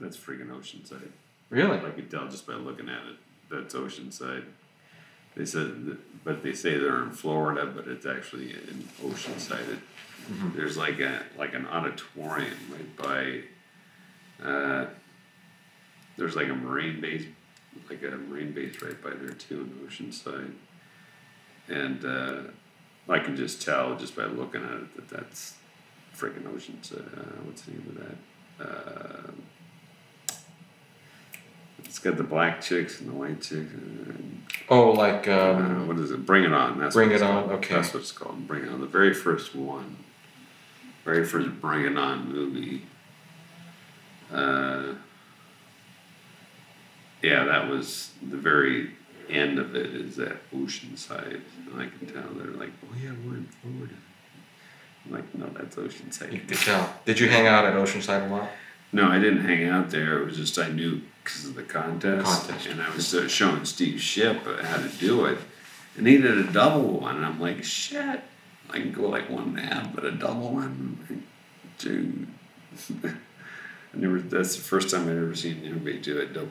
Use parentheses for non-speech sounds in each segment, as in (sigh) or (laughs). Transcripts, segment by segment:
That's freaking Oceanside. Really? I could tell just by looking at it. That's Oceanside. They said, that, but they say they're in Florida, but it's actually in Oceanside. It, There's like a like an auditorium right by. Uh, there's like a marine base, like a marine base right by there too in Oceanside, and uh, I can just tell just by looking at it that that's freaking Oceanside. Uh, what's the name of that? Uh, it's got the black chicks and the white chicks. Oh, like uh, um, what is it? Bring it on. That's Bring It On, called. okay. That's what it's called. Bring it on. The very first one, very first Bring It On movie. Uh, yeah, that was the very end of it. Is that Oceanside, and I can tell they're like, oh yeah, we're in Florida. I'm like, no, that's Oceanside. you could tell. Did you hang out at Oceanside a lot? No, I didn't hang out there. It was just I knew because of the contest. Contest. And I was showing Steve Ship how to do it. And he did a double one. And I'm like, shit, I can go like one and a half, but a double one? Dude. (laughs) I never, that's the first time I'd ever seen anybody do a double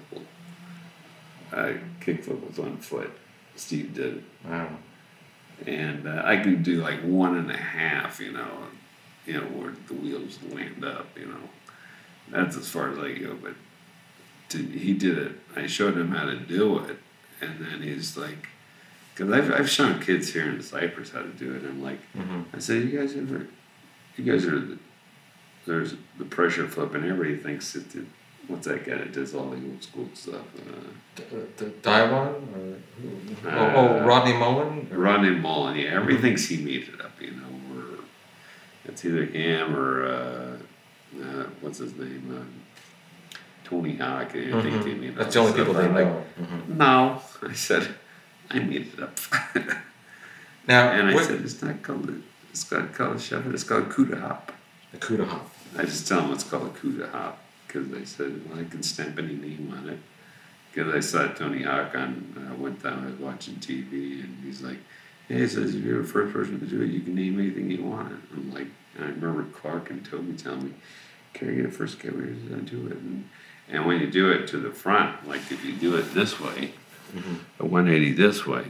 uh, kickflip with one foot. Steve did it Wow. and uh, I could do like one and a half, you know, you know where the wheels land up, you know. That's as far as I go. But he did it. I showed him how to do it, and then he's like, because I've I've shown kids here in Cypress how to do it. I'm like, Mhm. I said, you guys ever, you guys are, the, there's the pressure flip, and everybody thinks that the, what's that guy that does all the old school stuff. Uh, D- d- Daiwan? Or, oh, Uh, oh, Rodney Mullen? Rodney Mullen, yeah, everybody thinks he made it up, you know, or it's either him or uh, uh, what's his name, uh, Tony Hawk. I think Mhm. they made That's all the only people stuff. they I'm like, know. Mhm. No, I said, (laughs) I made it up, Now, (laughs) and I what, said it's not called a, it's not called a shuffle, it's called Cuda hop. the Cuda hop. I just tell them it's called a Cuda hop because they said well, I can stamp any name on it. Because I saw Tony Hawk on uh, one time I was watching TV and he's like, "Hey, he says if you're the first person to do it, you can name anything you want." I'm like, and I remember Clark and Toby telling me, "Can I get a first guy who's gonna do it?" And, and when you do it to the front, like if you do it this way, mm-hmm. a 180 this way,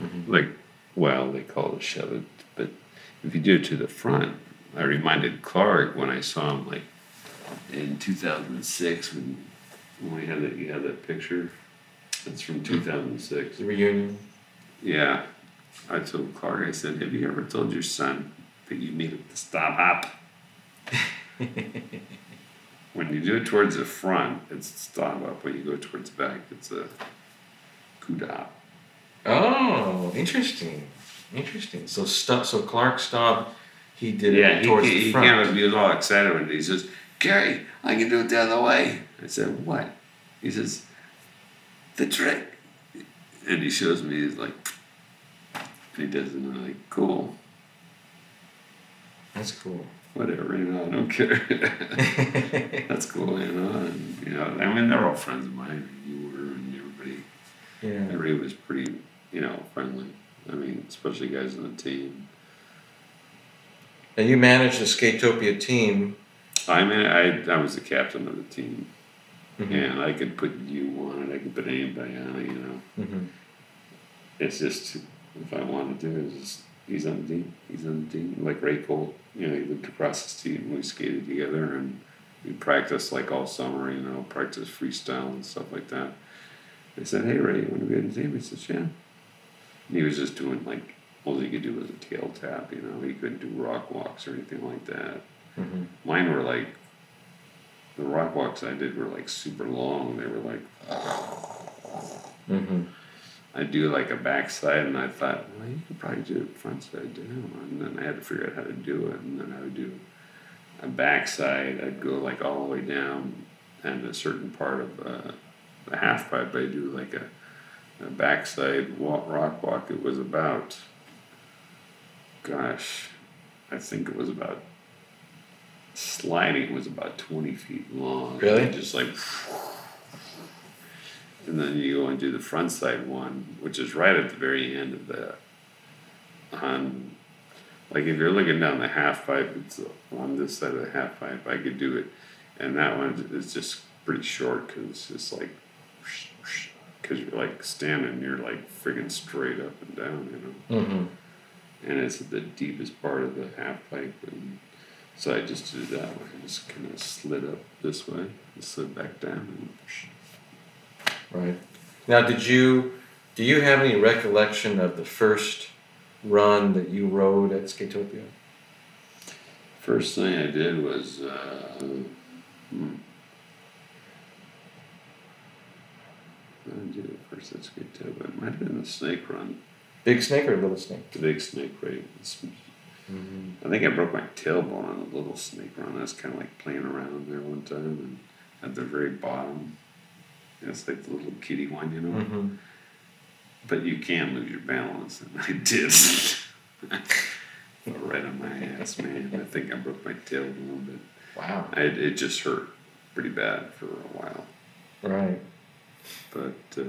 mm-hmm. like, well, they call it a shove it, but if you do it to the front, I reminded Clark when I saw him like in 2006 when when we had that you had that picture. It's from 2006. The reunion. Yeah, I told Clark. I said, "Have you ever told your son that you need to stop hop?" (laughs) when you do it towards the front, it's stop up. When you go towards the back, it's a Cuda hop. Oh, interesting. Interesting. So stop. So Clark stopped. He did Yeah, it he, towards he, the he front. came up, he was all excited when he says, Cary, I can do it the other way. I said, What? He says, The trick. And he shows me, he's like, and he does it, and I'm like, Cool, That's cool. Whatever, you know, I don't care. (laughs) That's cool, you know. And, you know, I mean, they're all friends of mine. You were, and everybody, yeah. everybody was pretty, you know, friendly. I mean, especially guys on the team. And you managed the Skatopia team. I mean, I, I was the captain of the team. Mhm. And I could put you on it, I could put anybody on it, you know. Mm-hmm. It's just, if I wanted to, it's just, he's on the team, he's on the team. Like Ray Cole, you know, he lived across the street and we skated together and we practiced like all summer, you know, practice freestyle and stuff like that. They said, hey Ray, you want to be on the team? I said, yeah. And he was just doing like, all he could do was a tail tap, you know, he couldn't do rock walks or anything like that. Mhm. Mine were like, the rock walks I did were like super long. They were like, Mhm. I do like a backside, and I thought, well, you could probably do it front side down. And then I had to figure out how to do it, and then I would do a backside. I'd go like all the way down, and a certain part of uh, the half pipe, I do like a, a backside walk, rock walk. It was about, gosh, I think it was about sliding was about 20 feet long. Really? Just like, (laughs) and then you go and do the front side one, which is right at the very end of the, on, like if you're looking down the half pipe, it's on this side of the half pipe. I could do it, and that one is just pretty short because it's just like because you're like standing, you're like friggin' straight up and down, you know. Mm-hmm. And it's the deepest part of the half pipe, and so I just did that way. I just kind of slid up this way, and slid back down, and Right. Now, did you do you have any recollection of the first run that you rode at Skatopia? first thing I did was. Uh, hmm. I didn't do it first. That's good too, but it might have been the snake run, Big snake or little snake? the big snake race. It's- Mm-hmm. I think I broke my tailbone on a little snake run. I was kind of like playing around there one time, and at the very bottom, it's like the little kitty one, you know. Mm-hmm. But you can lose your balance, and I did. (laughs) Right on my ass, man. I think I broke my tail a little bit. Wow. I, it just hurt pretty bad for a while. Right. But uh,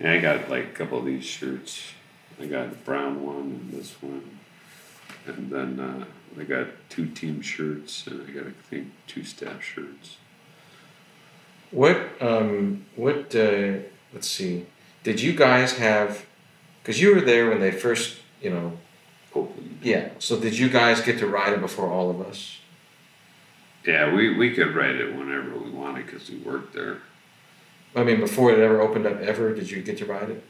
yeah, I got like a couple of these shirts. I got the brown one and this one, and then uh, I got two team shirts, and I got I think two staff shirts. What um what uh let's see. Did you guys have cuz you were there when they first, you know, yeah. So did you guys get to ride it before all of us? yeah, we we could ride it whenever we wanted because we worked there. I mean, before it ever opened up ever, did you get to ride it?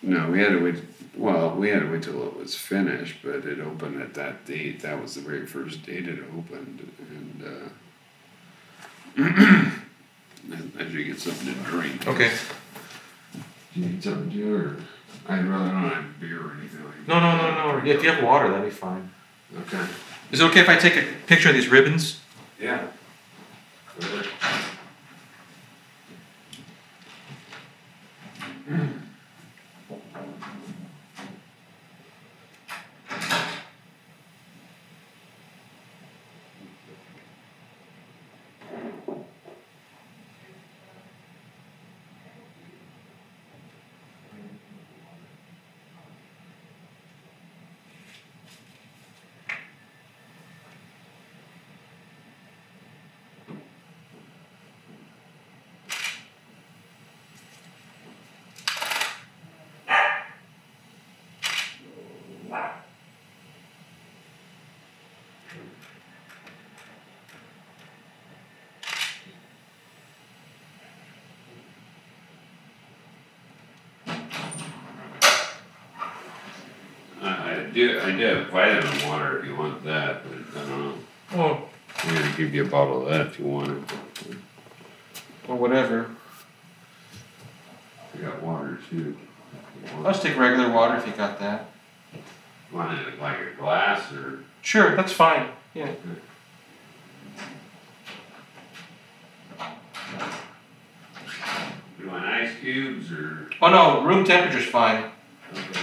No, we had to wait. Well, we had to wait till it was finished, but it opened at that date. That was the very first date it opened, and. Uh, (clears throat) as you get something to drink. Okay. Do you need something to do, or I'd rather not have beer or anything like No, no, no, no. If you have water, that'd be fine. Okay. Is it okay if I take a picture of these ribbons? Yeah. I, I do. I do have vitamin water if you want that, but I don't know. Oh, I'm gonna give you a bottle of that if you want it. or whatever. I got water too. I'll just take regular water if you got that. Want it like a glass or? Sure, that's fine. Yeah. You want ice cubes or? Oh no, room temperature's fine. Okay.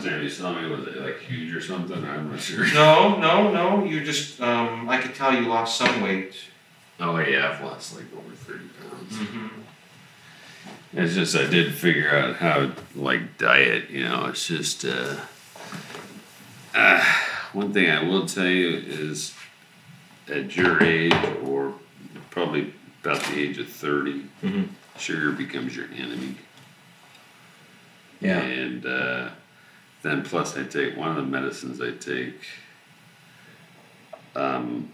Last time you saw me, was it like huge or something? I'm not sure. No, no, no. You just um, I could tell you lost some weight. Oh yeah, I've lost like over thirty pounds. Mm-hmm. It's just I did figure out how like diet, you know, it's just uh, uh one thing I will tell you is at your age or probably about the age of 30 Mhm. sugar becomes your enemy. Yeah. And uh, then plus I take one of the medicines I take. Um,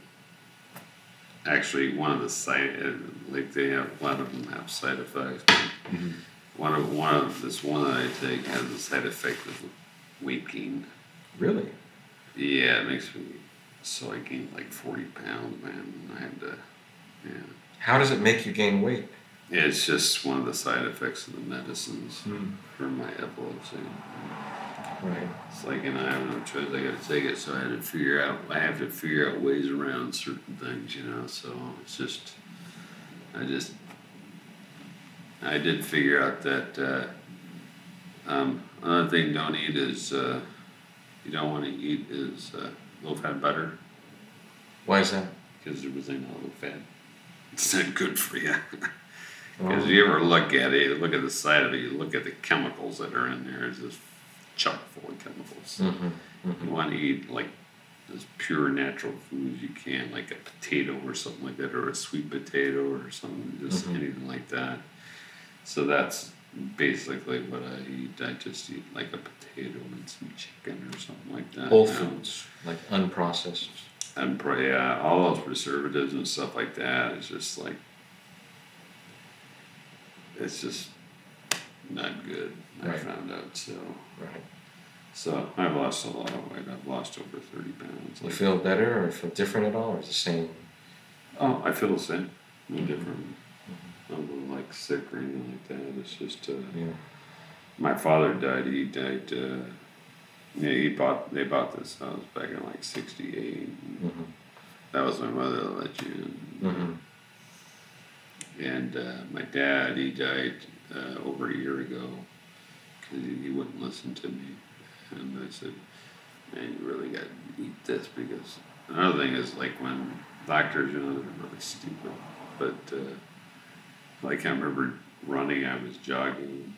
actually, one of the side uh, like they have a lot of them have side effects. Mhm. One of one of this one that I take has a side effect of weight gain. Really? Yeah, it makes me so I gained like forty pounds, man. I had to Yeah. How does it make you gain weight? It's just one of the side effects of the medicines Mm. for my epilepsy. Right. It's like, and I have no choice. I got to take it, so I had to figure out. I have to figure out ways around certain things, you know. So it's just, I just, I did figure out that uh, um, another thing don't eat is uh, you don't want to eat is uh, low fat butter Why is that? because there was no low fat. It's not good for you. Oh. Because you ever look at it, you look at the side of it, you look at the chemicals that are in there, it's just chock full of chemicals. Mm-hmm. You want to eat like as pure natural foods you can, like a potato or something like that, or a sweet potato or something, just Mhm. anything like that. So that's basically what I eat. I just eat like a potato and some chicken or something like that. Whole foods, like unprocessed. And yeah, all those preservatives and stuff like that is just like it's just not good. I Right. found out so. Right. So I've lost a lot of weight. I've lost over thirty pounds. You feel better or feel different at all, or the same? Oh, I feel the same. No different. I'm not like sick or anything like that. It's just uh, Yeah. my father died. He died. Uh, yeah, he bought. They bought this house back in like '68. Mm-hmm. That was my mother that let you in. Mm-hmm. And uh, my dad, he died uh, over a year ago because he, wouldn't listen to me. And I said, man, you really got to eat this because another thing is like when doctors, you know, they're really stupid. But uh, like I remember running, I was jogging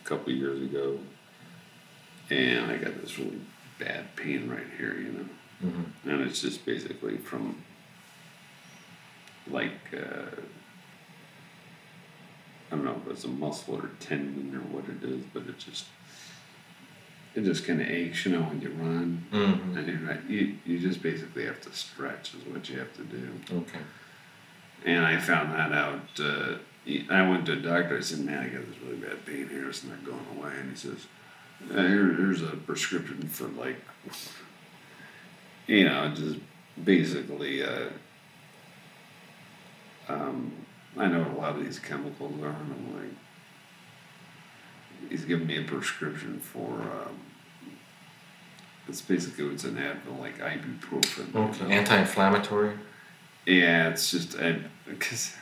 a couple of years ago and I got this really bad pain right here, you know. Mm-hmm. And it's just basically from like uh, I don't know if it's a muscle or tendon or what it is, but it just it just kind of aches, you know, when you run. Mm-hmm. And you're right, you you just basically have to stretch is what you have to do. Okay. And I found that out. Uh, I went to a doctor. I said, "Man, I got this really bad pain here. It's not going away." And he says, uh, here, "Here's a prescription for like, you know, just basically." Uh, um, I know what a lot of these chemicals are, and I'm like, he's giving me a prescription for. Um, it's basically it's an Advil, like ibuprofen. you Okay. know? Anti-inflammatory. Yeah, it's just I because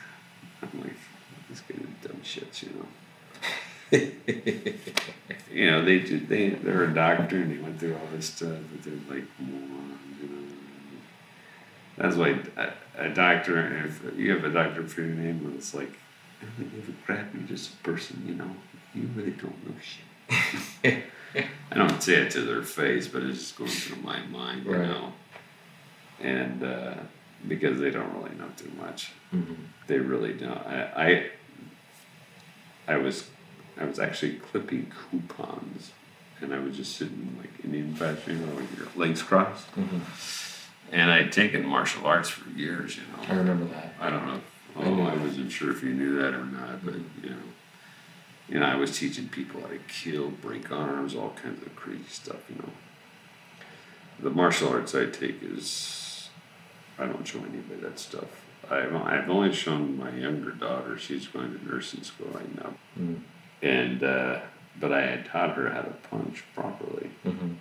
I'm like this guy did dumb shits, you know. (laughs) You know, they do they they're a doctor and they went through all this stuff, but they're like morons, you know. That's why a, a doctor, if you have a doctor for your name, it's like, I don't give a crap. You're just a person, you know. You really don't know shit. (laughs) I don't say it to their face, but it's just going through my mind, you Right. know. And uh, because they don't really know too much, Mm-hmm. they really don't. I, I, I was, I was actually clipping coupons, and I was just sitting like Indian fashion, you know, with your legs crossed. Mm-hmm. And I'd taken martial arts for years, you know. I remember that. I don't know. If, I oh, I wasn't sure if you knew that or not, but you know, you know, I was teaching people how to kill, break arms, all kinds of crazy stuff, you know. The martial arts I take is, I don't show anybody that stuff. I've, I've only shown my younger daughter. She's going to nursing school right now, Mm. and uh, but I had taught her how to punch properly Mm-hmm.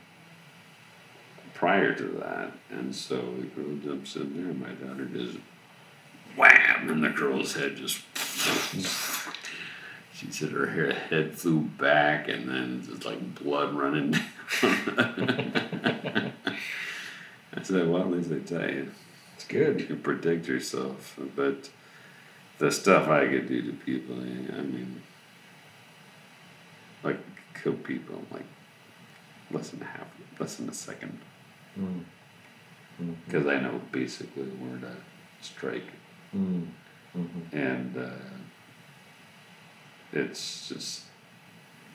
Prior to that, and so the girl jumps in there, and my daughter does wham, and the girl's head just. (laughs) She said her hair, head flew back, and then just like blood running down. (laughs) I said, "Well, at least they tell you, It's good. you can protect yourself." But the stuff I could do to people, I mean, like kill people, in, like less than half, less than a second Mm. Mm. because I know basically where to strike, Mm. Mm-hmm. and uh, it's just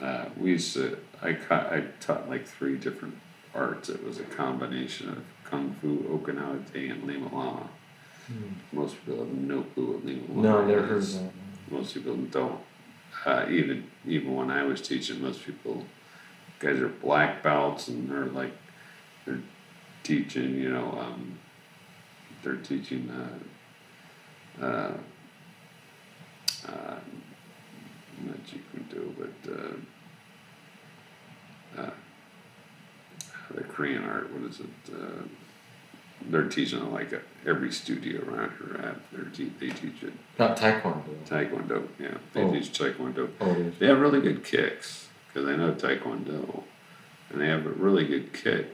uh, we used to. I ca- I taught like three different arts. It was a combination of kung fu, Okinawa Te, and Lima Lama. Mm. Most people have no clue what Lima Lama No, never heard is. that. Most people don't. Uh, even even when I was teaching, most people guys are black belts and they're like teaching. You know, um, they're teaching uh, uh, uh, not Jeet Do, but uh, uh, the Korean art. What is it? Uh, they're teaching like at every studio around here. At they're te- they teach it Not Taekwondo. Taekwondo. Yeah, they Oh. teach Taekwondo. Oh. They have really good kicks because I know Taekwondo, and they have a really good kicks.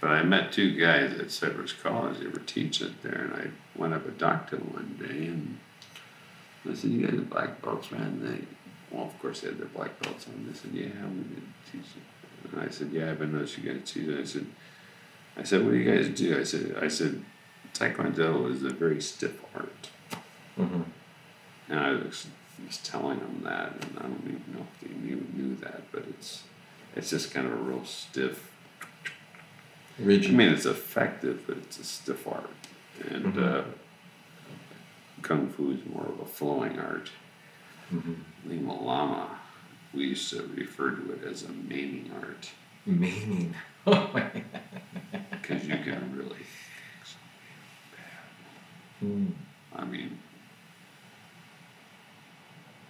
But I met two guys at Cypress College. They were teaching there, and I went up and talked to them one day, and I said, "You guys are black belts, man?" And they, well, of course, they had their black belts on. They said, "Yeah, we did teach it." And I said, "Yeah, I've been noticing you guys teach it." I said, "I said, what do you guys do?" I said, "I said, Taekwondo is a very stiff art." hmm And I was, was telling them that, and I don't even know if they knew, knew that, but it's it's just kind of a real stiff. I mean, it's effective, but it's a stiff art, and Mhm. uh, kung fu is more of a flowing art. hmm Lima Lama, we used to refer to it as a maiming art Meaning. (laughs) Oh because you can really. Mm. I mean,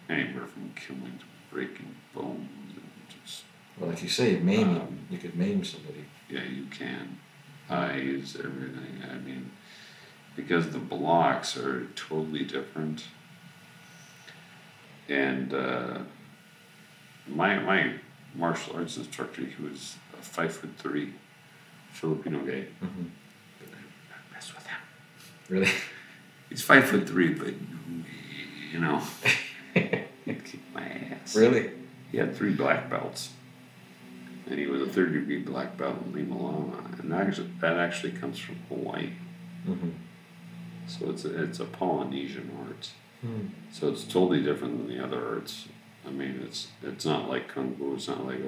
anywhere from killing to breaking bones and just Well, like you say, maiming. Um, you could maim somebody. Yeah, you can. Eyes, everything. I mean, because the blocks are totally different. And uh, my my martial arts instructor, he was a five foot three Filipino guy. hmm Don't mess with him. Really? He's five foot three, but you know, (laughs) he'd kick my ass. really? He had three black belts. And he was a third degree black belt in Lima Lama. And actually, that actually comes from Hawaii. hmm So it's a, it's a Polynesian art. Mm. So it's totally different than the other arts. I mean, it's it's not like Kung Fu. It's not like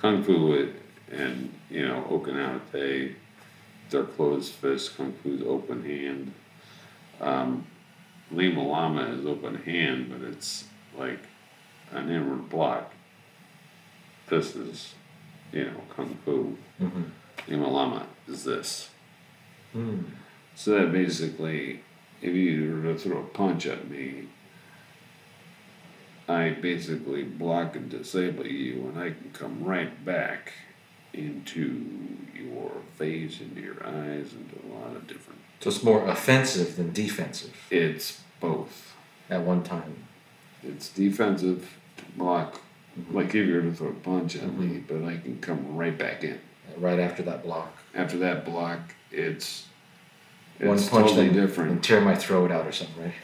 Kung Fu and, you know, Okinawa, they, they're closed fist. Kung Fu's open hand. Um, Lima Lama is open hand, but it's like an inward block. This is, you know, Kung Fu. hmm Lima Lama is this. Mm. So that basically, if you were to throw a punch at me, I basically block and disable you, and I can come right back into your face, into your eyes, into a lot of different. So it's more offensive than defensive It's both. at one time. It's defensive to block. Like if you were to throw a punch at me, but I can come right back in. Right after that block. After that block, it's One it's punch totally then, different. and tear my throat out or something, right?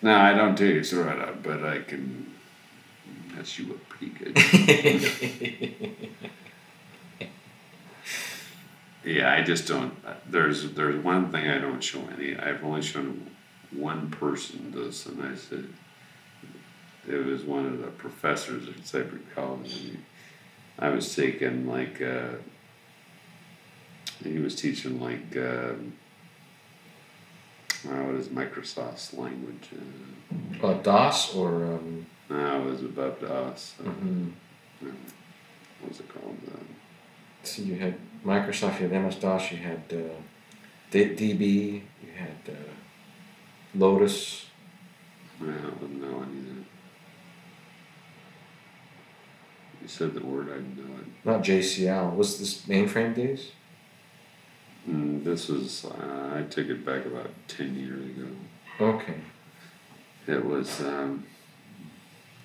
No, I don't take your throat out, but I can mess you up pretty good. (laughs) yeah, I just don't. There's there's one thing I don't show any. I've only shown one person this, and I said it was one of the professors at Cypress College. And I was taking like uh, he was teaching like uh, uh, what is Microsoft's language. Uh, uh, DOS or um, no, it was above DOS. Uh, mhm. um, what was it called? Uh, so you had Microsoft, you had MS DOS, you had uh, D- DB, you had uh, Lotus. I don't know any of that. You said the word, I know it. Not JCL. Was this mainframe days? Mm, this was, uh, I took it back about 10 years ago. Okay. It was, um,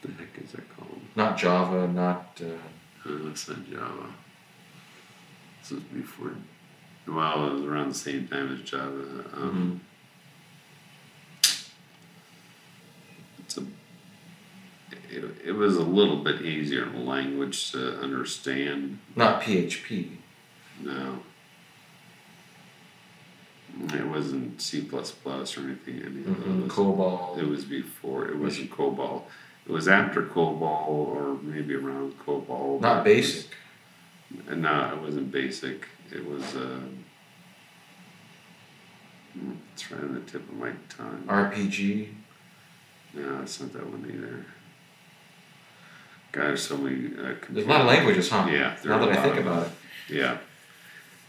the heck is it called? Not Java, not. Uh, Uh, it's not Java. This was before, well, it was around the same time as Java. Um, It's a, it, it was a little bit easier in language to understand. not PHP. No. It wasn't C plus plus or anything. Any of hmm those. COBOL. It was before. It wasn't COBOL. It was after COBOL or maybe around COBOL. not but it was- basic. no, it wasn't basic. It was. Uh, it's right on the tip of my tongue. RPG. No, it's not that one either. God, there's so many. Uh, There's a lot of languages, huh? Yeah, there Now are that I think of about it. Yeah.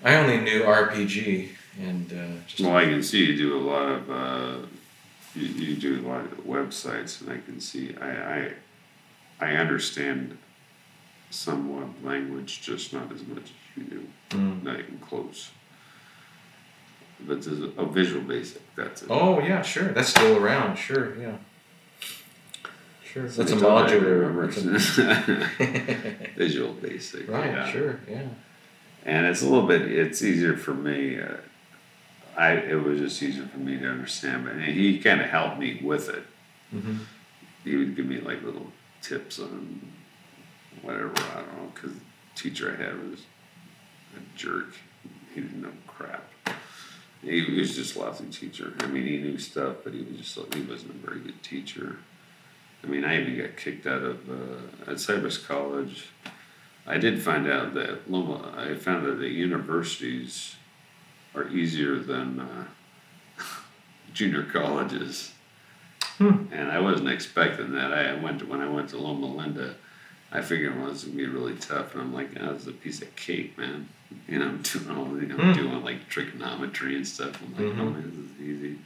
I only knew RPG and uh, just. Well, I can see you do a lot of uh, you, you do a lot of websites, and I can see I I, I understand somewhat language, just not as much as you do. Mm. Not even close. But there's a visual basic. That's it. Oh yeah, sure. That's still around. Sure, yeah. Sure. That's a That's all I modular. remember. (laughs) visual basic. right. yeah. Sure. Yeah. and it's a little bit it's easier for me uh, i it was just easier for me to understand but and he kind of helped me with it Mm-hmm. he would give me like little tips on whatever i don't know because the teacher i had was a jerk he didn't know crap he was just a lousy teacher i mean he knew stuff but he was just he wasn't a very good teacher i mean i even got kicked out of uh, at cypress college I did find out that Loma, I found out that universities are easier than uh, (laughs) junior colleges. Hmm. And I wasn't expecting that. I went to, when I went to Loma Linda, I figured well, gonna be really tough. And I'm like, oh, this is a piece of cake, man. (laughs) You know, I'm doing all, you know, Hmm. doing like trigonometry and stuff. I'm like, oh, Mhm. man, this is easy.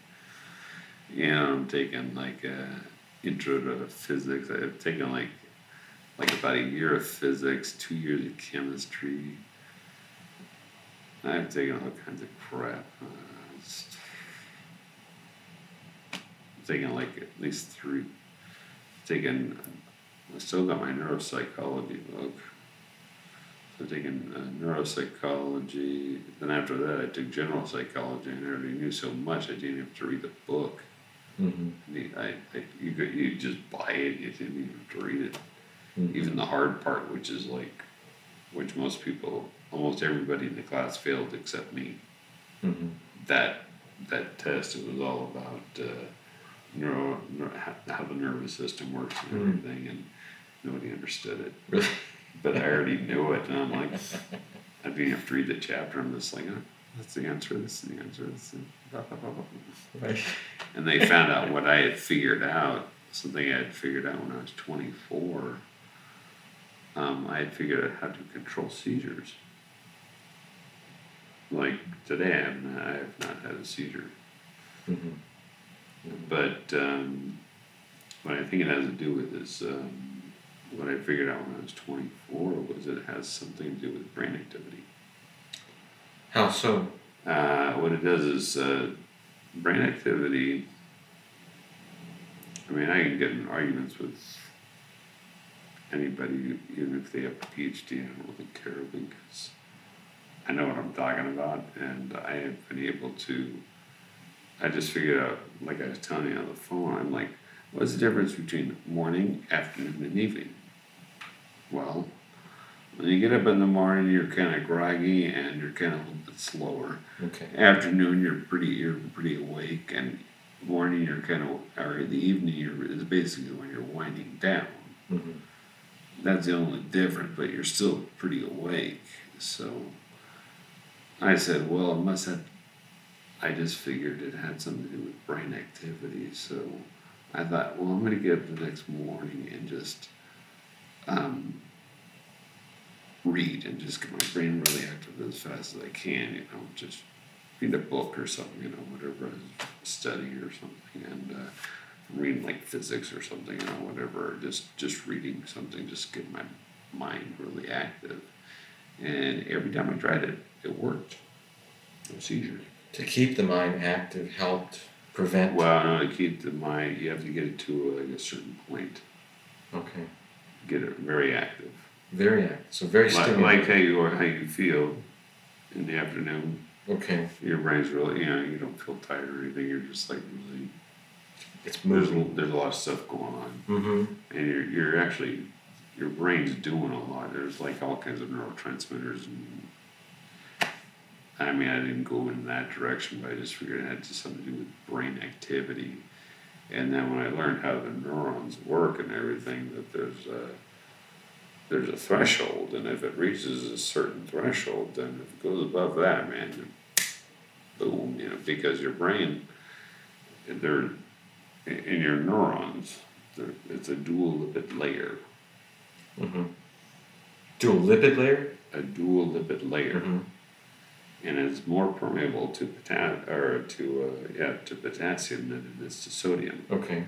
You know, I'm taking like uh, intro to physics. I've taken like like about a year of physics, two years of chemistry. I've taken all kinds of crap. Uh, just- I've taken like at least three. Taken, I still got my neuropsychology book. So I've taken uh, neuropsychology. Then after that, I took general psychology, and I already knew so much I didn't have to read the book. Mm-hmm. I, mean, I, I you you just buy it. You didn't even have to read it Mm-hmm. even the hard part, which is like, which most people, almost everybody in the class failed except me. Mm-hmm. That that test, it was all about uh, neuro, neuro how, the nervous system works and Mhm. everything, and nobody understood it. Really? But I already knew it, and I'm like, I didn't have to read the chapter. I'm just like, oh, that's the answer. This is the answer. This is blah, blah. (laughs) Right. And they found out what I had figured out, something I had figured out when I was 24. Um, I had figured out how to control seizures. Like today, I have not, I have not had a seizure. Mm-hmm. But um, what I think it has to do with is um, what I figured out when I was 24 was it has something to do with brain activity. How so? Uh, what it does is uh, brain activity. I mean, I can get in arguments with anybody, even if they have a PhD. I don't really care because I know what I'm talking about, and I have been able to. I just figured out, like I was telling you on the phone, I'm like, what's the difference between morning, afternoon, and evening? Well, when you get up in the morning, you're kind of groggy and you're kind of a little bit slower. Okay. Afternoon, you're pretty you're pretty awake, and morning, you're kind of or the evening, you're is basically when you're winding down. Mm-hmm. That's the only difference, but you're still pretty awake. So I said, well, it must have. I just figured it had something to do with brain activity. So I thought, well, I'm going to get up the next morning and just um, read and just get my brain really active as fast as I can. You know, just read a book or something. You know, whatever I studying or something, and. Uh, reading like physics or something, you know, whatever. Just just reading something, just get my mind really active. And every time I tried it, it worked. No seizures. To keep the mind active helped prevent. Well, no, to keep the mind, you have to get it to like a certain point. Okay. Get it very active. Very active. So very Like, stimulating. like how you or how you feel in the afternoon. okay. Your brain's really, you know, you don't feel tired or anything. You're just like really. It's There's a, moving. there's a lot of stuff going on. Mm-hmm. and you're, you're actually your brain's doing a lot there's like all kinds of neurotransmitters and i mean i didn't go in that direction but i just figured it had something to do with brain activity and then when i learned how the neurons work and everything that there's a there's a threshold and if it reaches a certain threshold then if it goes above that man boom you know because your brain they're in your neurons there, it's a dual lipid layer. Mm-hmm. Dual lipid layer. A dual lipid layer. Mm-hmm. and it's more permeable to potas or to uh, yeah to potassium than it is to sodium. Okay.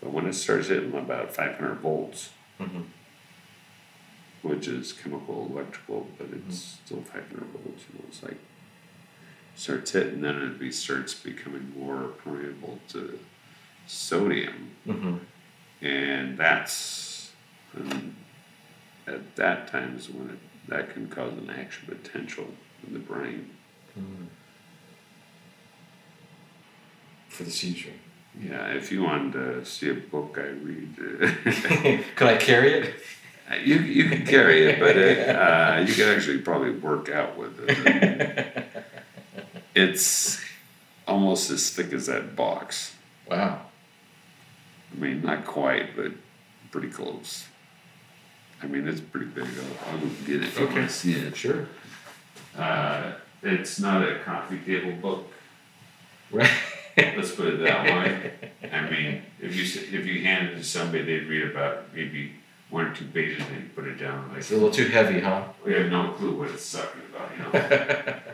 But when it starts hitting about 500 volts, Mhm. Which is chemical electrical, but it's still 500 volts, you know, it's like starts hitting, then it be, starts becoming more permeable to sodium, Mhm. and that's and at that time is when it, that can cause an action potential in the brain. For the seizure. Yeah, if you wanted to see a book I read, uh, (laughs) Could I carry it? (laughs) you you can carry it, but it, (laughs) uh, you can actually probably work out with it. (laughs) It's almost as thick as that box. Wow. I mean, not quite, but pretty close. I mean, it's pretty big. I'll, I'll go get it Okay. to see it. Sure. Uh, it's not a coffee table book. Right. Let's put it that way. (laughs) I mean, if you if you hand it to somebody, they'd read about maybe one or two pages and put it down. Like It's a little too heavy, huh? we have no clue what it's talking about, you know. (laughs)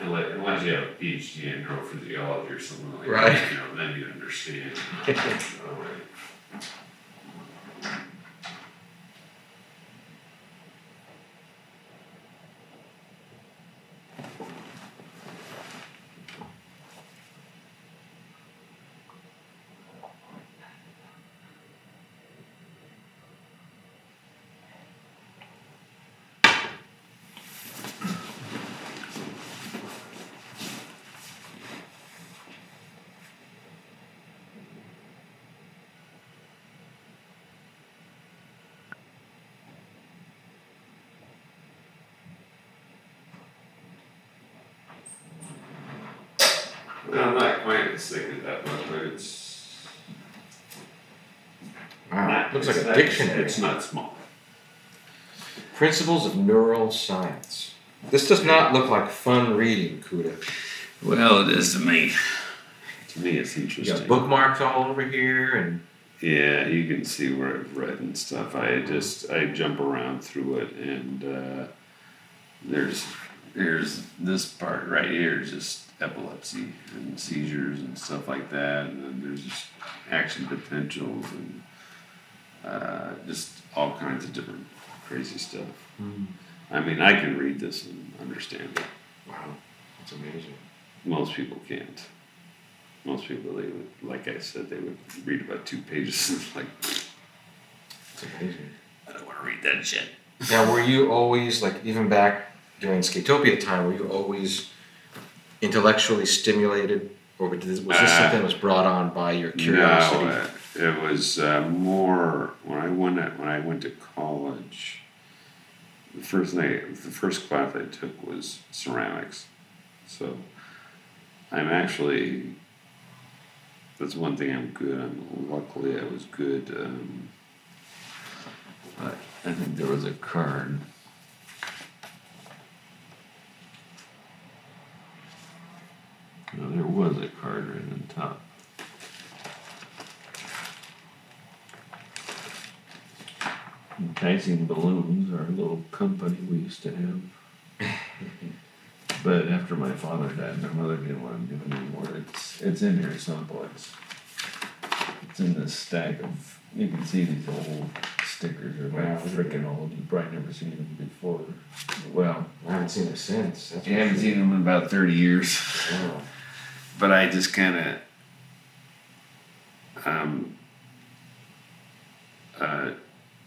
Unless, unless you have a PhD in neurophysiology or something like Right. that, you know, then you understand. (laughs) All right. No, I'm not quite as thick as that one, but it's Wow. not. Looks like a dictionary. It's not small. Principles of Neural Science. This does not look like fun reading, Cuda. Well, it is to me. To me, it's You interesting. got bookmarks all over here, and Yeah, you can see where I've read and stuff. I just I jump around through it, and uh, there's there's this part right here is just epilepsy and seizures and stuff like that, and then there's just action potentials and uh, just all kinds of different crazy stuff. I mean, I can read this and understand it. wow, that's amazing. Most people can't. Most people, they would, like I said, they would read about two pages (laughs) and like, It's amazing. I don't want to read that shit. Now, were you always like even back during Skatopia time? Were you always intellectually stimulated, or was this was this Uh, something that was brought on by your curiosity? No, uh, it was uh, more when I went at, when I went to college. The first night, the first class I took was ceramics, so I'm actually. That's one thing I'm good. on. luckily, I was good. Um, but I think there was a card. No, there was a card right on top. Enticing Balloons, our little company we used to have. but after my father died, my mother didn't want to do it anymore. It's it's in here someplace. It's in this stack of. You can see these old stickers are Wow. like freaking old. You've probably never seen them before. Well, I haven't seen them since. That's you haven't seen them in about thirty years. Wow. but I just kind of um, uh,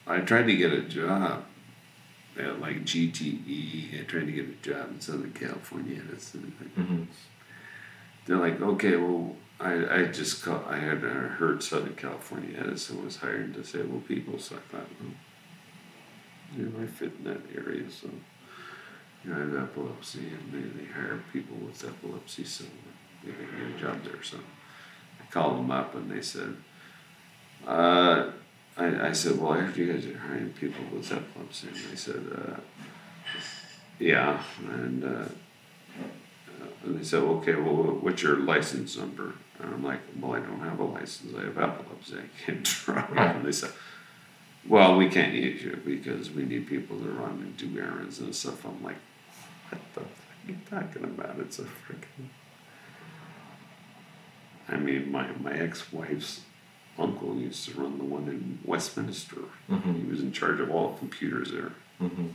I tried to get a job at like GTE. I tried to get a job in Southern California. That's the thing. Mhm. They're like, okay, well, I, I just call, I had heard Southern California Edison was hiring disabled people, so I thought, well, you know, I fit in that area, so you know, I have epilepsy, and they, they hire people with epilepsy, so they can get a job there. So I called them up, and they said, uh, I, I said, well, I heard you guys are hiring people with epilepsy, and they said, uh, yeah, and. Uh, and they said, okay, well, what's your license number? And I'm like, well, I don't have a license. I have epilepsy. I can't (laughs) drive. And they said, well, we can't use you because we need people to run and do errands and stuff. I'm like, what the? fuck are you talking about? It's a freaking. I mean, my, my ex wife's uncle used to run the one in Westminster. Mm-hmm. He was in charge of all the computers there. Mm-hmm.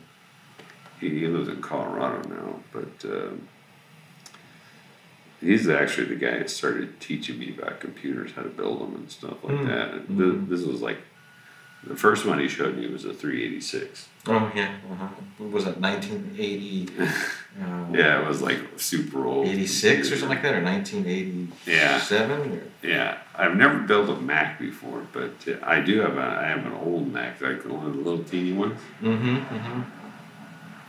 He, he lives in Colorado now, but um he's actually the guy that started teaching me about computers, how to build them and stuff like Hmm. that. And Mhm. th- this was like the first one he showed me was a 386. Oh yeah. Uh-huh. Was that? Nineteen eighty. (laughs) Uh, Yeah, it was like super old. Eighty six or something like that, or 1987. Yeah. Or Yeah, I've never built a Mac before, but uh, I do have a I have an old Mac, like one of the little teeny ones. mm-hmm. Mm-hmm.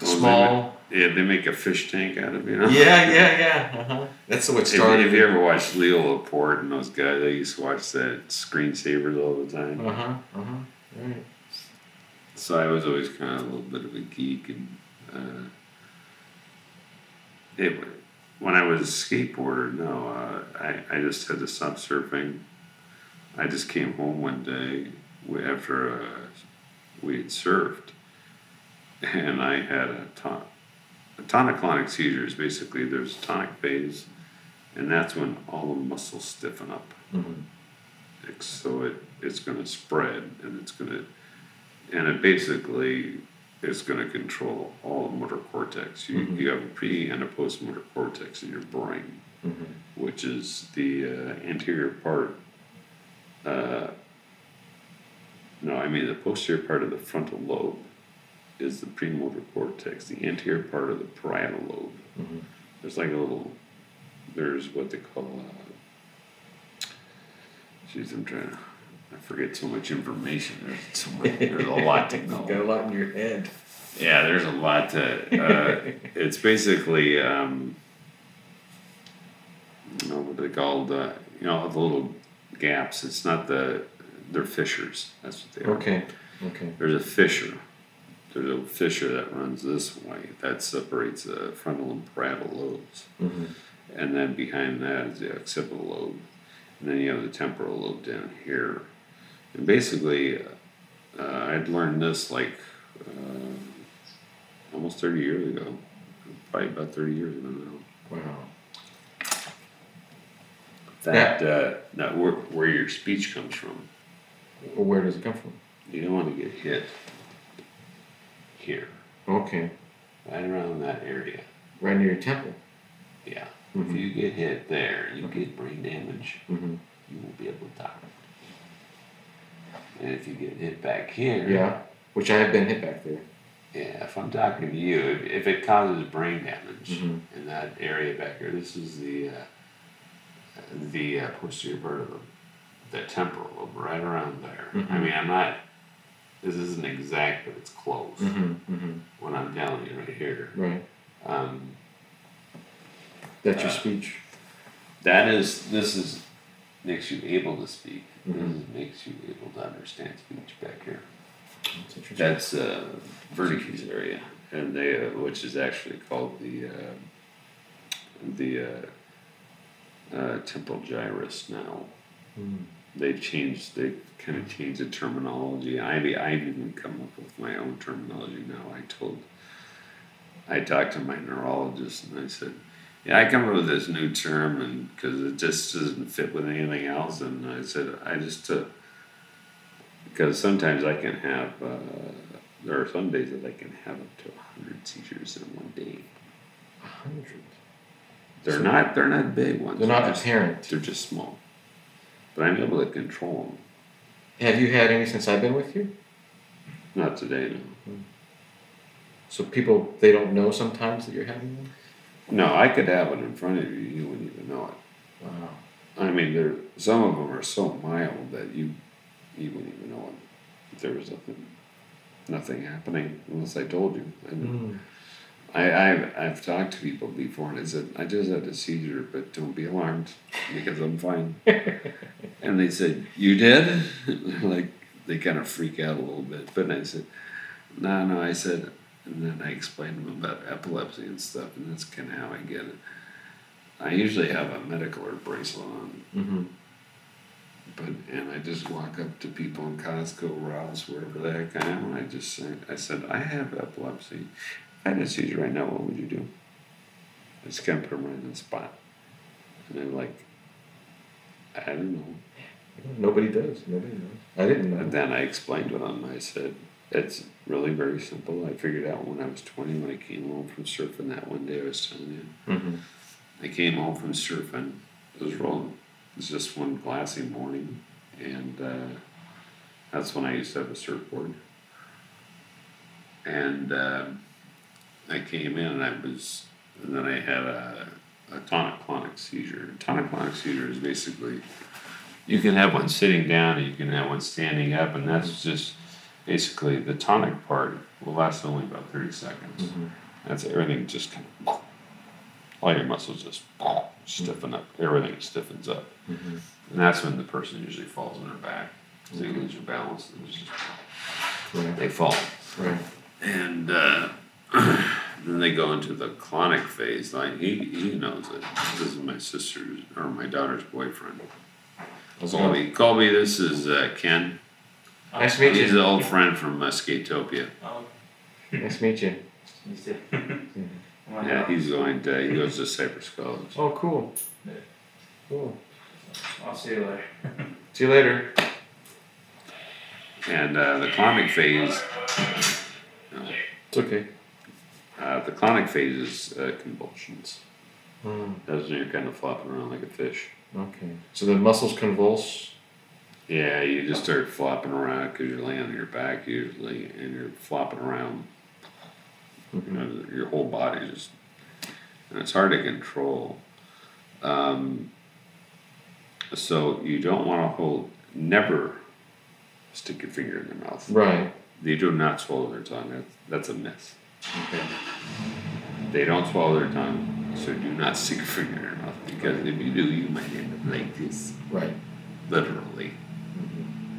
Small. They make, yeah, they make a fish tank out of, you know. Yeah, yeah, yeah. Uh-huh. That's what If, started. if you ever watched Leo Laporte and those guys, they used to watch that screensavers all the time. Uh huh. Uh huh. Right. So I was always kind of a little bit of a geek, and uh, it when I was a skateboarder, no, uh, I I just had to stop surfing. I just came home one day after uh, we had surfed, and I had a ton, a tonic-clonic seizures. Basically, there's a tonic phase, and that's when all the muscles stiffen up. Mm-hmm. So it it's going to spread and it's going to and it basically is going to control all the motor cortex you, Mhm. you have a pre and a post motor cortex in your brain Mm-hmm. which is the uh, anterior part uh, no i mean the posterior part of the frontal lobe is the premotor cortex the anterior part of the parietal lobe Mm-hmm. there's like a little there's what they call uh, Jeez, I'm trying to. I forget so much information. There's so (laughs) much, There's a lot to know. Got a lot in your head. Yeah, there's a lot to. Uh, (laughs) it's basically, um, you know, what they called, uh, you know, the little gaps. It's not the. They're fissures. That's what they are. Okay. Okay. There's a fissure. There's a fissure that runs this way that separates the frontal and parietal lobes, Mm-hmm. and then behind that is the occipital lobe, and then you have the temporal lobe down here. And basically, uh, I'd learned this like uh, almost 30 years ago, probably about 30 years ago now. Wow. That uh, that where, where your speech comes from. Well, where does it come from? You don't want to get hit here, Okay. right around that area. Right near your temple. Yeah. Mhm. If you get hit there, you get brain damage. Mm-hmm. You won't be able to talk. And if you get hit back here, Yeah. Which I have been hit back there. Yeah, if I'm talking to you, if, if it causes brain damage Mhm. in that area back here, this is the uh, the uh, posterior part of the, temporal lobe, right around there. I Mhm. mean, I'm not. This isn't exact, but it's close. Mm-hmm. Mm-hmm. What I'm telling you right here. Right. Um, That's your Uh, speech. that is. This is makes you able to speak. This Mhm. makes you able to understand speech back here. That's interesting. That's uh, Wernicke's area, and they, uh, which is actually called the uh, the uh, uh, temporal gyrus now. Mm. They've changed. They kind of changed the terminology. I I've even come up with my own terminology now. I told. I talked to my neurologist and I said, "Yeah, I come up with this new term, and because it just doesn't fit with anything else." And I said, "I just took." because sometimes I can have, uh, there are some days that I can have up to 100 seizures in one day. A hundred. They're So- not, they're not big ones. They're not just, apparent. They're just small. But I'm able to control them. Have you had any since I've been with you? Not today, no. So people they don't know sometimes that you're having them. No, I could have it in front of you, you wouldn't even know it. Wow. I mean, there, some of them are so mild that you, you wouldn't even know it. There was nothing, nothing happening unless I told you. And Mm. I, I've, I've talked to people before and I said, I just had a seizure, but don't be alarmed because I'm fine. (laughs) and they said, You did? (laughs) Like, they kind of freak out a little bit. But I said, No, no, I said, and then I explained to them about epilepsy and stuff, and that's kind of how I get it. I usually have a medical or bracelet on, Mm-hmm. but and I just walk up to people in Costco, Ross, wherever the heck I am, and I just say, I said, I have epilepsy. If I had a seizure right now, what would you do? I just kind of put them right in the spot. And they're like, I don't know. Nobody does. Nobody knows. I didn't know. And then I explained to them, I said, it's really very simple. I figured out when I was 20 when I came home from surfing that one day I was telling you. Mm-hmm. I came home from surfing. It was rolling. It was just one glassy morning, and uh, that's when I used to have a surfboard. And uh, I came in, and I was, and then I had a, a tonic-clonic seizure. Tonic-clonic seizure is basically you can have one sitting down, and you can have one standing up, and that's just basically the tonic part will last only about thirty seconds. Mm-hmm. That's everything just kind of all your muscles just stiffen up. Everything stiffens up, Mm-hmm. and that's when the person usually falls on their back. They lose their balance and just Right. they fall, Right. and uh, (clears throat) then they go into the clonic phase. Like he he knows it. This is my sister's or my daughter's boyfriend. Colby, Colby, this is uh, Ken. Nice to meet you. He's you. an old friend from uh, Skatopia. Oh, Nice to meet you. you too. (laughs) Yeah, he's going to he goes to Cypress College. Oh, cool. Yeah. Cool. I'll see you later. See you later. And uh, the clonic phase, It's okay. uh, the clonic phase is uh, convulsions. Mm, That's when you're kind of flopping around like a fish. okay. So the muscles convulse. Yeah, you just start flopping around because you're laying on your back usually, and you're flopping around. You know, your whole body just, and it's hard to control. Um, so you don't want to hold. Never stick your finger in their mouth. Right. They do not swallow their tongue. That's, that's a myth. Okay. They don't swallow their tongue, so do not stick your finger in their mouth because if you do, you might end up like this, Right. literally.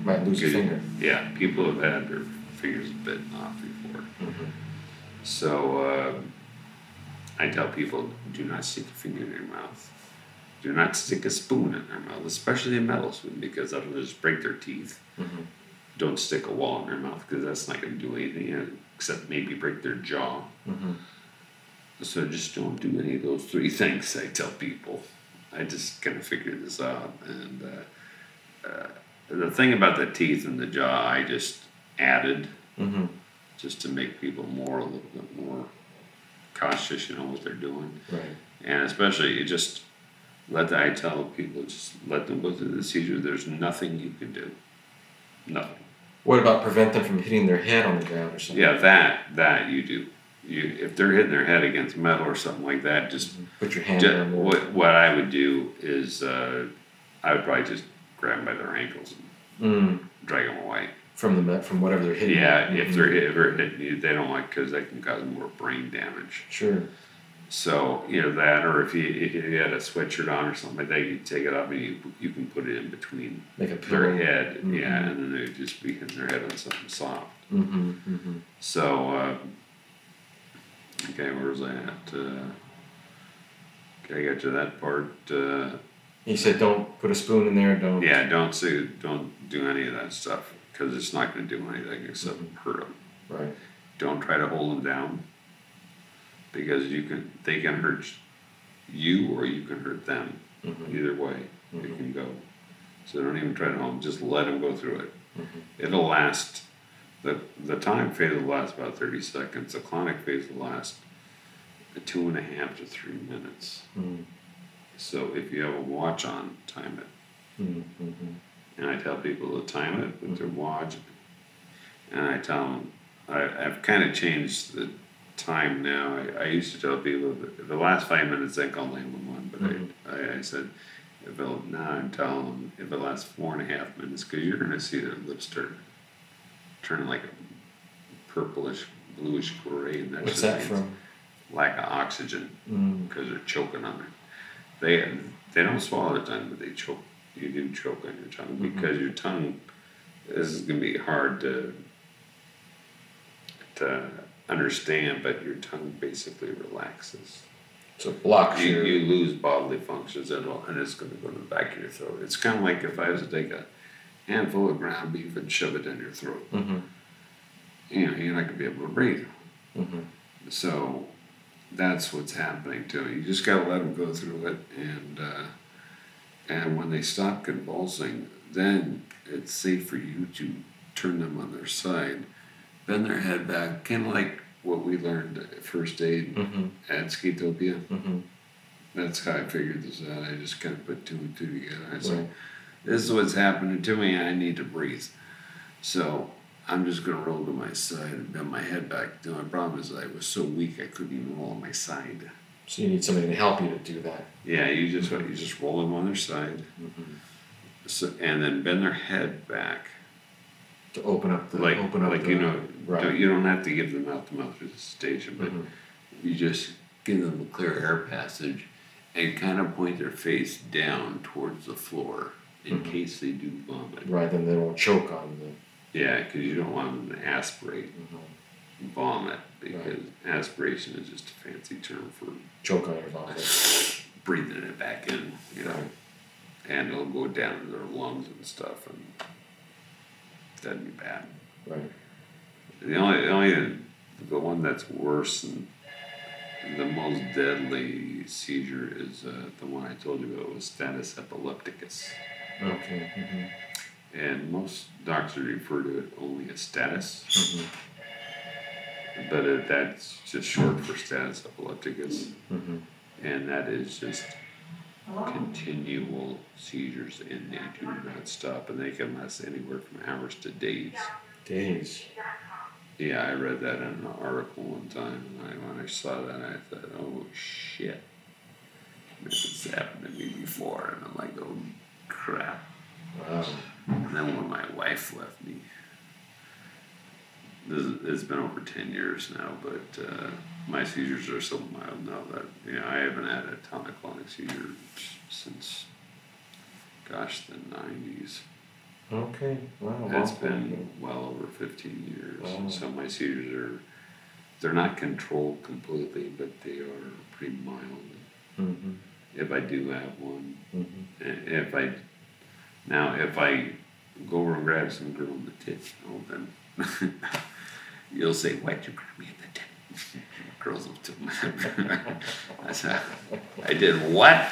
Might lose your finger. Yeah, people have had their fingers bitten off before. Mm-hmm. So um I tell people, do not stick your finger in your mouth. Do not stick a spoon in their mouth, especially a metal spoon, because that'll just break their teeth. Mm-hmm. Don't stick a wall in their mouth because that's not going to do anything uh, except maybe break their jaw. Mm-hmm. So just don't do any of those three things. I tell people. I just kind of figured this out, and uh, uh, the thing about the teeth and the jaw, I just added Mm-hmm. just to make people more a little bit more cautious. You know what they're doing, Right. and especially you just let the, I tell people just let them go through the seizure. There's nothing you can do, nothing. What about prevent them from hitting their head on the ground or something? Yeah, that that you do. You if they're hitting their head against metal or something like that, just Put your hand Ju- on what, what I would do is uh, I would probably just grab them by their ankles and Mm. drag them away. From the from whatever they're hitting. Yeah, if they're if they're hitting you, they don't like because they can cause more brain damage. Sure. So either that, or if you if you had a sweatshirt on or something like that, you take it off and you you can put it in between their head, Mhm. yeah, and then they would just be hitting their head on something soft. Mm-hmm. Mm-hmm. So uh, okay, where was I at? Uh, okay, I got to that part. Uh, He said, "Don't put a spoon in there. Don't." Yeah, don't say, don't do any of that stuff because it's not going to do anything except hurt them. Right. Don't try to hold them down because you can, they can hurt you or you can hurt them. Mm-hmm. Either way, it Mhm. can go. So don't even try to hold them. Just let them go through it. Mhm. It'll last. the The time phase will last about thirty seconds. The clonic phase will last two and a half to three minutes. Mm-hmm. So if you have a watch on, time it. Mm-hmm. And I tell people to time it with their watch. And I tell them, I, I've kind of changed the time now. I, I used to tell people that the last five minutes, they call 911. But Mhm. I, I, I said, if it'll, now I'm telling them, if it lasts four and a half minutes, because you're going to see their lips turn, turn like a purplish, bluish gray. And that's What's that from? Lack of oxygen Mm. because they're choking on it. They they don't swallow their tongue, but they choke. You do choke on your tongue Mhm. because your tongue this is gonna be hard to to understand, but your tongue basically relaxes. So it blocks You, your. you lose bodily functions and, it'll- and it's gonna go to the back of your throat. It's kind of like if I was to take a handful of ground beef and shove it in your throat. Mm-hmm. You know, you're not gonna be able to breathe. Mm-hmm. So that's what's happening to him. You just gotta let them go through it, and uh, and when they stop convulsing, then it's safe for you to turn them on their side, bend their head back, kind of like what we learned at first aid Mm-hmm. at Skatopia. Mm-hmm. That's how I figured this out. I just kind of put two and two together. I said, Right. this is what's happening to me. I need to breathe. So I'm just going to roll to my side and bend my head back. The only problem is I was so weak I couldn't even roll on my side. So you need somebody to help you to do that. Yeah, you just you just roll them on their side, Mm-hmm. so, and then bend their head back, To open up the like open up like the, you know. right. Don't, you don't have to give them mouth to mouth resuscitation, but Mhm. you just give them a clear air passage, and kind of point their face down towards the floor in Mhm. case they do vomit. Right, then they won't choke on the. Yeah, because you don't want them to aspirate Mhm. vomit because aspiration is just a fancy term for Choke on your vomit. (laughs) breathing it back in, you know, Right. and it'll go down to their lungs and stuff, and that'd be bad. Right. The only, the only, the one that's worse and the most deadly seizure is uh, the one I told you about was status epilepticus, Okay. Mm-hmm. And most doctors refer to it only as status, Mm-hmm. but it, that's just short for status epilepticus. Mm-hmm. and that is just continual seizures and they do not stop and they can last anywhere from hours to days Days. yeah i read that in an article one time and I, when i saw that i thought oh shit this has happened to me before and i'm like oh crap Wow. and then when my wife left me this, it's been over 10 years now but uh, my seizures are so mild now that you know i haven't had a tonic-clonic seizure since gosh the 90s Okay. Wow. it's wow. been well over 15 years Wow. so my seizures are they're not controlled completely but they are pretty mild Mm-hmm. if i do have one Mm-hmm. if I now if I go over and grab some girl in the tit, oh then (laughs) you'll say, "Why'd you grab me in the tit?" (laughs) Girls will me. (laughs) I said, "I did what?"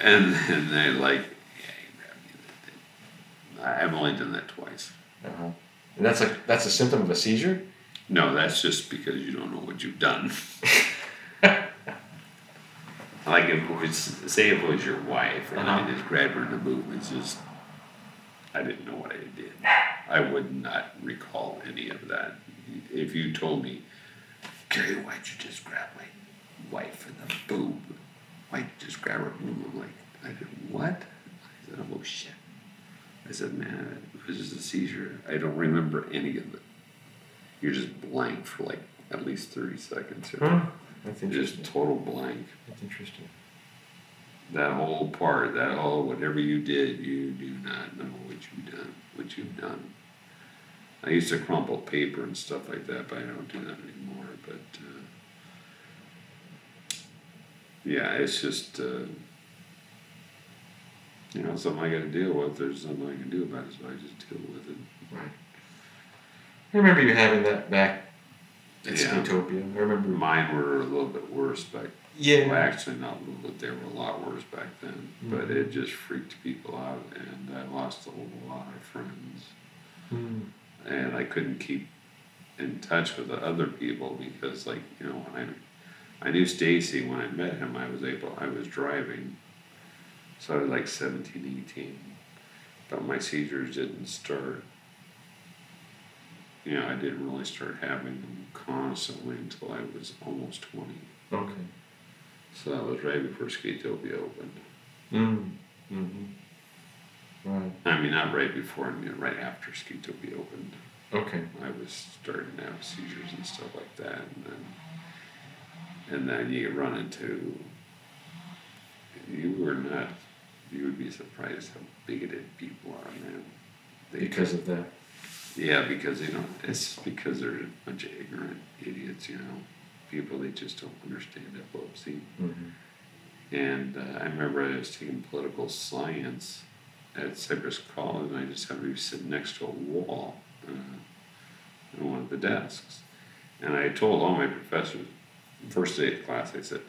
and then they're like, "Yeah, you grabbed me in the tit." I've only done that twice. Uh-huh. And that's a that's a symptom of a seizure. No, that's just because you don't know what you've done. Like if it was, say if it was your wife and I Uh-huh. just grabbed her in the boob, it's just, I didn't know what I did. I would not recall any of that. If you told me, Cary, why'd you just grab my wife in the boob? Why'd you just grab her boob? I'm like, I did what? I said, oh shit. I said, man, it was just a seizure. I don't remember any of it. You're just blank for like at least 30 seconds. know? Hmm. That's Just total blank. That's interesting. That whole part, that whole whatever you did, you do not know what you've done. What you've done. I used to crumple paper and stuff like that, but I don't do that anymore. But uh, yeah, it's just uh, you know something I got to deal with. There's nothing I can do about it, so I just deal with it. Right. I remember you having that back at Yeah. I remember. Mine were a little bit worse back Yeah. Well, actually, not a little bit. They were a lot worse back then, but Mhm. it just freaked people out, and I lost a lot of friends, Hmm. and I couldn't keep in touch with the other people because, like, you know, when I, I knew Stacy when I met him. I was able, I was driving, so I was like 17, 18, but my seizures didn't start. You know, I didn't really start having them constantly until I was almost 20. Okay. So that was right before Skatopia opened. Mm. Mm-hmm. Right. I mean, not right before, I mean, right after Skatopia opened. Okay. I was starting to have seizures and stuff like that, and then, and then you run into, you were not, you would be surprised how bigoted people are, man. They, Because of that. Yeah, because they don't, it's because they're a bunch of ignorant idiots, you know, people they just don't understand epilepsy. Mm-hmm. And uh, I remember I was taking political science at Cypress College, and I just happened to be sitting next to a wall uh, in one of the desks. And I told all my professors, first day of class, I said,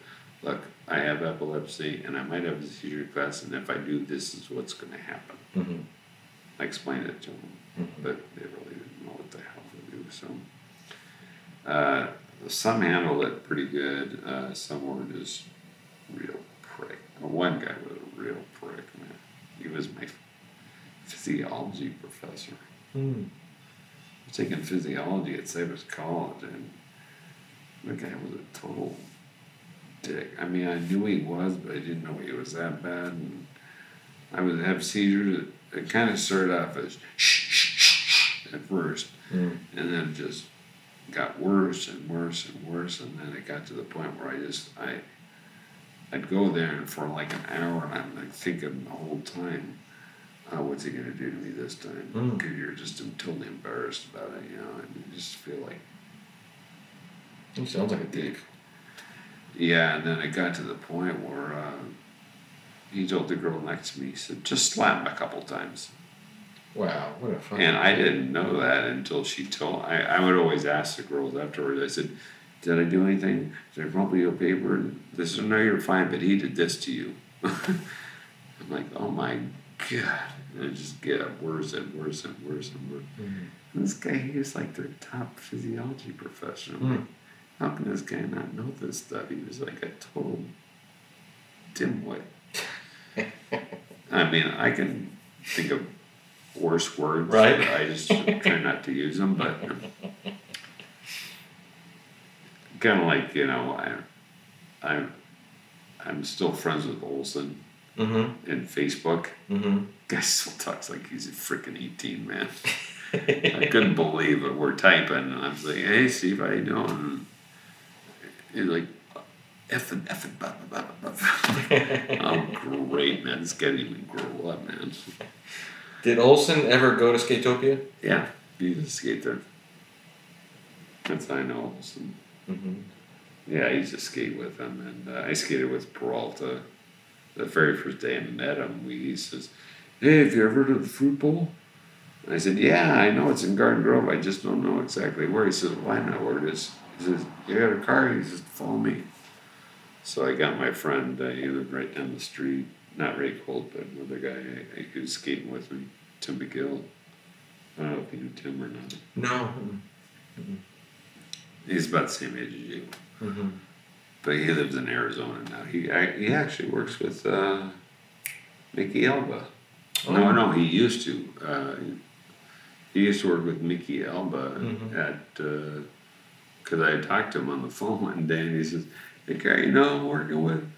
look, I have epilepsy and I might have a seizure class, and if I do, this is what's going to happen. Mm-hmm. I explained it to them, Mhm. but they really didn't know what the hell to do. So, uh, some handled it pretty good. Uh, some were just real prick. One guy was a real prick, man. He was my physiology professor. Mm. I was taking physiology at Cypress College, and the guy was a total dick. I mean, I knew he was, but I didn't know he was that bad. And I would have seizures. It, it kind of started off as shh, shh, shh, shh at first, Mm. and then just got worse and worse and worse. And then it got to the point where I just I I'd go there and for like an hour, and I'm like thinking the whole time. Oh, what's he gonna do to me this time? Mm. Because you're just totally embarrassed about it, you know, and you just feel like He sounds like a dick. Yeah, and then it got to the point where uh, he told the girl next to me, he said, just slap him a couple times. Wow, what a fucking. And I didn't know that until she told I, I would always ask the girls afterwards, I said, Did I do anything? Did I rumple your paper? And they said, No, you're fine, but he did this to you. (laughs) I'm like, Oh my God. And it just get worse and worse and worse and worse. Mhm. And this guy, he was like their top physiology professor. I'm Hmm. like, how can this guy not know this stuff? He was like a total dimwit. I mean, I can think of worse words. Right. I just try not to use them, but kind of like you know, I, I'm, I'm still friends with Olson Mm-hmm. in Facebook. Mm-hmm. Guy still talks like he's a freaking eighteen, man. I couldn't believe it. We're typing, and I'm like, "Hey, Steve, how you doing?" And he's like, "Effing, effing, blah, blah, blah." (laughs) I'm great, man. This guy didn't even grow up, man. Did Olson ever go to Skatopia? Yeah, he's a skater. That's how I know. So, Mm-hmm. yeah, I used to skate with him, and uh, I skated with Peralta. The very first day I met him, we he says, "Hey, have you ever heard of the Fruit Bowl?" And I said, "Yeah, I know it's in Garden Grove. I just don't know exactly where." He says, "Well, I know where it is." He says, "You got a car?" He says, "Follow me." So I got my friend. Uh, he lived right down the street. Not Ray Colt, but another guy I, I, who was skating with me, Tim McGill. I don't know if you knew Tim or not. No. He's about the same age as you. Mm-hmm. But he lives in Arizona now. He I, he actually works with uh, Micke Alba. No, Oh. no, he used to. Uh, he used to work with Micke Alba Mhm. at because I had talked to him on the phone (laughs) one day, and he says, "Hey, Cary, you know I'm working with."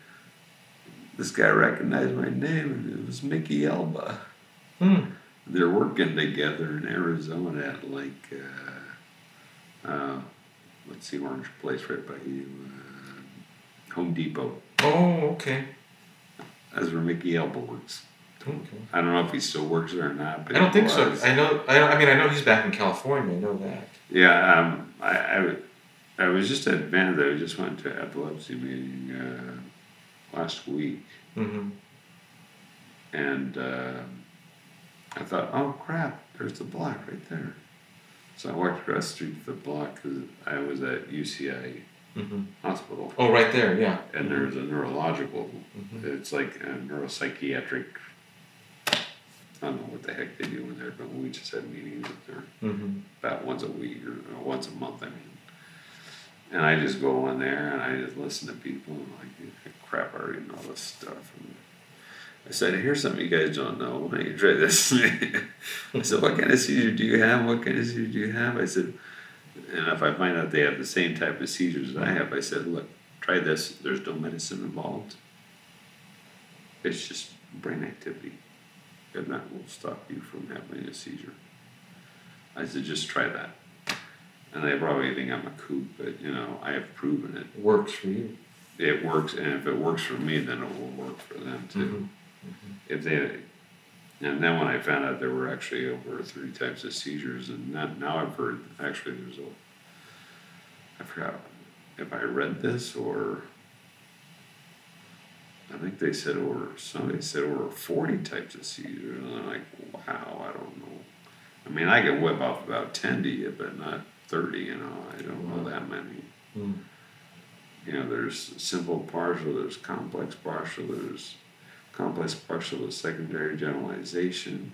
This guy recognized my name, and it was Micke Alba. Hmm. They're working together in Arizona at like, uh, uh, what's the orange place right by you? Uh, Home Depot. Oh, okay. That's where Micke Alba works. Okay. I don't know if he still works there or not. But I don't think so. I know. I, I mean, I know he's back in California. I know that. Yeah, um, I, I, I was just at Van. I just went to epilepsy meeting uh, last week, Mm-hmm. and uh, I thought, oh crap, there's the block right there. So I walked across the street to the block because I was at UCI Mm-hmm. hospital, Oh, right there. Yeah. and there's a neurological. Mhm. It's like a neuropsychiatric. I don't know what the heck they do in there, but we just had meetings up there. Mm-hmm. about once a week or, or once a month, I mean. And I just go in there and I just listen to people and like, crap, I already know this stuff. And I said, here's something you guys don't know. Why don't you try this? I said, what kind of seizure do you have? What kind of seizure do you have? I said, and if I find out they have the same type of seizures that I have, I said, look, try this. There's no medicine involved. It's just brain activity. And that will stop you from having a seizure. I said, just try that. And they probably think I'm a kook, but you know, I have proven it. Works for you. It works, and if it works for me, then it will work for them too. Mhm. If they, and then when I found out there were actually over three types of seizures, and now, now I've heard actually there's a, I forgot if I read this or I think they said over somebody said over forty types of seizures, and I'm like, wow, I don't know. I mean, I can whip off about ten to you, but not thirty. You know, I don't know that many. Mm. you know, there's simple partial, there's complex partial, there's complex partial with secondary generalization.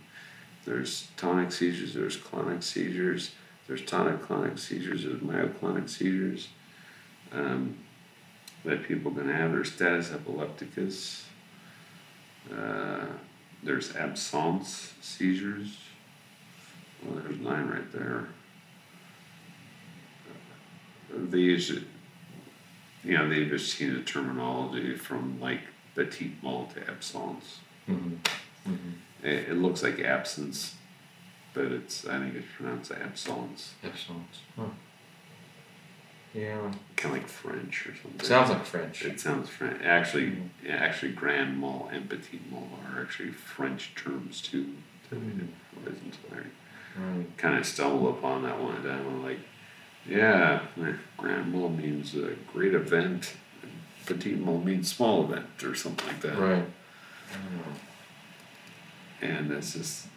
There's tonic seizures, there's clonic seizures, there's tonic clonic seizures, there's myoclonic seizures um, that people can have. There's status epilepticus. Uh, there's absence seizures. Well, there's nine right there. It, you know, they've just changed the terminology from like petit mal to absence. Mhm. Mhm. It, it looks like absence, but it's I think it's pronounced absence, Excellent. Huh. Yeah. kind of like French or something. Sounds like French. It sounds French. Actually, yeah, actually, grand mal and petit mal are actually French terms too. To Mhm. wasn't I Right. kind of stumbled upon that one time. I'm like, yeah, grand mal means a great event. Petit mal means small event or something like that. Right. And it's just,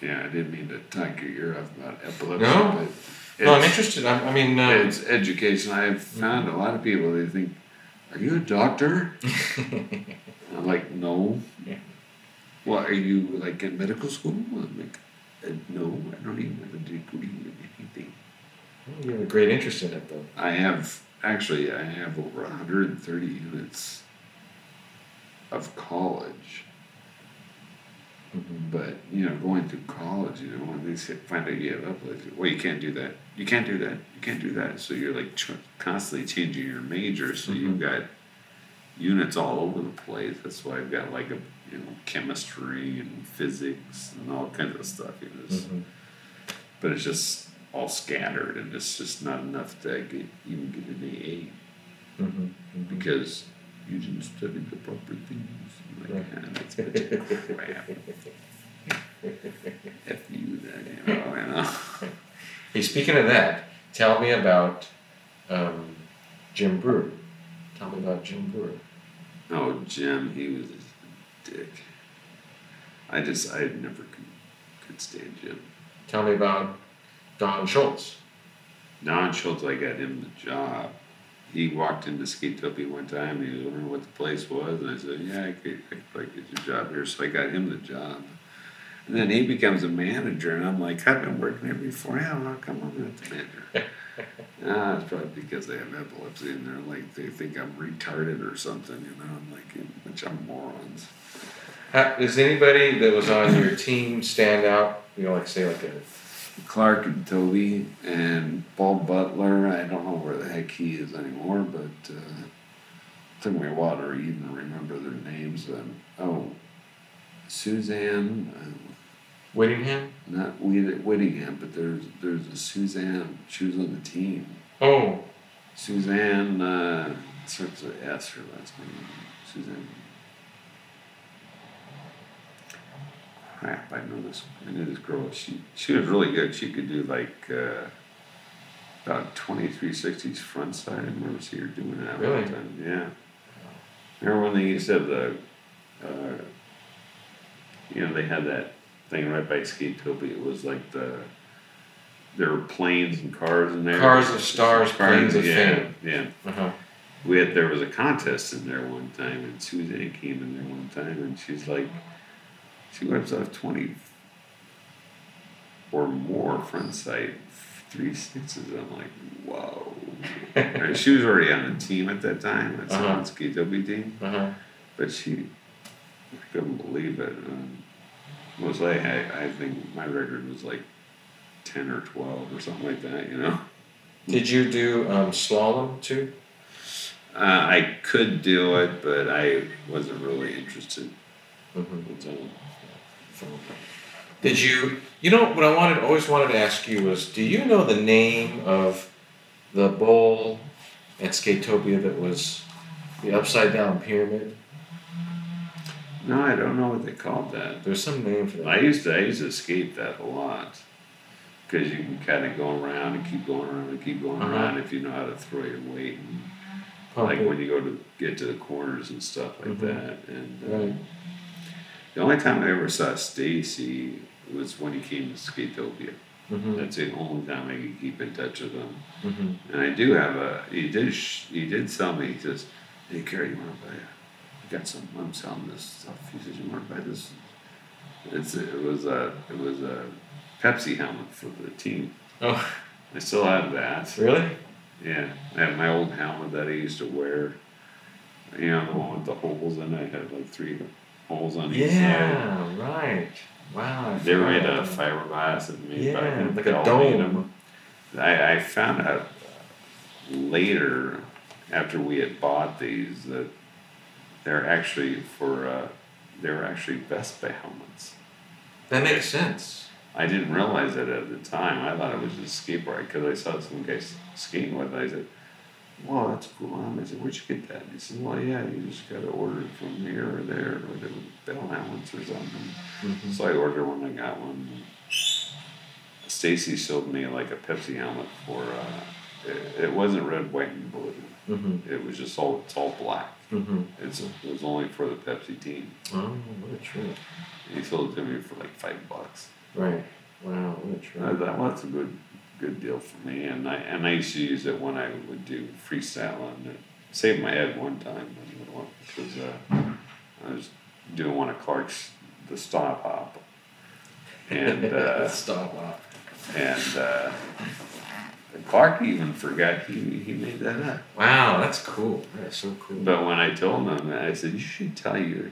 yeah, I didn't mean to talk your ear off about epilepsy, No. but No, I'm interested. I, I mean, uh, It's education. I've found a lot of people they think, "Are you a doctor?" (laughs) I'm like, "No." Yeah. Well, are you like in medical school? I'm like, uh, "No, I don't even have a degree in anything." You have a great interest in it, though. I have actually, I have over 130 units of college. Mhm. But you know, going through college, you know, when they say, find out you have epilepsy, well, you can't do that. You can't do that. You can't do that. So you're like ch- constantly changing your major. So you've Mhm. got units all over the place. That's why I've got like a you know chemistry and physics and all kinds of stuff. You know, Mhm. but it's just all scattered, and it's just not enough to get even get an AA Mhm. Mhm. because you didn't study the proper things. I'm like, Right. "Ah, that's a of crap. (laughs) F you, that, you know, you know. Hey, speaking of that, tell me about um, Jim Brewer. Tell me about Jim Brewer. Oh, Jim, he was a dick. I just, I never could, could stand Jim. Tell me about Don Schultz. Don Schultz, I got him the job. He walked into Skatopia one time and he was wondering what the place was. And I said, Yeah, I could, I could probably get your job here. So I got him the job. And then he becomes a manager. And I'm like, I've been working here before. Yeah, how come I'm not the manager? (laughs) ah, it's probably because they have epilepsy and they're like, they think I'm retarded or something. You know, I'm like, "Yeah, bunch of morons. Ha- Does anybody that was on your team stand out? You know, like say like a Clark and Toby and Paul Butler. I don't know where the heck he is anymore, but uh, took me a while to even remember their names. Um, oh, Suzanne, uh, Whittingham. not Whitt- Whittingham, but there's there's a Suzanne. She was on the team. Oh, Suzanne uh, starts with S. Her last name. Suzanne. Crap! I know this. I knew this girl. She she was really good. She could do like uh, about twenty three sixties front side. I remember seeing her doing that Really? one time. Yeah. Remember when they used to have the, uh, you know, they had that thing right by Skatopia. It was like the. There were planes and cars in there. Cars of stars, planes of yeah, fame. Yeah, uh-huh. we had there was a contest in there one time, and Suzanne came in there one time, and she's like, she whips off twenty or more front side three sixes. I'm like, whoa! (laughs) She was already on the team at that time. That's Uh-huh. on KW team, Uh-huh. but she I couldn't believe it. Um, was like I, I think my record was like ten or twelve or something like that. You know. Did you do um, slalom too? Uh, I could do it, but I wasn't really interested. Mm-hmm. Did you? You know what I wanted, always wanted to ask you was, do you know the name of the bowl at Skatopia that was the upside down pyramid? no, I don't know what they called that. There's some name for that. I used to I used to skate that a lot because you can kind of go around and keep going around and keep going Uh-huh. around if you know how to throw your weight. And, Pump like it. when you go to get to the corners and stuff like Mhm. that. And uh, Right. The only time I ever saw Stacy was when he came to Skatopia. Mm-hmm. That's the only time I could keep in touch with him. Mm-hmm. And I do have a. He did. Sh- he did sell me. He says, "Hey, Cary, you want to buy? A, I got some. I'm selling this stuff." He says, "You want to buy this?" It's. It was a. It was a Pepsi helmet for the team. Oh, I still have that. really? Yeah, I have my old helmet that I used to wear. You know, the one with the holes in it. I had like three holes on each side. Yeah, right. Wow. I They were made out of fiberglass and made Yeah, in like a dome. I, I found out later, after we had bought these, that they're actually for, uh, they're actually Vespa helmets. That makes sense. I didn't realize it at the time. I thought it was just skateboard because I saw some guys skating with it. I said, "Whoa, that's cool helmet." I said, "Where'd you get that?" And he said, "Well, yeah, you just got to order it from here or there, or were Bell helmets or something." Mm-hmm. So I ordered one. I got one. Stacy sold me like a Pepsi helmet for. Uh, it, it wasn't red, white, and blue. Mm-hmm. It was just all. It's all black. Mm-hmm. It's it was only for the Pepsi team. Oh, what a trip. He sold it to me for like five bucks. Right. Wow, what a I trip. thought, well, that's a good good deal for me. And I and I used to use it when I would do freestyle and it saved my head one time because uh, I was doing one of Clark's the stop hop. And (laughs) uh, Stop off. And uh, Clark even forgot he, he made that up. Wow, that's cool. That's so cool. But when I told him, I said, you should tell your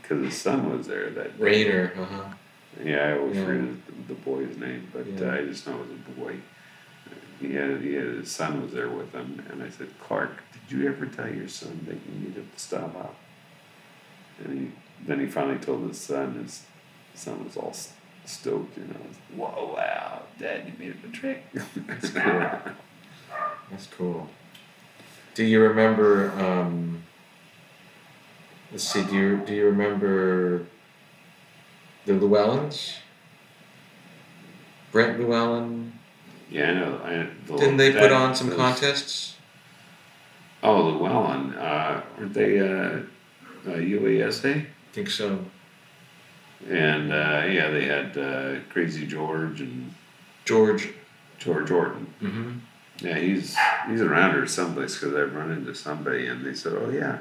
because his son was there that Raider, uh-huh. Yeah, I always Yeah. forget the, the boy's name, but Yeah. uh, I just know it was a boy. He had, he had his son was there with him, and I said, Clark, did you ever tell your son that you needed to stop out? And he, then he finally told his son, his son was all stoked, you know. Whoa, wow, Dad, you made up a trick. (laughs) That's cool. That's cool. Do you remember? Um, let's see. Do you do you remember the Llewellyns? Brent Llewellyn. yeah, I know. I, the, Didn't they put on some those- contests? Oh, Llewellyn. Uh, weren't they uh, uh, UASA? I think so. And uh, yeah, they had uh, Crazy George and George. George Jordan. Mm-hmm. Yeah, he's he's around here someplace because I've run into somebody and they said, "Oh yeah."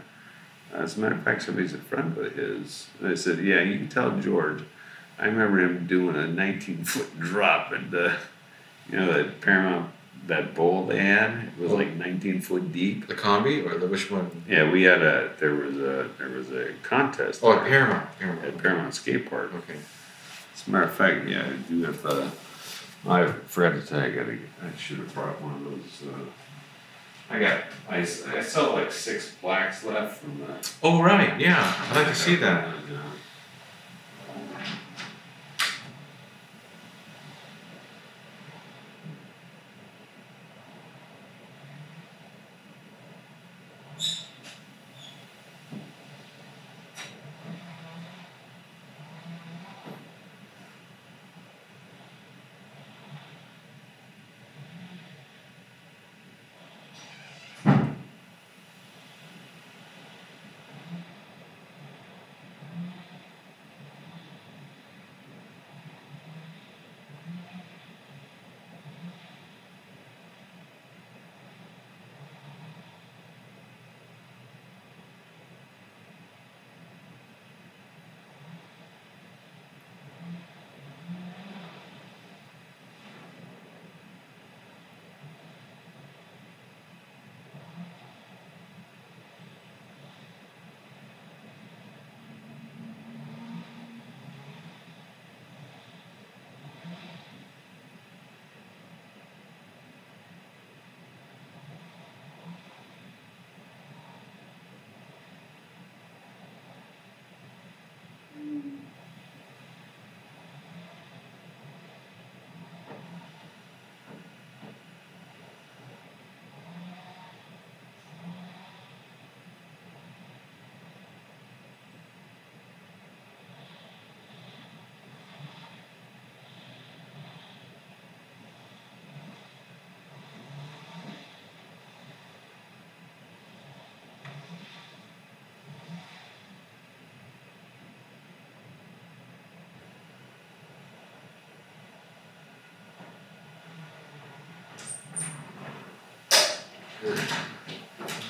As a matter of fact, somebody's a friend of his. And I said, "Yeah, you can tell George. I remember him doing a 19 foot drop and uh, you know that Paramount that bowl they had it was like 19 foot deep. The combi or the which one? Yeah, we had a there was a there was a contest Oh, at there Paramount. at Paramount. Paramount Skate Park. Okay. As a matter of fact, yeah, I do have. Uh, I forgot to you, I. I should have brought one of those. Uh, I got. I, I still have like six blacks left from the. Oh right, yeah. I'd like to see that. Uh,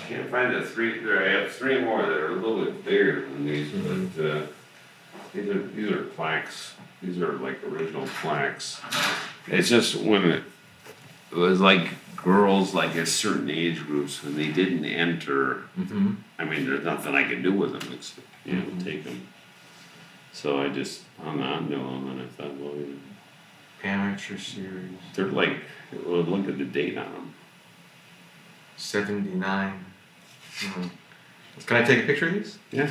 Can't find the three, there, I have three more that are a little bit bigger than these, but, uh, these are, these are plaques, these are like original plaques. It's just when it, it was like girls like at certain age groups, when they didn't enter, Mm-hmm. I mean, there's nothing I can do with them except, you know, take them. So I just hung on to them and I thought, well, you know, Amateur series. they're like, well, look at the date on them. 79. Mhm. Can I take a picture of these? Yeah.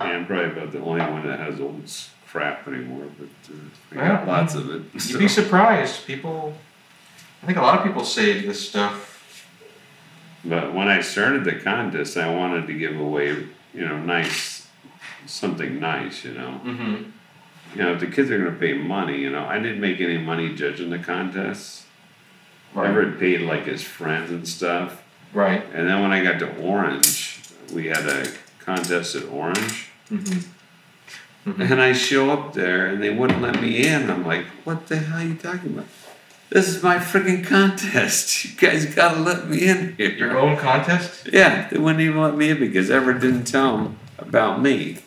Yeah, I'm probably about the only one that has old s- crap anymore, but uh, I got Well, lots of it. You'd so. be surprised. People, I think a lot of people save this stuff. But when I started the contest, I wanted to give away, you know, nice, something nice, you know. Mm-hmm. You know, if the kids are gonna pay money, you know, I didn't make any money judging the contests. Everett paid like his friends and stuff. Right. And then when I got to Orange, we had a contest at Orange. Mm-hmm. And I show up there and they wouldn't let me in. I'm like, what the hell are you talking about? This is my freaking contest. (laughs) You guys gotta let me in Your own contest? Yeah, they wouldn't even let me in because Everett didn't tell them about me.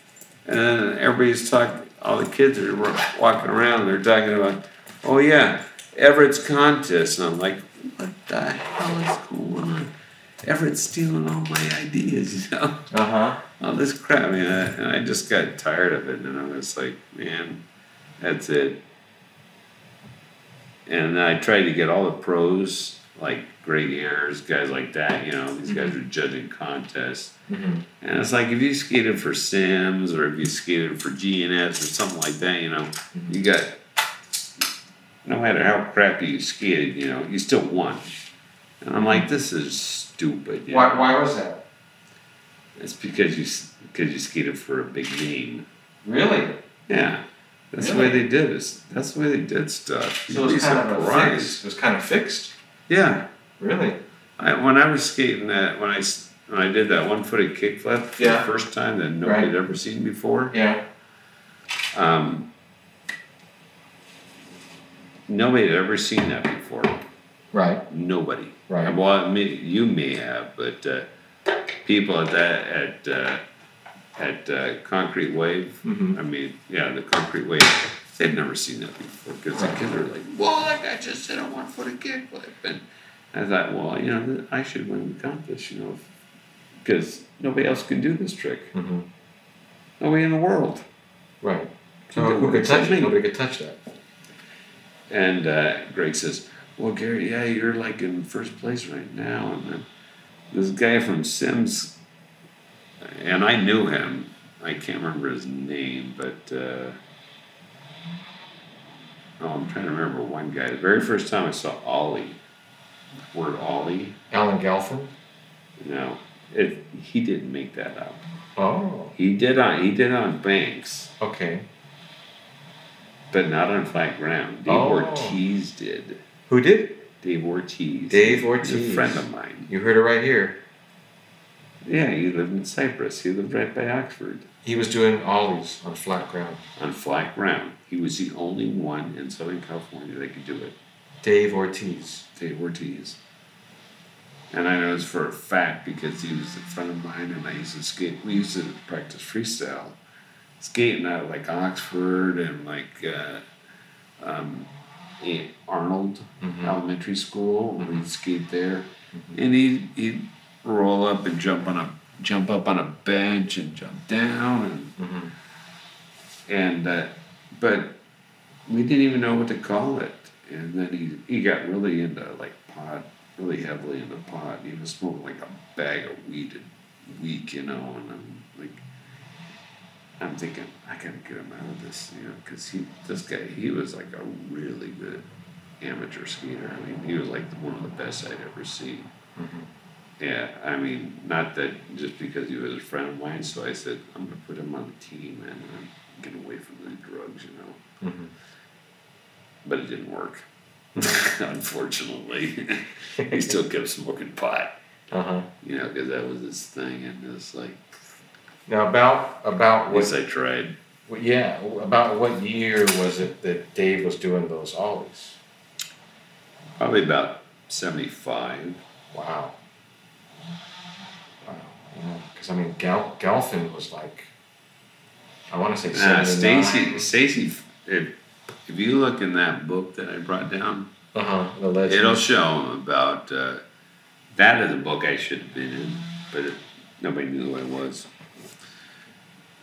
And then everybody's talking, all the kids are walking around, they're talking about, oh yeah, Everett's contest. And I'm like, what the hell is going on? Everett's stealing all my ideas, you know? Uh huh. all this crap. I mean, I, and I just got tired of it, and I was like, man, that's it. And I tried to get all the pros, like Greg Ayers, guys like that. You know, these guys are judging contests, Mm-hmm. and it's like if you skated for Sims or if you skated for G&S or something like that, you know, you got. No matter how crappy you skated, you know, you still won. And I'm like, this is stupid. you Why, know? why was that? It's because you because you skated for a big name. Really? Yeah, that's the way they did it. That's the way they did stuff. So You'd it was kind of a surprised. fix. It was kind of fixed. Yeah, Really? I, when I was skating that when I when I did that one footed kickflip for Yeah. the first time that nobody Right. had ever seen before. Yeah. Um, nobody had ever seen that before. Right. Nobody. Right. Well, you may have, but uh, people at that at uh, at uh, Concrete Wave. Mhm. I mean, yeah, the Concrete Wave. They'd never seen that before because the Right. kids are like, "Well, that guy just did a one footed kickflip," and I thought, well, you know, I should win the contest, you know, because nobody else can do this trick. Mm-hmm. Nobody in the world. Right. So do who could touch it? me. Nobody could touch that. And uh, Greg says, "Well, Cary, yeah, you're like in first place right now." And then this guy from Sims, and I knew him. I can't remember his name, but uh, oh, I'm trying to remember one guy. The very first time I saw Ollie, word Ollie, Alan Gelfand? no, it he didn't make that up. Oh. He did on he did on Banks, Okay. but not on flat ground. Dave Oh. Ortiz did. Who did? Dave Ortiz. Dave He's Ortiz. a friend of mine. You heard it right here. Yeah, he lived in Cypress. He lived right by Oxford He was doing ollies on flat ground. on flat ground. He was the only one in Southern California that could do it. Dave Ortiz. Dave Ortiz. And I know it's for a fact because he was a friend of mine and I used to skate. We used to practice freestyle. Skating out of like Oxford and like uh, um, Arnold Mhm. Elementary School. We'd skate there. And he'd, he'd roll up and jump on a jump up on a bench and jump down and Mm-hmm. and uh, but we didn't even know what to call it. And then he he got really into like pot, really heavily into pot. He was smoking like a bag of weed a week, you know. And I'm like, I'm thinking I gotta get him out of this, you know, because he this guy he was like a really good amateur skater. I mean, he was like one of the best I'd ever seen. Mhm. Yeah, I mean, not that just because he was a friend of mine. So I said, I'm gonna put him on the team and uh, get away from the drugs, you know. Mm-hmm. But it didn't work, (laughs) unfortunately. he still kept smoking pot, Uh huh. you know, because that was his thing. And it's like, Now about about what I tried. Well, yeah, about what year was it that Dave was doing those ollies? Probably about 75. Wow. Wow. Because I mean, Gal- Gelfand was like, I want to say 79. Stacy, Stacy, if, if you look in that book that I brought down, Uh huh. The legend. it'll show about uh, that is a book I should have been in, but it, nobody knew who I was.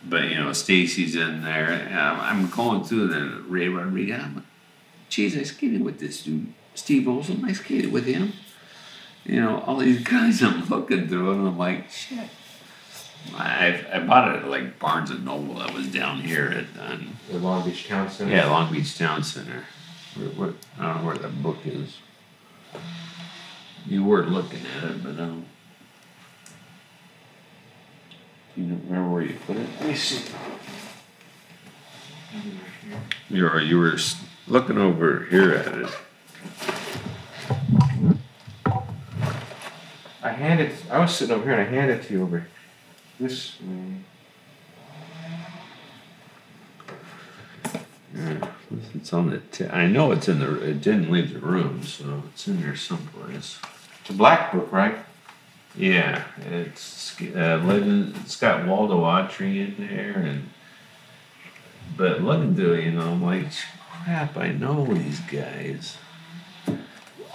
But you know, Stacy's in there. I'm I'm going through the Ray Rodriguez. I'm like, geez, I skated with this dude, Steve Olson. I skated with him. You know, all these (laughs) guys I'm looking through, and I'm like, shit. I I bought it at like Barnes and Noble. That was down here at um, the Long Beach Town Center. yeah Long Beach Town Center. Where, where, I don't know where that book is. You weren't looking at it, but I don't. you remember where you put it? Let me see. You were you were looking over here at it. I handed. I was sitting over here and I handed it to you over this way. Yeah, it's on the. T- I know it's in the. It didn't leave the room, so it's in there someplace. It's a black book, right? Yeah, it's uh. It's got Waldo Autry in there, and but looking through, it, you know, I'm like, crap. I know these guys.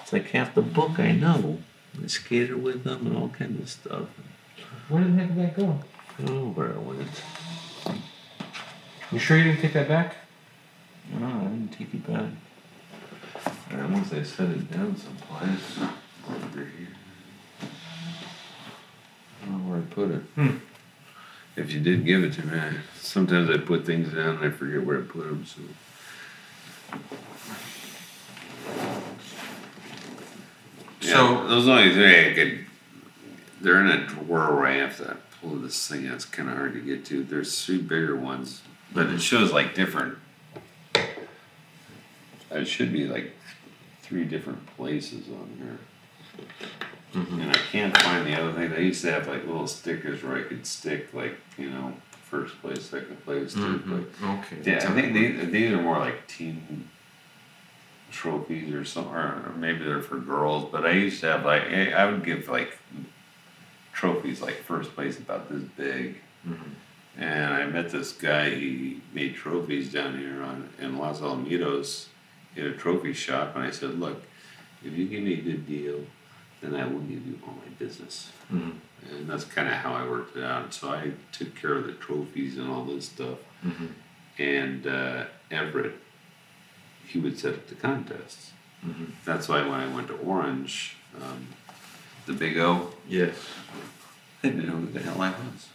It's like half the book I know. I skated with them and all kinds of stuff. Where the heck did that go? I don't where it went. You sure you didn't take that back? No, I didn't take it back. Or once I set it down someplace. Over here. I don't know where I put it. Hmm. If you did give it to me, I, sometimes I put things down and I forget where I put them. So. So- yeah, those only three I could. They're in a drawer where I have to pull this thing out. It's kind of hard to get to. There's three bigger ones, but it shows like different. Uh, it should be like three different places on here. Mm-hmm. And I can't find the other thing. They used to have like little stickers where I could stick like you know first place, second place, 3rd mm-hmm. place. Okay. Yeah, I think these, these are more like team trophies or something, or maybe they're for girls. But I used to have like I would give like trophies like first place about this big. And I met this guy. He made trophies down here on in Los Alamitos, in a trophy shop. And I said, "Look, if you give me a good deal, then I will give you all my business." Mhm. And that's kind of how I worked it out. So I took care of the trophies and all this stuff. Mhm. And uh, Everett, he would set up the contests. Mhm. That's why when I went to Orange, um, the Big O, Yes. I didn't know who the hell I was.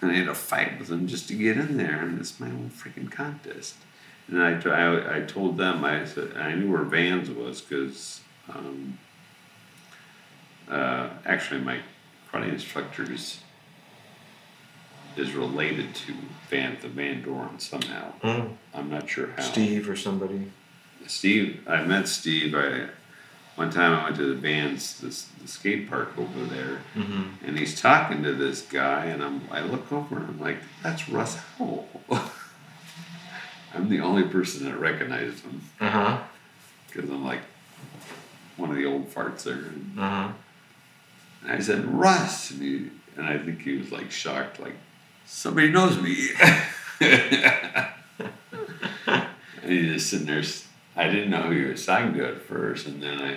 And I had to fight with them just to get in there, and it's my own freaking contest. And I, t- I, I told them, I said, I knew where Vans was because um, uh, actually my karate instructors is related to Van, the Van Doren somehow. Mm. I'm not sure how. Steve or somebody. Steve, I met Steve. I one time I went to the Vans the, the skate park over there, Mm-hmm. and he's talking to this guy, and I'm I look over and I'm like, that's Russ Howell. (laughs) I'm the only person that recognized him because I'm like one of the old farts there. And Uh huh. I said, Russ, and, he, and I think he was like shocked, like somebody knows me. (laughs) and he's just sitting there. I didn't know who he was talking to at first, and then I,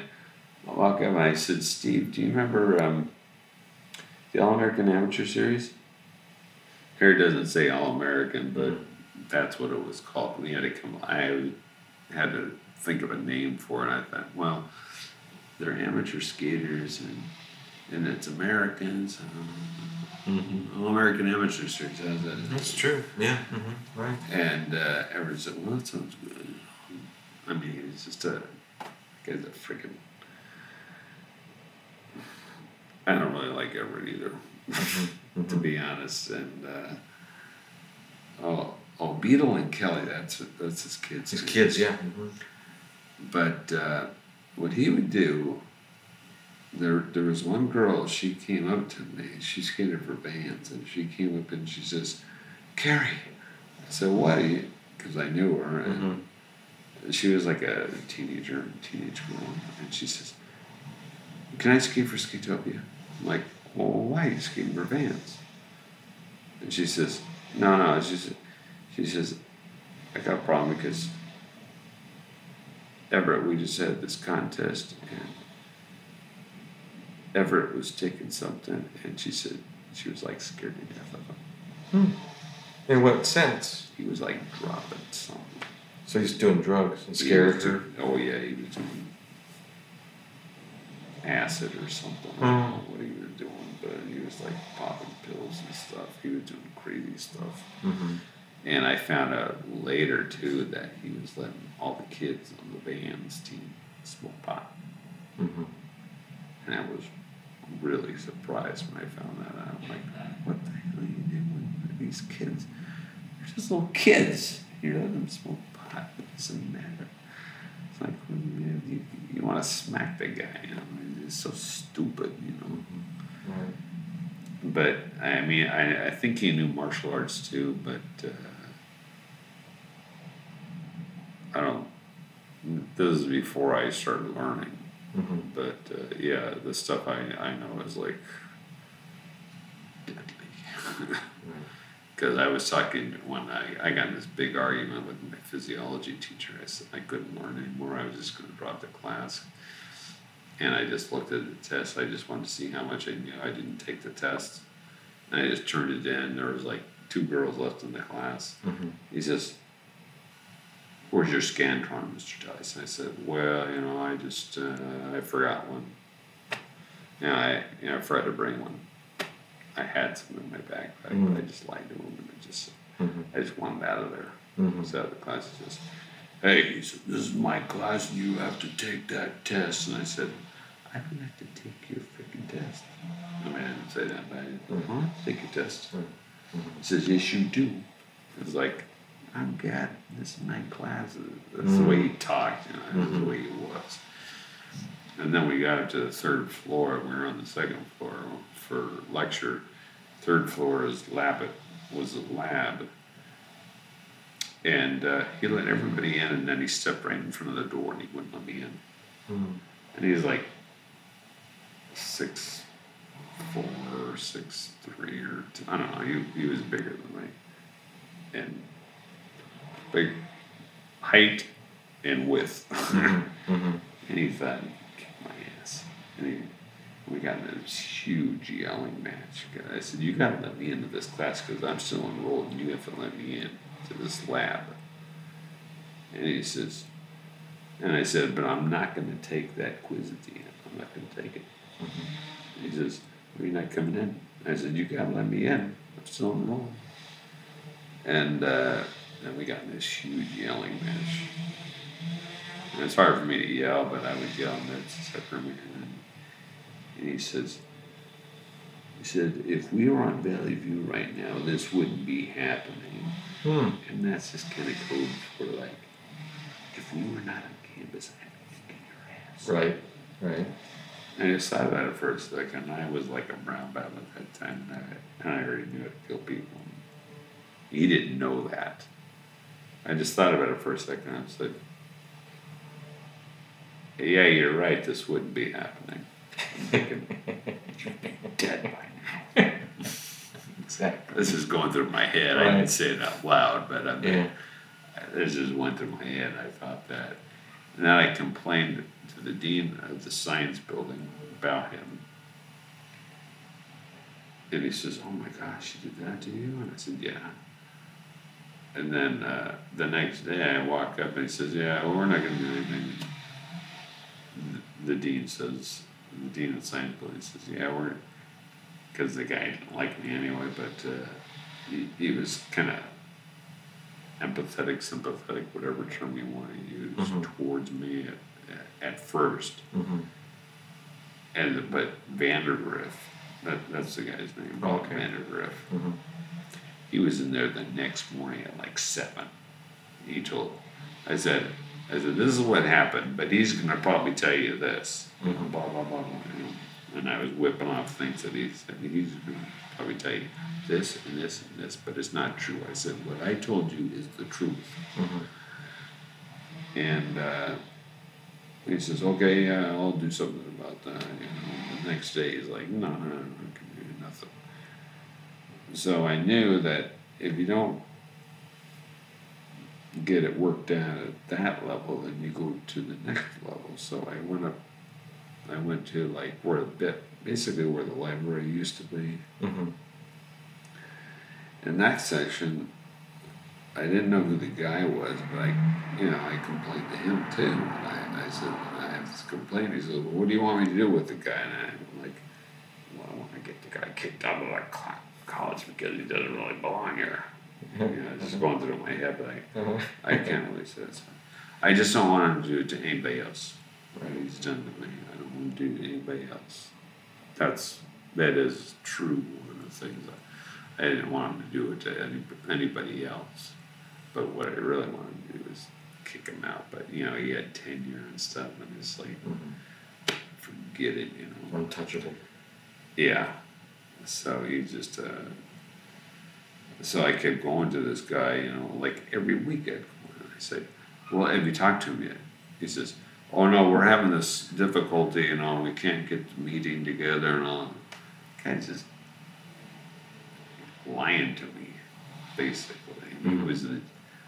I walk up and I said, Steve, do you remember um, the All American Amateur Series? Here it doesn't say All American, but that's what it was called. We had to come. I had to think of a name for it. I thought, well, they're amateur skaters and and it's Americans. Mm-hmm. All American Amateur Series that. That's true. Yeah. Mm-hmm. Right. And uh, Everett said, well, that sounds good. I mean, it's just a guy's a freaking. I don't really like Everett either, to be honest. And uh, oh, oh, Beetle and Kelly, that's that's his kids. His kids. Yeah. Mm-hmm. But uh, what he would do, there there was one girl. She came up to me. She skated for Vans, and she came up and she says, "Cary, I said, what? Because I knew her. And Mm-hmm. She was like a teenager, teenage girl. And she says, can I skate for Skatopia? I'm like, well, why are you skating for Vans? And she says, no, no. She says, she says, I got a problem because Everett, we just had this contest and Everett was taking something and she said, she was like scared to death of him. Hmm. In what sense? He was like dropping something. So he's doing drugs and scared her. Oh yeah, he was doing acid or something. I Mm. don't know what he was doing, but he was like popping pills and stuff. He was doing crazy stuff. Mm-hmm. And I found out later too that he was letting all the kids on the Vans team smoke pot. Mm-hmm. And I was really surprised when I found that out. I'm like, what the hell are you doing with these kids? They're just little kids. You let them smoke It doesn't matter. It's like, you, you, you want to smack the guy. You know, it's so stupid. You know. Right. But I mean, I, I think he knew martial arts too, but uh, I don't. This is before I started learning. Mm-hmm. But uh, yeah, the stuff I, I know is like deadly. (laughs) Because I was talking when I, I got in this big argument with my physiology teacher. I said I couldn't learn anymore. I was just going to drop the class. And I just looked at the test. I just wanted to see how much I knew. I didn't take the test. And I just turned it in. There was like two girls left in the class. Mm-hmm. He says, Where's your Scantron, Mr. Tyson? I said, Well, you know, I just, uh, I forgot one. And I, you know, I forgot to bring one. I had some in my backpack, but I Mm. just lied to him and I just, Mm-hmm. I just wanted out of there. Mm-hmm. So the class he says, Hey, he said, This is my class and you have to take that test. And I said, I don't have to take your freaking test. I mean, I didn't say that, but I didn't, Mm-hmm. Take your test. Mhm. He says, Yes, you do. It's like, I'm God, this is my class. That's the way he talked, you know, that's the way he was. And then we got up to the third floor. We were on the second floor for lecture. Third floor is lab. Was a lab. And uh, he let everybody in, and then he stepped right in front of the door, and he wouldn't let me in. Mm-hmm. And he was like six four or six three or two, I don't know. He he was bigger than me, and big height and width. Mm-hmm. and he thought he kicked my ass. And he, we got in this huge yelling match. I said, "You got to let me into this class because I'm still enrolled, and you have to let me in to this lab." And he says, and I said, "But I'm not going to take that quiz at the end. I'm not going to take it." He says, "Are you not coming in?" I said, "You got to let me in. I'm still enrolled." And uh, then we got in this huge yelling match. And it's hard for me to yell, but I would yell, and that's for me. And, he says, he said, if we were on Valley View right now, this wouldn't be happening. Hmm. And that's just kind of code for like, if we were not on campus, I'd be kicking your ass. Right. Right. And I just thought about it for a second. I was like a brown belt at that time, and I, and I already knew how to kill people. He didn't know that. I just thought about it for a second. I was like, yeah, you're right. This wouldn't be happening. I'm thinking, you'd be dead by now. Exactly. This is going through my head. I didn't say it out loud, but I mean, Yeah. this just went through my head. I thought that. And then I complained to the dean of the science building about him. And he says, Oh my gosh, he did that to you? And I said, Yeah. And then uh, the next day I walk up and he says, Yeah, well, we're not going to do anything. The dean says, The dean of science building says, Yeah, we're. Because the guy didn't like me anyway, but uh, he, he was kind of empathetic, sympathetic, whatever term you want to use, Mhm. towards me at, at first. Mm-hmm. And but Vandergriff, that, that's the guy's name, Bob Okay. Vandergriff. Mm-hmm. He was in there the next morning at like seven. He told, I said, I said, this is what happened, but he's gonna probably tell you this. Mhm. Blah blah blah blah. You know. and I was whipping off things that he said. He's gonna probably tell you this and this and this, but it's not true. I said, what I told you is the truth. Mhm. And uh, he says, okay, yeah, I'll do something about that. You know, the next day he's like, no, no, no, I can do nothing. So I knew that if you don't get it worked out at that level, then you go to the next level. So I went up, I went to like where the bit, basically where the library used to be. Mhm. In that section, I didn't know who the guy was, but I, you know, I complained to him too. And I, I said, I have this complaint. He said, well, what do you want me to do with the guy? And I'm like, well, I want to get the guy kicked out of that college because he doesn't really belong here. Know, it's just going through my head, but I, Mhm. I can't really say that. I just don't want him to do it to anybody else. Right? He's done to me. I don't want to do it to anybody else. That's that is true. One of the things I, I didn't want him to do it to any, anybody else. But what I really wanted to do was kick him out. But you know, he had tenure and stuff, and it's like, Mhm. forget it. You know. Untouchable. Yeah. So he just, uh, so I kept going to this guy, you know, like every week I'd go in. I said, Well, have you talked to him yet? He says, Oh no, we're having this difficulty, you know, we can't get the meeting together and all. Guy's just lying to me, basically. He Mhm. was the,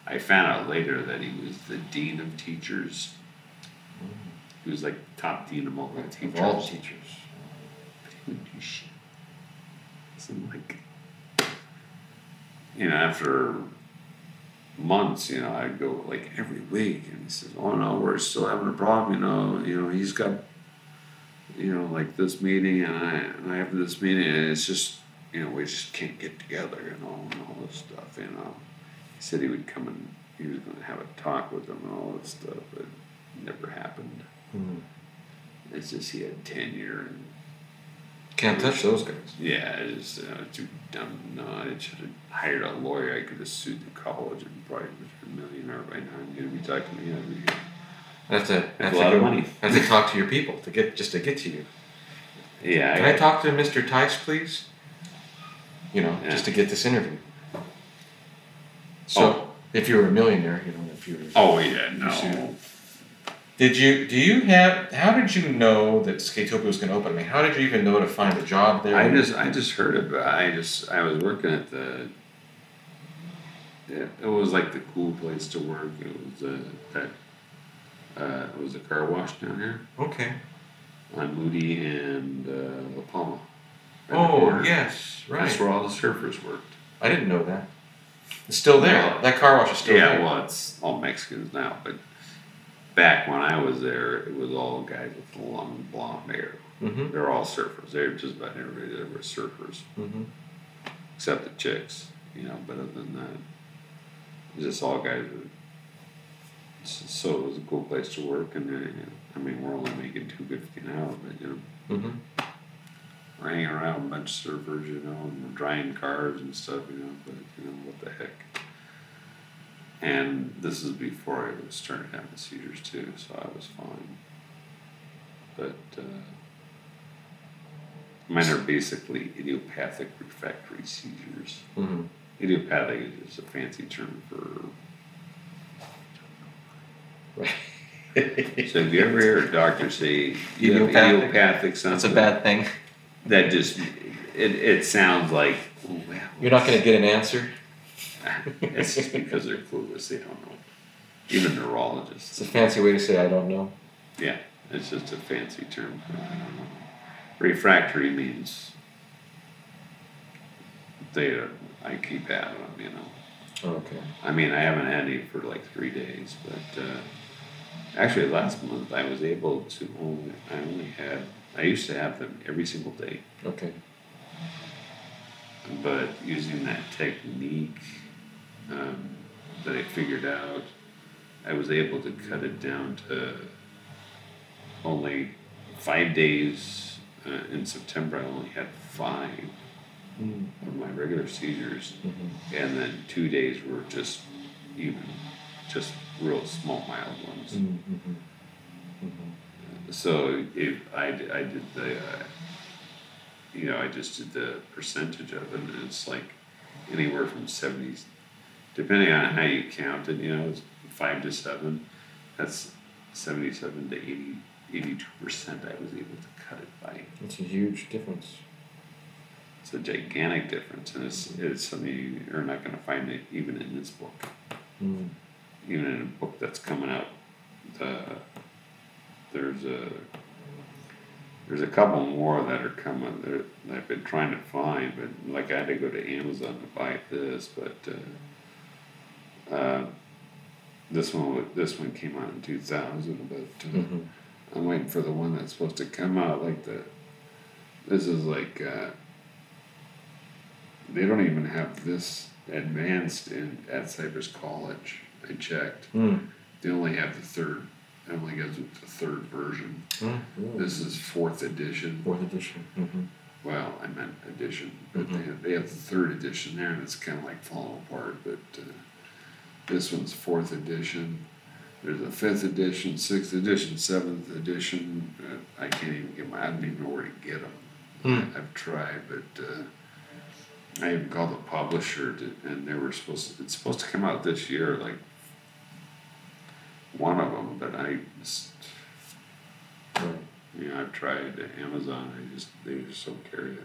I found out later that he was the dean of teachers. He was like top dean of all the teachers. Of all teachers. But he do shit. So I'm like, you know, after months, you know, I'd go like every week, and he says, "Oh no, we're still having a problem." You know, you know, he's got, you know, like this meeting, and I, and I have this meeting, and it's just, you know, we just can't get together, you know, and all this stuff, you know. He said he would come and he was going to have a talk with them and all this stuff, but it never happened. Mhm. It's just he had tenure and Can't touch those guys. yeah, it's uh, too dumb. No, I should have hired a lawyer. I could have sued the college and probably was a millionaire by now. And you'd be talking to me every year. I have to, I have a to lot of money. I have to talk to your people to get just to get to you. Yeah, Can I talk to Mr. Tice, please? You know, just to get this interview. So, Oh. if you were a millionaire, you know, if you were. Oh yeah, no. Did you? Do you have? How did you know that Skatopia was going to open? I mean, how did you even know to find a job there? I just I just heard about. I just I was working at the. It, was like the cool place to work. It was uh, that. Uh, it was a car wash down here Okay. on Moody and uh, La Palma. Right Oh yes, right. That's where all the surfers worked. I didn't know that. It's still there. Well, that car wash is still yeah, there. well, it's all Mexicans now, but back when I was there, it was all guys with long blonde hair. Mm-hmm. They're all surfers. They're just about everybody there was surfers, Mm-hmm. except the chicks, you know. But other than that, it was just all guys. With, so it was a cool place to work, and uh, you know, I mean, we're only making two fifty an hour, but you know, Mm-hmm. we're hanging around a bunch of surfers, you know, and we're drying cars and stuff, you know. But you know, what the heck. And this is before I was started having seizures too, so I was fine. But uh, mine are basically idiopathic refractory seizures. Mm-hmm. Idiopathic is a fancy term for. Right. So if you ever hear a doctor say you have Idiopathic? idiopathic something, That's a bad thing. that just it, it sounds like oh, well, You're not going to get an answer. (laughs) it's just because they're clueless. They don't know. Even neurologists. It's a fancy way to say I don't know. Yeah, it's just a fancy term. For, I don't know. Refractory means they are, I keep having them, you know. Okay. I mean, I haven't had any for like three days, but uh, actually last month I was able to only, I only had, I used to have them every single day, Okay. but using that technique um, that I figured out, I was able to cut it down to only five days. Uh, in September, I only had five Mm-hmm. of my regular seizures, and then two days were just even, just real small, mild ones. Mm-hmm. so if I, I did the, uh, you know, I just did the percentage of it, and it's like anywhere from seventy, depending on how you count it, you know, it's five to seven, that's seventy-seven to eighty, eighty-two percent I was able to cut it by. That's a huge difference. It's a gigantic difference, and it's, it's something you're not gonna find it even in this book. Mm. even in a book that's coming out, the, there's a, there's a couple more that are coming that that I've been trying to find, but like I had to go to Amazon to buy this, but, uh, uh, this one, this one came out in two thousand, but, uh, Mhm. I'm waiting for the one that's supposed to come out, like the, this is like, uh, they don't even have this advanced in, at Cypress College, I checked. Mm. They only have the third, it only goes with the third version. Mm. This is fourth edition, Fourth edition. Mm-hmm. well, I meant edition, but they have, they have the third edition there and it's kinda like falling apart, but, uh, this one's fourth edition. There's a fifth edition, sixth edition, seventh edition, uh, I can't even get my, I don't even know where to get them. Hmm. I've tried, but, uh, I even called the publisher to, and they were supposed, to- it's supposed to come out this year, like, one of them, but I just, you know, I've tried Amazon, I just, they just don't carry it.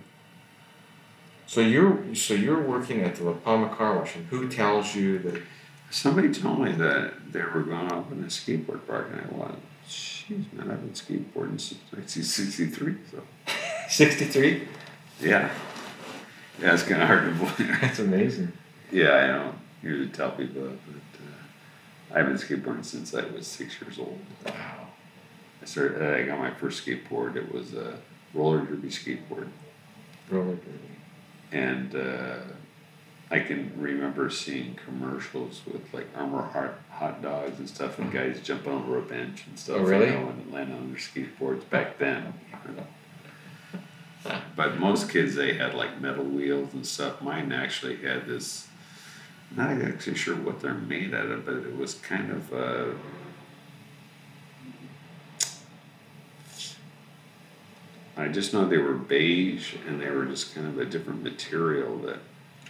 So you're so you're working at the La Palma Car Wash, and who tells you that? Somebody told me that they were going up in a skateboard park, and I went, "Jeez, man, I've been skateboarding since 1963." So, (laughs) Sixty-three. yeah, yeah, it's kind of hard to believe. (laughs) That's amazing. yeah, I don't usually tell people, that, but uh, I've been skateboarding since I was six years old. Wow. I started. I got my first skateboard. It was a roller derby skateboard, Roller derby. and uh, I can remember seeing commercials with like Armour hot, hot dogs and stuff, and guys jumping over a bench and stuff. Oh, really? And landing on their skateboards back then. But most kids they had like metal wheels and stuff. Mine actually had this. Not actually sure what they're made out of, but it was kind of. Uh, I just know they were beige and they were just kind of a different material that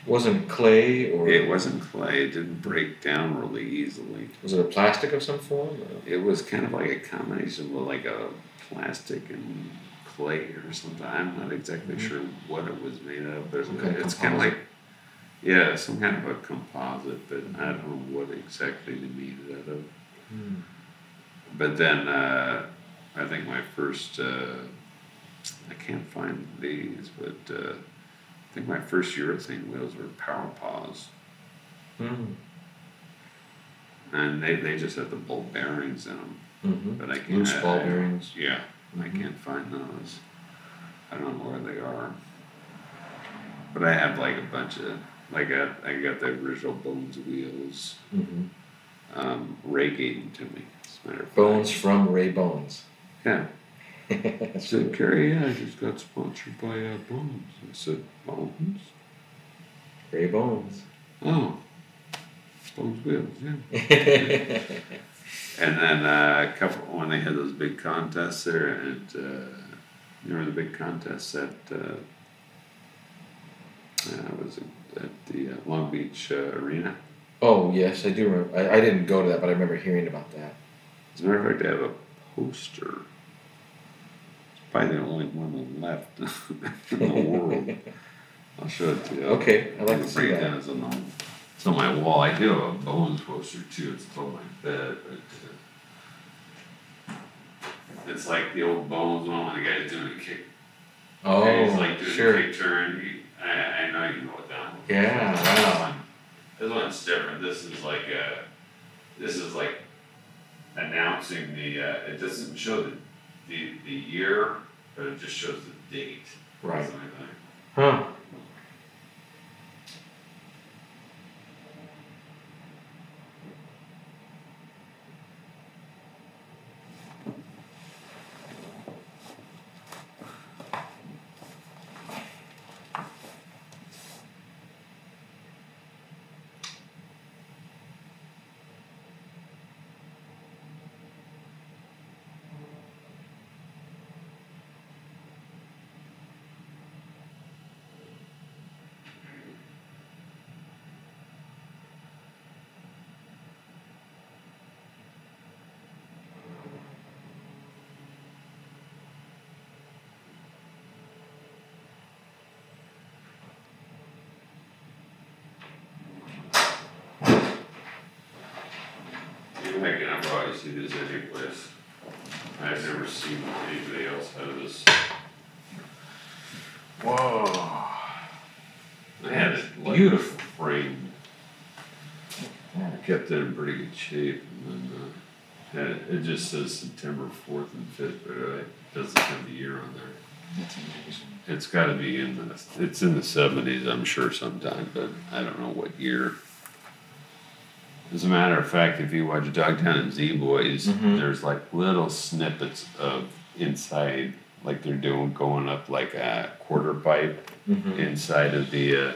Wasn't clay or it wasn't clay. It didn't break down really easily. Was it a plastic of some form? or- It was kind of like a combination of like a plastic and clay or something. I'm not exactly sure what it was made of, but Some kind of it's kind of like yeah, some kind of a composite, but I don't know what exactly they made it out of. Hmm. But then uh, I think my first uh, I can't find these, but uh, think my first urethane wheels were Power Paws. Hmm. And they, they just had the ball bearings in them, Mm-hmm. but I can't. Loose ball I- bearings. Yeah, I Mhm. can't find those. I don't know where they are. But I have like a bunch of like I, I got the original Bones wheels. Mm-hmm. Um, Ray gave them to me. As a matter of fact. Bones from Ray Bones. Yeah. I (laughs) said, Cary, yeah, I just got sponsored by uh, Bones. I said, Bones? Ray Bones. Oh, Bones wheels, yeah. (laughs) And then uh, a couple when they had those big contests there, and uh, you remember the big contests at uh, uh, was it at the uh, Long Beach uh, Arena? oh yes, I do remember. I, I didn't go to that, but I remember hearing about that. As a matter of fact, I have a poster. Probably the only one left (laughs) in the world. I'll show it to you. Okay, I'd like to see that. It's on, the, it's on my wall. I do have a Bones poster too. It's on my bed, but uh, it's like the old Bones one when the guy's doing a kick. Oh, he's like doing sure. a kick turn. He, I, I know you know what that one. Yeah, This wow. one- This one's different. This is like a, this is like announcing the. Uh, it doesn't show the, the the year, but it just shows the date. Right. Something like that. Huh. I've always seen this anyplace. I've never seen anybody else have this. Whoa. I had it Beautiful. framed. I kept it in pretty good shape, and then uh, had it, it just says September fourth and fifth, but uh, it doesn't have the year on there. That's amazing. It's got to be in the. It's in the seventies, I'm sure, sometime, but I don't know what year. As a matter of fact, if you watch Dogtown and Z Boys, Mhm. there's like little snippets of inside, like they're doing going up like a quarter pipe Mm-hmm. inside of the uh,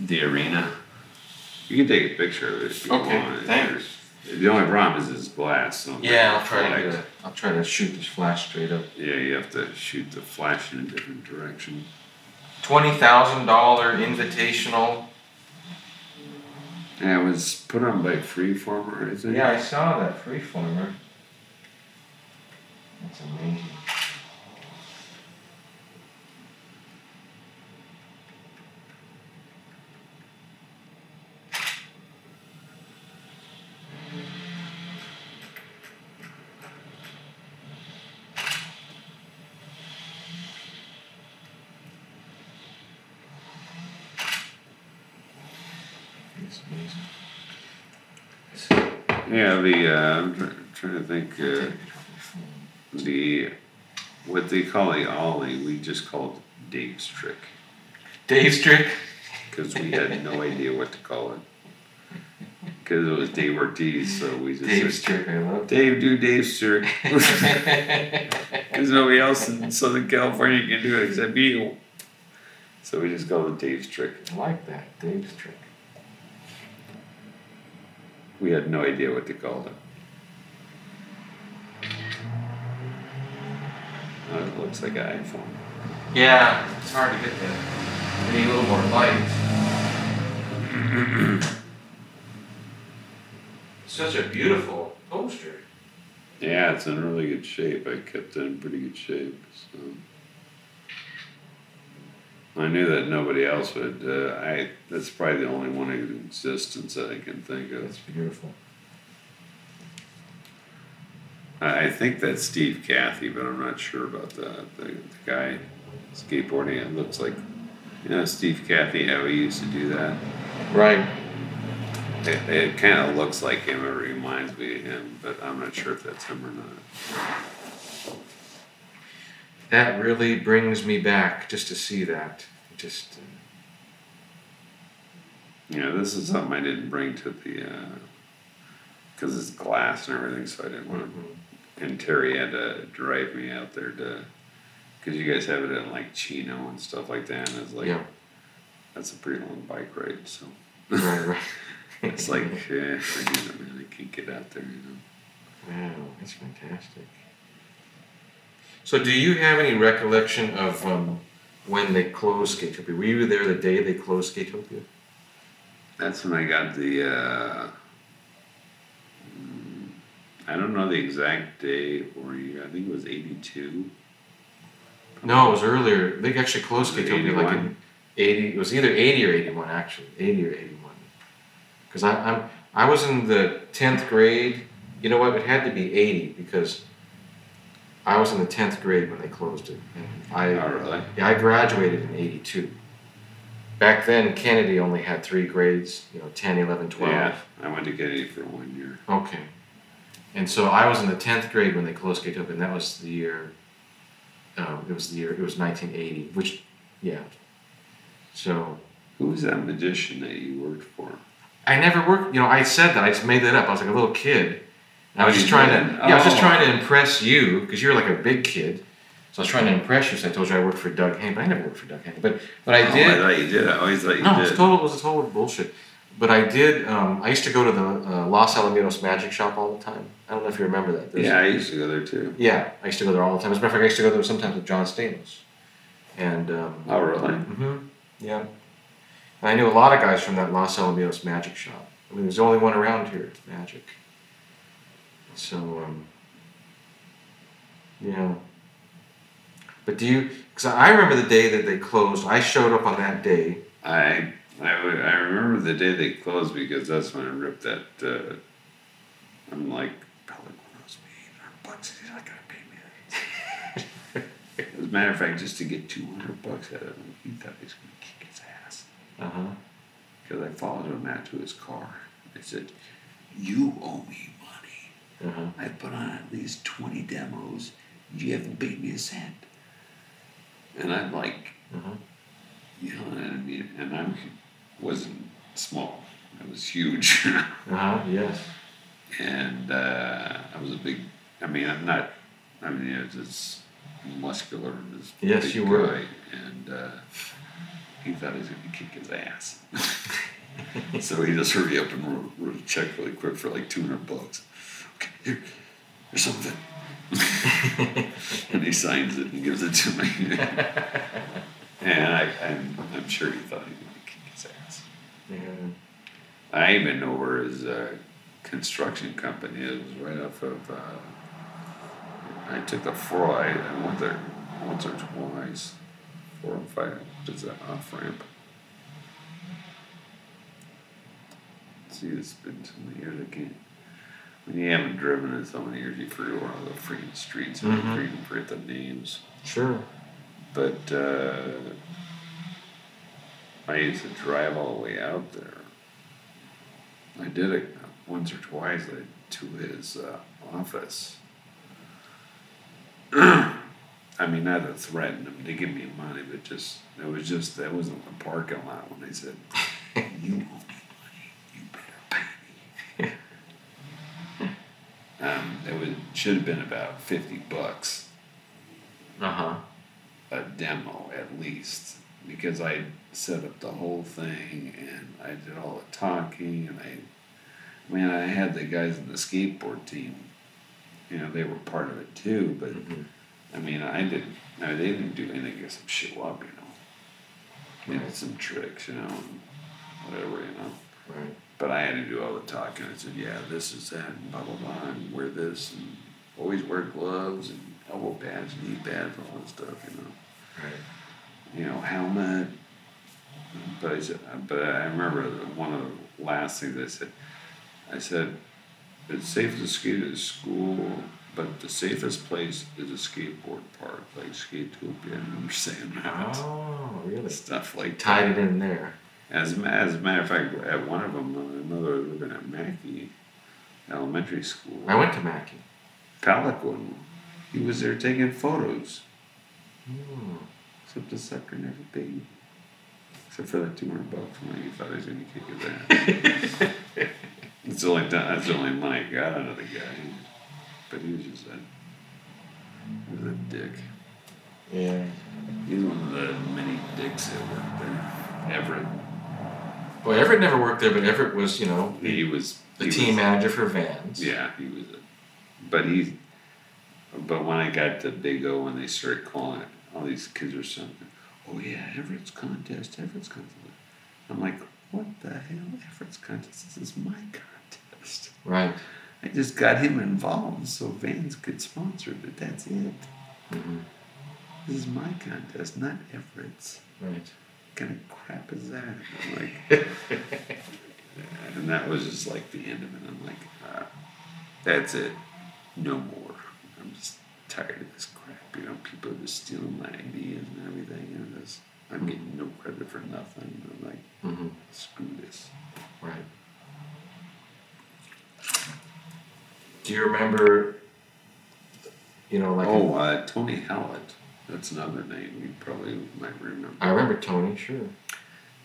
the arena. You can take a picture of it if you Okay, want. thanks. The only problem is it's glass. So Yeah, I'll try to flash. get a, I'll try to shoot this flash straight up. Yeah, you have to shoot the flash in a different direction. Twenty thousand dollar invitational. Yeah, it was put on by Freeformer, I it? Yeah, I saw that freeformer. That's amazing. It's amazing. Yeah, the uh, I'm try- trying to think uh, the they call the ollie, we just called Dave's trick Dave's trick. because we had no idea what to call it because it was Dave Ortiz, so we just Dave's said, trick. I love. Dave do Dave's trick (laughs) (laughs) because nobody else in Southern California can do it except you. So we just called it Dave's trick. I like that. Dave's trick. We had no idea what to call it. It looks like an iPhone. Yeah, it's hard to get that. We need a little more light. Such a beautiful poster. Yeah, it's in really good shape. I kept it in pretty good shape. So I knew that nobody else would. Uh, I that's probably the only one in existence that I can think of. That's beautiful. I, think that's Steve Cathey, but I'm not sure about that. The, the guy skateboarding, it looks like you know Steve Cathey how he used to do that. Right. It, it kind of looks like him. It reminds me of him, but I'm not sure if that's him or not. That really brings me back just to see that. Just. Uh, Yeah, this is something I didn't bring to the, because it's glass and everything, so I didn't want to. And Terry had to drive me out there to, because you guys have it in like Chino and stuff like that, and it's like, yeah. that's a pretty long bike ride, so. Right. Right. (laughs) it's like, (laughs) yeah, forget it, man, I can't get out there, you know. Wow, that's fantastic. So, do you have any recollection of um, when they closed Skatopia? Were you there the day they closed Skatopia? That's when I got the, uh, I don't know the exact day or year, I think it was eighty-two. No, it was earlier. They actually closed Skatopia like 81? in eighty. It was either eighty or eighty-one, actually. Eighty or eighty-one. Because I'm I was in the tenth grade. You know what? It had to be eighty because I was in the tenth grade when they closed it, and I Oh, really? yeah I graduated in eighty-two. Back then, Kennedy only had three grades. You know, 10, 11, 12. Yeah, I went to Kennedy for one year. Okay. And so I was in the tenth grade when they closed Skatopia, and that was the year. Um, it was the year. It was 1980, which, yeah. So Who was that magician that you worked for? I never worked. You know, I said that. I just made that up. I was like a little kid. And I was Oh, just trying did? to. Yeah, I was just Oh. trying to impress you because you're like a big kid. So I was trying to impress you. So I told you I worked for Doug Haney, but I never worked for Doug Haney. But but I Oh, did. I thought you did. I always thought you No, did. it was total. It was a total bullshit. But I did. Um, I used to go to the uh, Los Alamitos Magic Shop all the time. I don't know if you remember that. There's- yeah, I used to go there too. Yeah, I used to go there all the time. As a matter of fact, I used to go there sometimes with John Stamos. And um, Oh, really? hmm yeah, and I knew a lot of guys from that Los Alamitos Magic Shop. I mean, there's the only one around here, Magic. So um, yeah. But do you? Because I remember the day that they closed. I showed up on that day. I I, I remember the day they closed because that's when I ripped that uh, I'm like, Pelican owes me 800 bucks. He's not going to pay me that. (laughs) As a matter of fact, just to get 200 bucks out of him, he thought he was going to kick his ass. Uh huh. Because I followed him out to his car. I said, You owe me money. Uh huh. I put on at least 20 demos. You haven't paid me a cent. And I'm like, Uh huh. you know, what I mean, and I wasn't small. It was huge. (laughs) Uh huh. Yes. and uh, I was a big. I mean, I'm not. I mean, I was this muscular, this Yes, big you were. guy, and uh, he thought he was going to kick his ass. (laughs) so he just hurried up and wrote, wrote a check really quick for like two hundred bucks. Okay, here, here's something. (laughs) and he signs it and gives it to me. and I, I'm, I'm sure he thought he was going to kick his Yeah. I even know where his uh, construction company is, right off of. Uh, I took the four. I, went there once or twice. Four and five. What is that off ramp? See, it's been so many years. I can't. When you haven't driven in so many years, you forget where all the freaking streets are. Mhm. You freaking forget the names. Sure. But uh, I used to drive all the way out there. I did it once or twice to his uh, office. (clears throat) I mean, not to threaten him to give me money, but just it was just that wasn't the parking lot when they said, (laughs) "You owe me money, you better pay me." (laughs) um, it was should have been about fifty bucks Uh huh. a demo at least because I set up the whole thing and I did all the talking and I, man, I had the guys in the skateboard team. You know, they were part of it too, but Mhm. I mean, I didn't. No, they didn't do anything except show up. You know, they did some tricks, you know, and whatever, you know. Right. But I had to do all the talking. I said, yeah, this is that, and blah, blah, blah, and wear this, and always wear gloves, and elbow pads, knee pads, all that stuff, you know. Right. You know, helmet. But I said, but I remember one of the last things I said, I said, it's safe to skate at school, but the safest place is a skateboard park, like Skatopia. I remember saying that. Oh, really? Stuff like Tied it in there. as, a as a matter of fact, at one of them, my mother was living at Mackey Elementary School. I went to Mackey. Pelican. He was there taking photos, Hmm. Except the sucker never paid. Except for that 200 bucks when he thought he was going to kick his ass. (laughs) It's only that's the only money I got out of the guy. But he was just a, he was a dick. Yeah. He's one of the many dicks that worked there. Everett. Well, Everett never worked there, but Everett was, you know, He was the he team was- manager for Vans. Yeah, he was. A, but he, but when I got to Big O, when they started calling it, all these kids were saying, "Oh yeah, Everett's contest, Everett's contest." I'm like, "What the hell, Everett's contest? This is my contest." Right. I just got him involved so Vans could sponsor it. But that's it. hmm This is my contest, not Everett's. Right. What kind of crap is that? I'm like, (laughs) and that was just like the end of it. I'm like, uh, that's it. No more. I'm just tired of this crap. You know, people are just stealing my ideas and everything. And I'm getting no credit for nothing. I'm like, hmm screw this. Right. Do you remember, you know, like, Oh, uh, Tony Hallett. That's another name you probably might remember. I remember Tony, sure.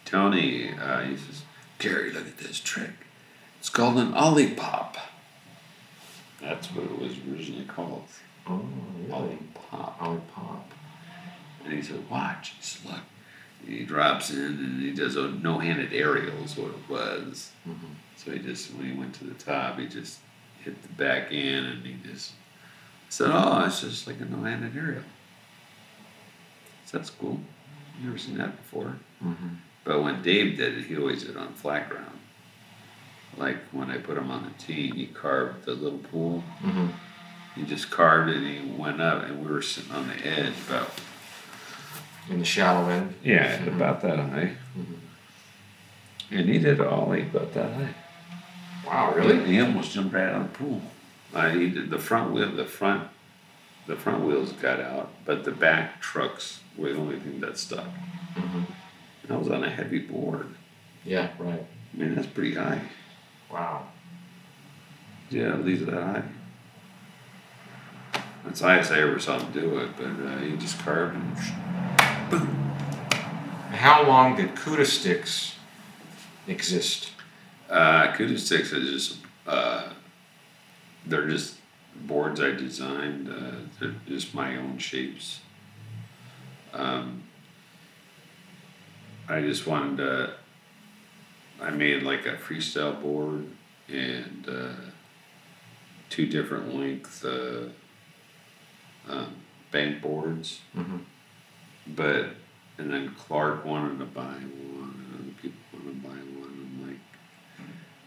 Tony, uh, he says, Cary, look at this trick. It's called an ollie pop. That's what it was originally called. Oh, Ollie really? pop. Ollie Pop. And he said, watch. Look. He drops in and he does a no-handed aerial is what it was. hmm So he just, when he went to the top, he just hit the back end and he just said, oh, it's just like a no-handed aerial. So that's cool. Never seen that before. hmm But when Dave did it, he always did it on flat ground. Like when I put him on the tee, he carved the little pool. hmm He just carved it and he went up, and we were sitting on the edge about In the shallow end. yeah, Mhm. about that high. Mhm. And he did all he about that high. Wow, really? He almost jumped right out of the pool. Uh, he did the front wheel, the front, the front wheels got out, but the back trucks were the only thing that stuck. Mhm. That was on a heavy board. Yeah, right. I mean, that's pretty high. Wow. Yeah, these are that high. That's the highest I ever saw him do it, but uh, he just carved and boom. How long did Cuda sticks exist? Uh, Cuda sticks is just uh, they're just boards I designed. Uh, they're just my own shapes. Um, I just wanted to. I made like a freestyle board and uh, two different length uh, um, bank boards, Mhm. but and then Clark wanted to buy one, and other people wanted to buy one. I'm like,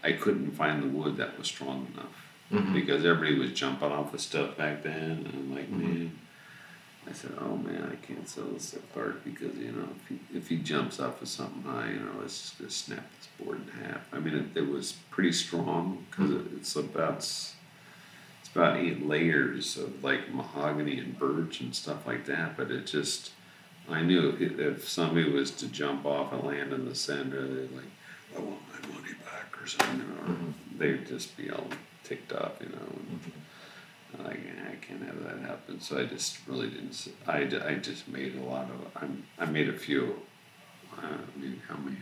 I couldn't find the wood that was strong enough Mhm. because everybody was jumping off of stuff back then, and I'm like, Mhm. man. I said, "Oh man, I can't sell this to Clark because you know if he if he jumps off of something high, you know, it's just gonna snap this board in half." I mean, it, it was pretty strong because it, it's about it's about eight layers of like mahogany and birch and stuff like that. But it just, I knew if, if somebody was to jump off and land in the center, they're like, "I want my money back" or something, or Mhm. they'd just be all ticked off, you know. And, I'm like, "Eh, I can't have that happen. So I just really didn't. I, I just made a lot of. I'm, I made a few. I mean, how many?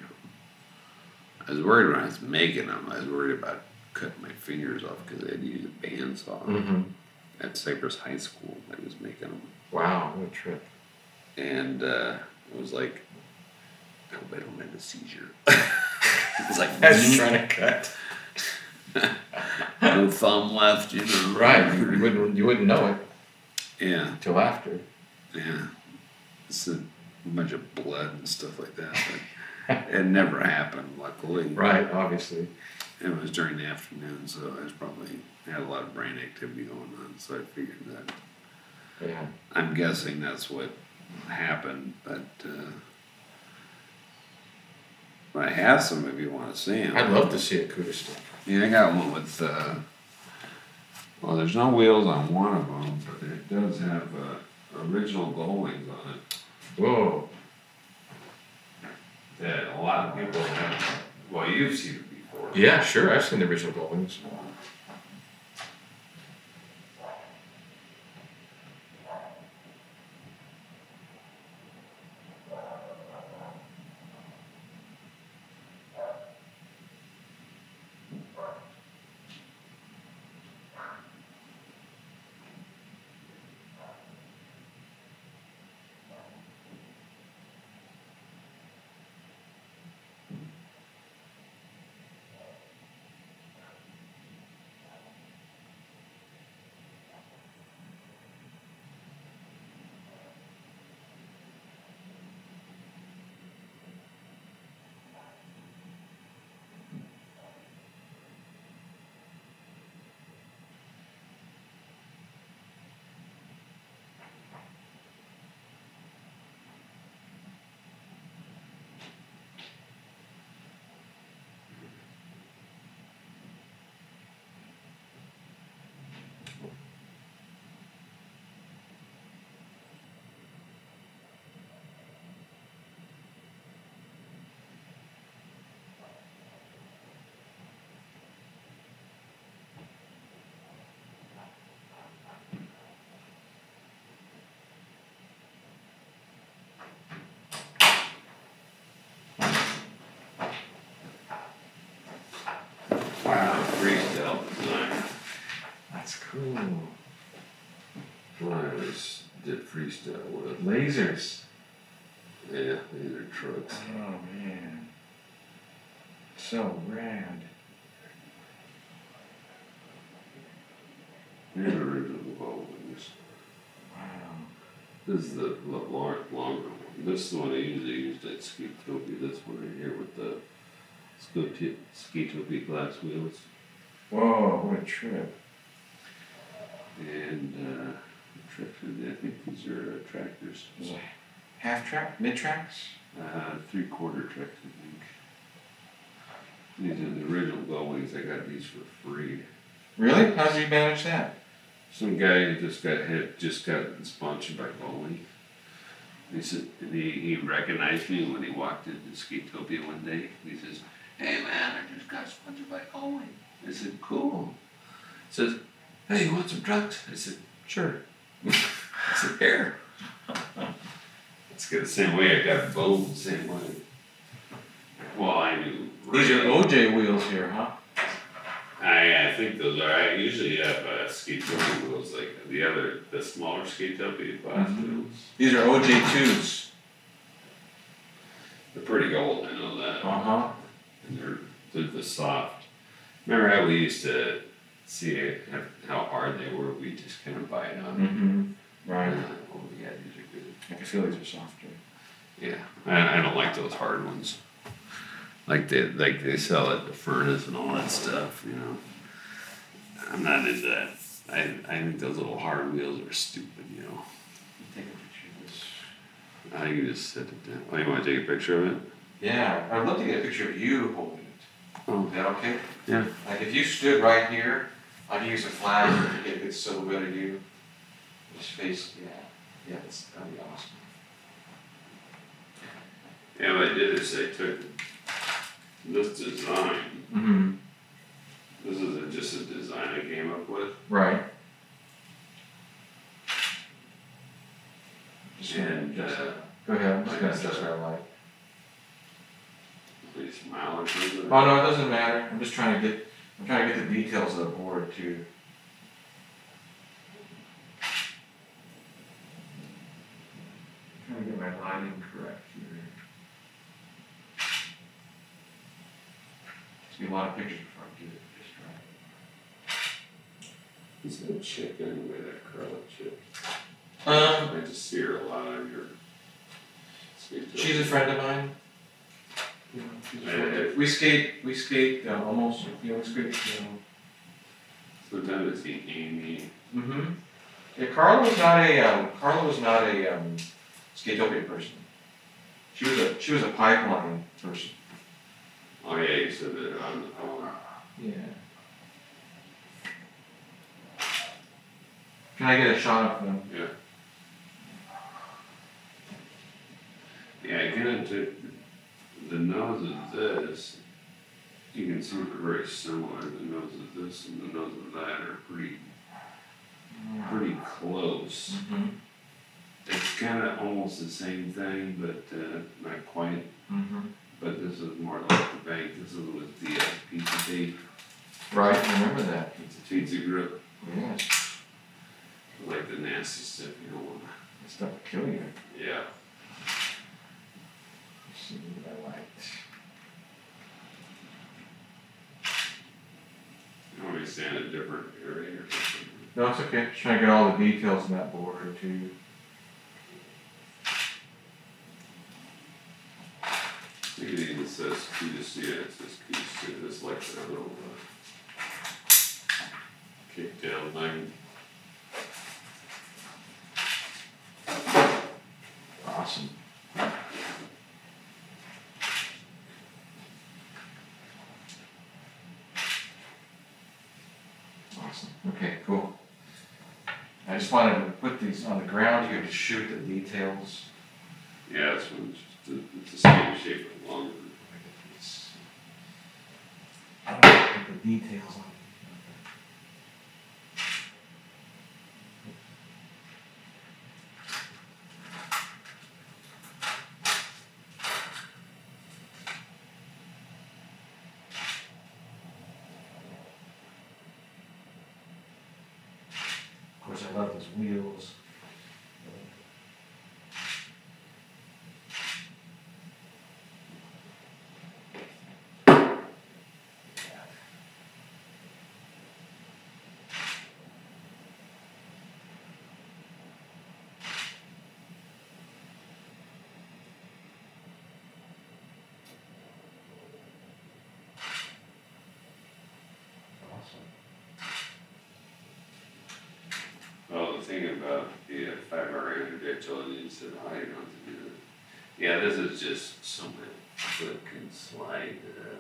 I was worried when I was making them. I was worried about cutting my fingers off because I had to use a bandsaw Mhm. at Cypress High School. I was making them, Wow, what a trip. and uh, it was like, I hope I don't have a seizure. (laughs) it was like As you're trying to cut. no thumb left, you know. Right. You wouldn't you wouldn't know it Yeah. till after. Yeah, it's a bunch of blood and stuff like that. But it never happened, luckily. Right, obviously. It was during the afternoon, so I was probably had a lot of brain activity going on. So I figured that. Yeah. I'm guessing that's what happened, but. Uh, I have some if you want to see them. I'd love to see a stick. Yeah, I got one with. Uh, well, there's no wheels on one of them, but it does have uh, original Gullwings on it. Whoa. that a lot of people have. Well, you've seen. Yeah, sure. I've seen the original Gullwings. Wow, freestyle design. That's cool. Was did freestyle with Lasers. yeah, these are trucks. Oh man. So rad. These original Gullwings. Wow. This is the lo- lar- longer one. This is the one I usually used at Skatopia. This one right here with the Skatopia glass wheels. Whoa, what a trip. And uh, Trackers, I think these are uh, Trackers. Half track, mid tracks? Uh, three quarter tracks, I think. These are the original glow. I got these for free. Really? How did you manage that? Some guy just got hit, just got sponsored by Boeing. He said he, he recognized me when he walked into Skatopia one day. He says, "Hey man, I just got sponsored by Boeing." I said, "Cool." He says, "Hey, you want some drugs?" I said, "Sure." (laughs) I said, "Here." It's good the same way. I got bone the same way. Well, I knew. These are OJ wheels here, huh? I, I think those are. I usually have uh, Skatopia wheels like the other, the smaller Skatopia glass Mhm. wheels. These are OJ twos. They're pretty old, I know that. Uh huh. And they're, they're the soft. Remember how we used to see how hard they were? We just kind of buy it on. Mm-hmm. Right. Oh yeah, these are good. I can feel these are softer. Yeah, I, I don't like those hard ones. Like they like they sell at the furnace and all that stuff, you know. I'm not into that. I I think those little hard wheels are stupid, you know. Take a picture of this. I can just set it down. Oh, you want to take a picture of it? Yeah, I'd love to get a picture of you holding it. Oh. Is that okay? Yeah. Like if you stood right here, I'd use a flash to get a good silhouette of you. Just face, yeah, yeah, that's, that'd be awesome. Yeah, what I did is I took this design. Mm-hmm. This is a, just a design I came up with. Right. And uh, Go ahead, I'm just gonna I adjust said. our light. Please or something. Oh, no, it doesn't matter, I'm just trying to get, I'm trying to get the details of the board too. Trying to get my lining correct here. There's be a lot of pictures before I get it just right. He's a chick anyway, that Carla chick. Um, I just see her a lot on your. she's a friend of mine. You know, she's a friend of- We skate, we skate, uh, almost, you know, we skate, you know. Sometimes I see Amy. Mm-hmm. Yeah, Carla was not a, um, Carla was not a, um, Skatopia person. She was a, she was a pipeline person. Oh yeah, you said that on the phone. Yeah. Can I get a shot of them? Yeah. Yeah, I get into the nose of this. You can see they're very similar. The nose of this and the nose of that are pretty, pretty close. Mm-hmm. It's kind of almost the same thing, but uh, not quite. Mm-hmm. But this is more like the bank. This is with the uh, pizza tape. Right, I remember that. It's a pizza grip. Yes. Like the nasty stuff you don't want. Will kill you. Yeah. See I liked. You want me to stand in a different area or something? No, it's okay. Just trying to get all the details in that board too. Think it even says Q to C, it says Q to C, it's like that little, uh, kick down. Awesome. Awesome. Okay, cool. I just wanted to put these on the ground here to shoot the details. Yeah, this one's just, a- it's the same shape but longer. I don't know, the details on. Of course, I love those wheels. Awesome. Thing about the uh, five hour energy, I told you, you said, I don't have to do that. Yeah, this is just something that can slide, uh,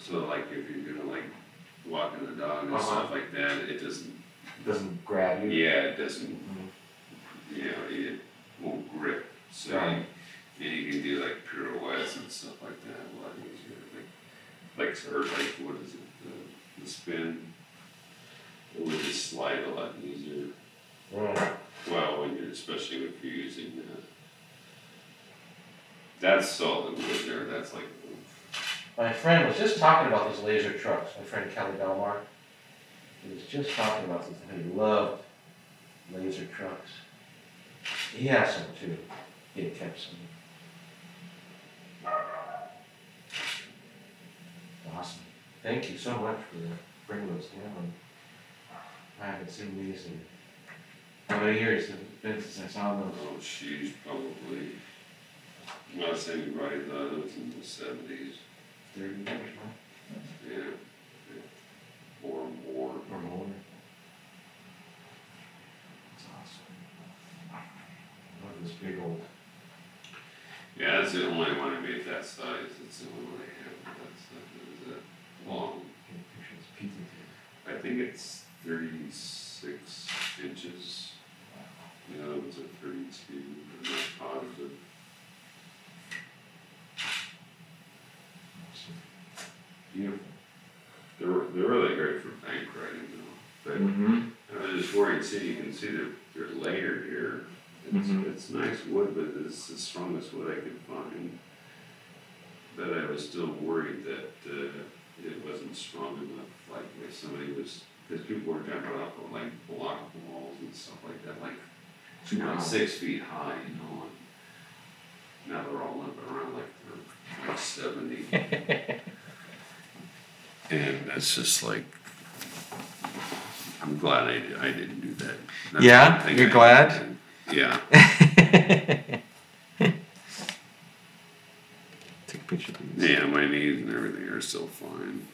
So like if you're gonna like walking the dog and Uh-huh. stuff like that, it doesn't, Doesn't grab you. yeah, it doesn't, Mhm. you know, it won't grip. So Right. you, you can do like pirouettes and stuff like that a lot easier. Like, like, or like, what is it, the, the spin? It would just slide a lot easier. Right. Well, when you're, especially if you're using that. That's solid wood there, that's like, My friend was just talking about these laser trucks. My friend Kelly Belmar. He was just talking about this. and He loved laser trucks. He has some too. He had kept some. Awesome. Thank you so much for bringing those down. I haven't seen these in how many years has it been since I saw those? oh, she's probably, not saying anybody thought it was in the seventies, Thirty years now? yeah. yeah. Or more. Or more. That's awesome. I love this big old. Yeah, that's the only one I made that size, it's the only one I have that size, is that long. Get a picture this pizza table. I think it's thirty-six inches. The other one's a thirty-two, I'm not positive. Awesome. Beautiful. They're, they're really great for bank writing though, but Mm-hmm. I you can see they're, they're layered here. It's, Mhm. it's nice wood, but it's the strongest wood I could find. But I was still worried that, uh, it wasn't strong enough, like if somebody was, because people were jumping off of like block walls and stuff like that, like, know, Wow. six feet high, you know, and now they're all up around like they're like seventy. (laughs) And that's just like, I'm glad I, I didn't do that. That's Yeah? one thing You're I- glad? Yeah, (laughs) Take a picture of these. yeah, my knees and everything are still fine.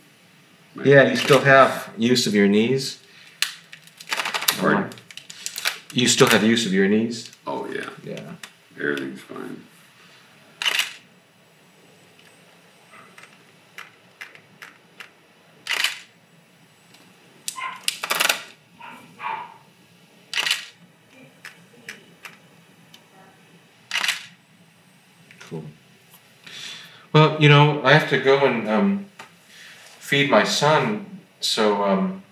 My- Yeah, you still have use of your knees? Pardon? You still have use of your knees? Oh, yeah, Yeah. everything's fine. Well, you know, I have to go and um, feed my son, so um,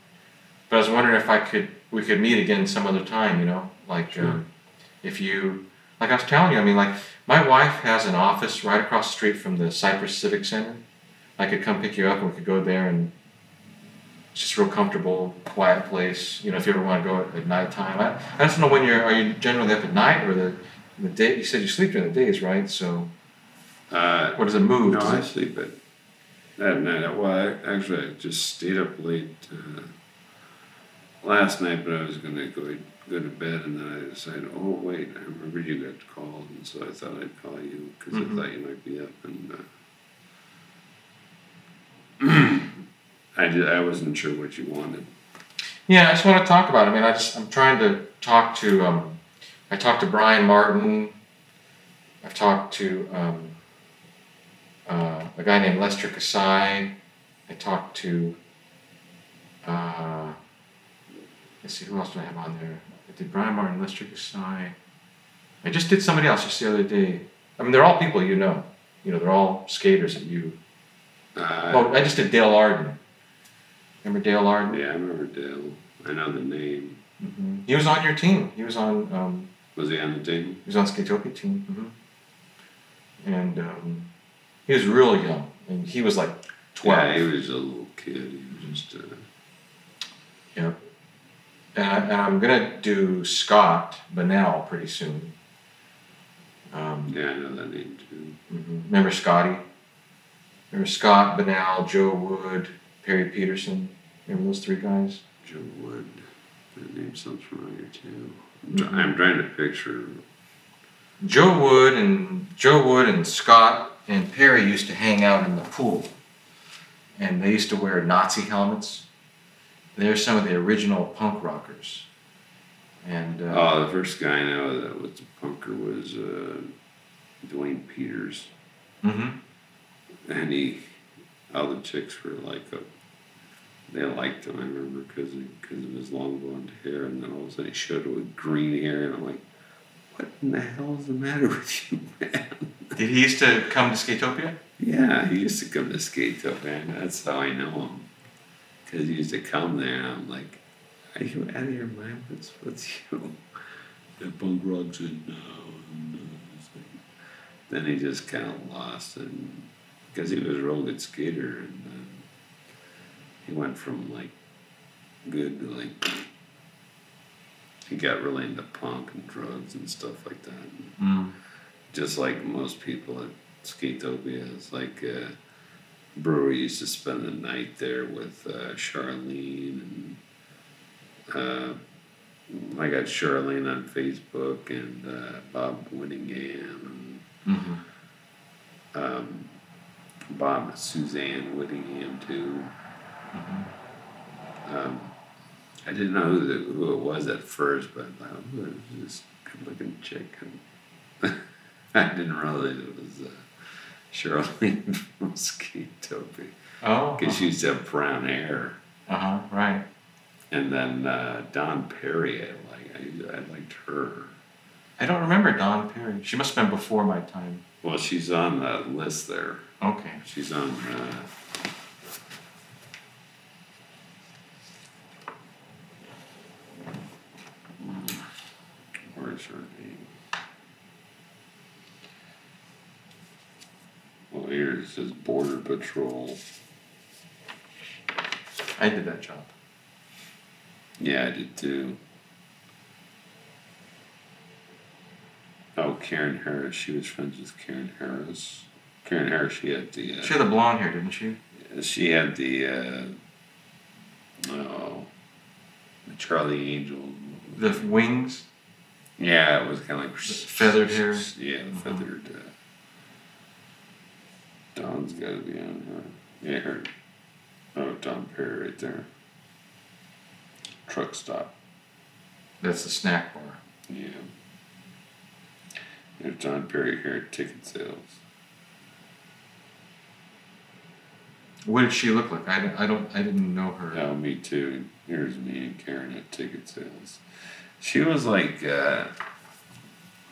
but I was wondering if I could we could meet again some other time. You know, like Sure. um, if you like I was telling you, I mean, like my wife has an office right across the street from the Cypress Civic Center. I could come pick you up and we could go there and it's just a real comfortable, quiet place. You know, if you ever want to go at, at nighttime. I, I just don't know when you're. Are you generally up at night or the the day? You said you sleep during the days, right? So. Uh, Or does it move? no, I sleep at, that night, well, I, actually, I just stayed up late, uh, last night, but I was gonna go, go to bed and then I decided, oh, wait, I remember you got called, and so I thought I'd call you, cause Mhm. I thought you might be up and, uh, (clears throat) I did, I wasn't sure what you wanted. yeah, I just want to talk about. It. I mean, I just I'm trying to talk to. Um, I talked to Brian Martin. I've talked to um, uh, a guy named Lester Kasai. I talked to. Uh, let's see, who else do I have on there? I did Brian Martin, Lester Kasai. I just did somebody else just the other day. I mean, they're all people you know. You know, they're all skaters that you. Uh, Oh, I just did Dale Arden. Remember Dale Arden? yeah, I remember Dale, I know the name, hmm He was on your team. He was on. Um, was he on the team? he was on Skatopia team. hmm And um, he was real young, and he was like twelve. Yeah, he was a little kid, he was just, uh, And, I, and I'm gonna do Scott Bonnell pretty soon. Um, yeah, I know that name too. mhm. Remember Scotty? Remember Scott Bonnell, Joe Wood, Perry Peterson. Remember those three guys? Joe Wood. That name sounds familiar too. Mhm. I'm trying to picture. Joe Wood and Joe Wood and Scott and Perry used to hang out in the pool, and they used to wear Nazi helmets. They're some of the original punk rockers, and uh, Oh, the first guy I know that was a punker was uh, Duane Peters, mhm. and he. all the chicks were like, uh, they liked him. I remember because because of his long blonde hair, and then all of a sudden he showed up with green hair, and I'm like, what in the hell is the matter with you, man? Did he used to come to Skatopia? Yeah, he used to come to skate up. That's how I know him. Because he used to come there, and I'm like, are you out of your mind? What's, what's you? (laughs) The punk rock said no. and, uh, it's like- Then he just kind of lost, and because he was a real good skater, and then he went from like good to like he got really into punk and drugs and stuff like that. Mm. Just like most people at Skatopia, it's like uh, Brewery used to spend the night there with uh, Charlene and uh, I got Charlene on Facebook and uh, Bob Whittingham Mm-hmm. and um, Bob Suzanne Whittingham too. Mm-hmm. Um, I didn't know who, the, who it was at first, but I is this good looking chick? (laughs) I didn't realize it was uh, Charlene (laughs) from Skatopia Oh. because she used to have brown hair. Uh huh. Right. And then uh, Don Perry, I like. I, I liked her. I don't remember Don Perry. She must have been before my time. Well, she's on the list there. Okay. She's on. Uh, where's her name? Well, here it says Border Patrol. I did that job. Yeah, I did too. Oh, Karen Harris. She was friends with Karen Harris. Karen Harris. She had the. Uh, She had the blonde hair, didn't she? she had the. Uh, oh, the Charlie Angel. The wings. Yeah, it was kind of like feathered hair? Yeah, the feathered. Uh, Don's got to be on her. Yeah. Oh, Don Perry right there. Truck stop. That's the snack bar. Yeah. There's Don Perry here at ticket sales. What did she look like? I, don't- I don't. I didn't know her. Oh, me too. Here's me and Karen at ticket sales. She was like, uh,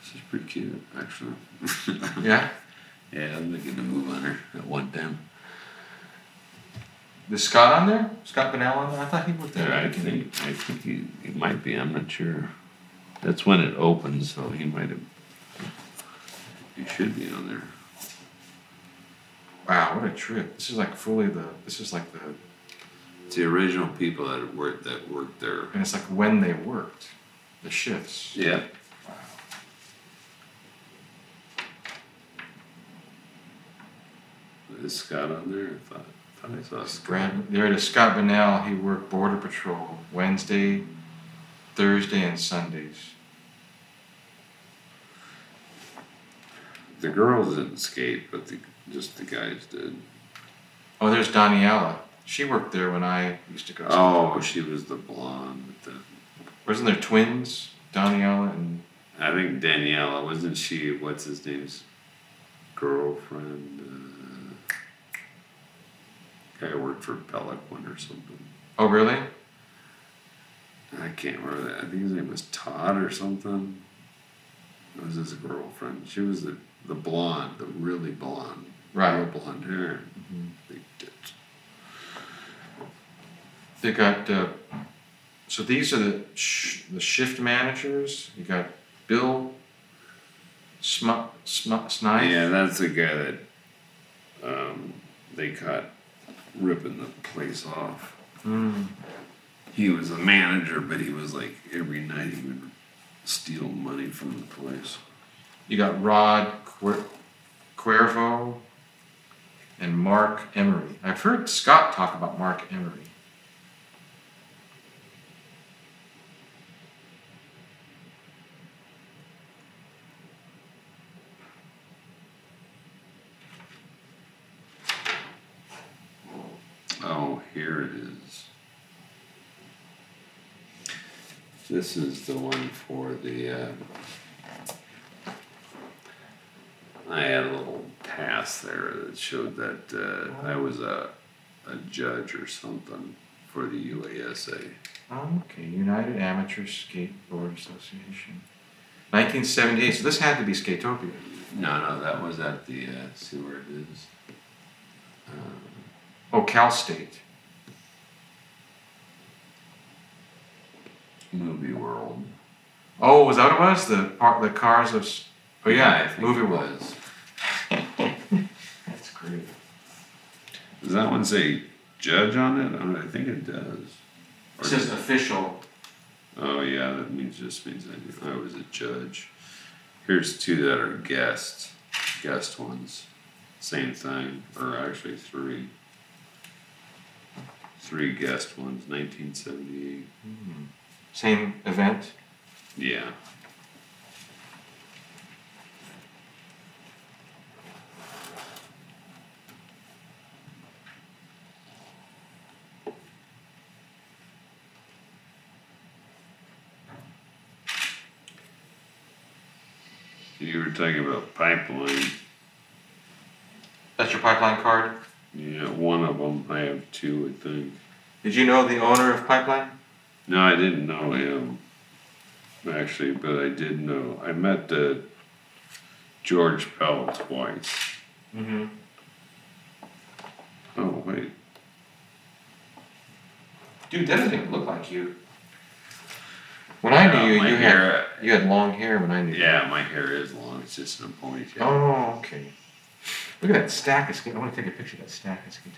she's pretty cute, actually. (laughs) Yeah. Yeah, I'm looking to move on her at one time. Is Scott on there? Scott Bennell on there? I thought he worked there. I think, I think he, he might be. I'm not sure. That's when it opens, so he might have. He should be on there. Wow, what a trip! This is like fully the. This is like the. It's the original people that worked that worked there. And it's like when they worked, the shifts. Yeah. Is Scott on there? I thought, I thought I saw Scott. Brad, there it is. Scott Bennell. He worked border patrol Wednesday, Thursday, and Sundays. The girls didn't skate, but the, just the guys did. Oh, there's Daniela. She worked there when I used to go. Oh, she was the blonde with the. Wasn't there twins? Daniela and I think Daniela wasn't she? What's his name's girlfriend? Uh, Guy worked for Pelican or something. oh really? I can't remember that. I think his name was Todd or something. It was his girlfriend. She was the the blonde, the really blonde, Right. real blonde hair, Mhm. big tits. They got. Uh, so these are the sh- the shift managers. You got Bill Sm- Sm- Snipe. Yeah, that's the guy that um, they caught ripping the place off. Mm. He was a manager, but he was like every night he would steal money from the place. You got Rod Cuer- Cuervo and Mark Emery. I've heard Scott talk about Mark Emery. Oh, here it is. This is the one for the. Uh, I had a little pass there that showed that uh, I was a, a judge or something for the UASA. Okay, United Amateur Skateboard Association. 1978, so this had to be Skatopia. No, no, that was at the, uh, see where it is? Um, Oh, Cal State. Movie World. Oh, was that what it was? The part, the cars of. Oh yeah, I movie world. was. That's great. Does that one say judge on it? Oh, I think it does. It says official. Oh yeah, that means just means I, knew- oh, I was a judge. Here's two that are guest, guest ones. Same thing, or actually three. Three guest ones, 1978. Hmm. Same event. Yeah. You were talking about pipeline. That's your pipeline card. Yeah, one of them. I have two, I think. Did you know the owner of Pipeline? No, I didn't know him, actually, but I did know. I met uh, George Powell twice. Mm-hmm. Oh, wait. Dude, that doesn't even look like you. When I knew Uh, you, my you had you had long hair when I knew you. Yeah, my hair is long. It's just in a ponytail. Oh, okay. Look at that stack of skin. I want to take a picture of that stack of skin.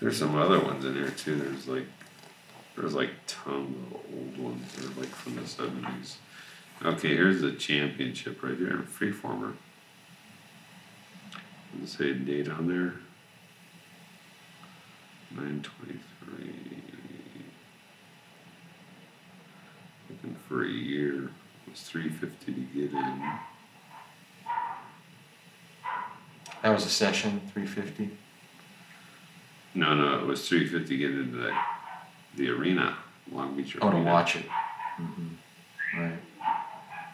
There's some other ones in there too. There's like, there's like tons of old ones. They're like from the seventies. Okay, here's the championship right here. Freeformer. Does it say date on there? Nine twenty-three. Looking for a year. It was three fifty to get in. That was a session, 350. No, no, it was three fifty to get into that, the arena, Long Beach Oh, Arena. to watch it. Mm-hmm. Right.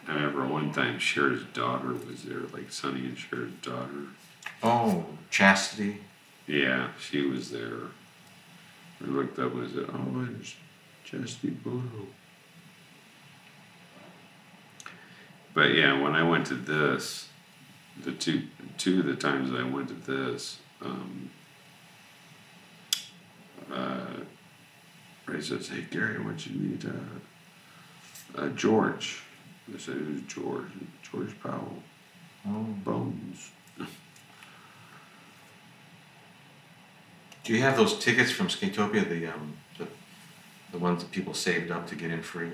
I remember one time Cher's daughter was there, like Sonny and Cher's daughter. Oh, Chastity. Yeah, she was there. I looked up and I said, "Oh, it's Chastity Bono." But yeah, when I went to this, the two two of the times I went to this, um, uh, Ray says, "Hey Cary, I want you to meet uh, uh, George." I said, "Who's George?" George Powell. Oh. Bones. Do you have those tickets from Skatopia, the um, the, the ones that people saved up to get in free?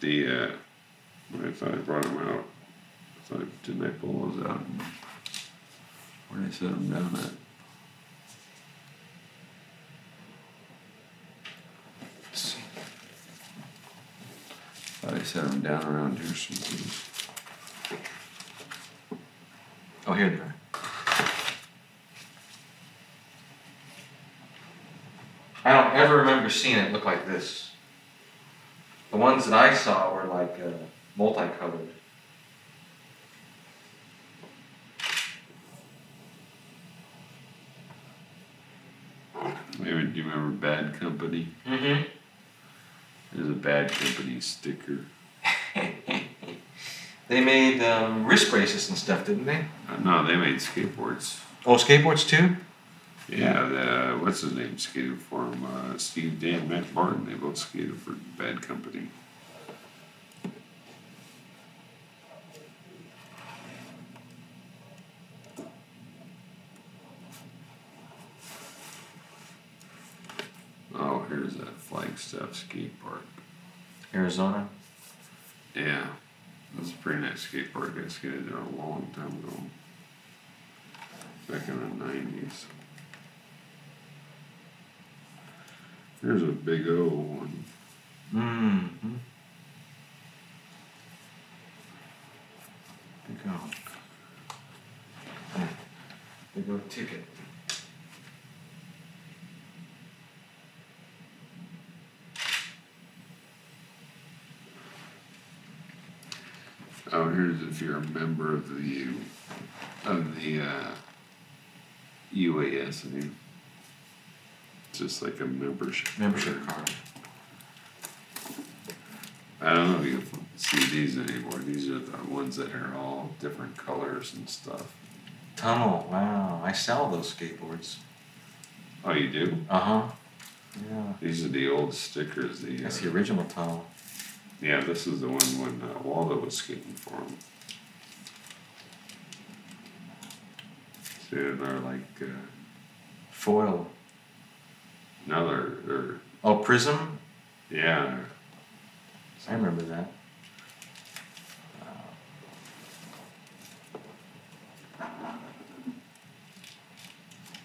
The uh, I thought I brought them out. I thought didn't I pull those out? Where did I set them down at? Thought I set them down around here someplace. Oh, here they are. I don't ever remember seeing it look like this. The ones that I saw were like uh, multicolored. Maybe do you remember Bad Company? Mm-hmm. There's a Bad Company sticker. (laughs) They made um, wrist braces and stuff, didn't they? Uh, no, they made skateboards. Oh, skateboards too. Yeah, the, what's his name skated for him? Uh, Steve Dan Matt Martin. They both skated for Bad Company. Oh, here's that Flagstaff skate park. Arizona. Yeah, that's a pretty nice skate park. I skated there a long time ago. Back in the nineties. There's a big O one. Mm-hmm. Big O. Big O ticket. Skateboards if you're a member of the U, of the uh, UAS. I mean, just like a membership. Membership card. I don't know if you can see these anymore. These are the ones that are all different colors and stuff. Tunnel. Wow. I sell those skateboards. Oh, you do? Uh huh. Yeah. These are the old stickers. The, That's uh, the original tunnel. Yeah, this is the one when uh, Waldo was skating for him. See, they're like uh, Foil. now they're they're Oh, Prism. yeah. I remember that.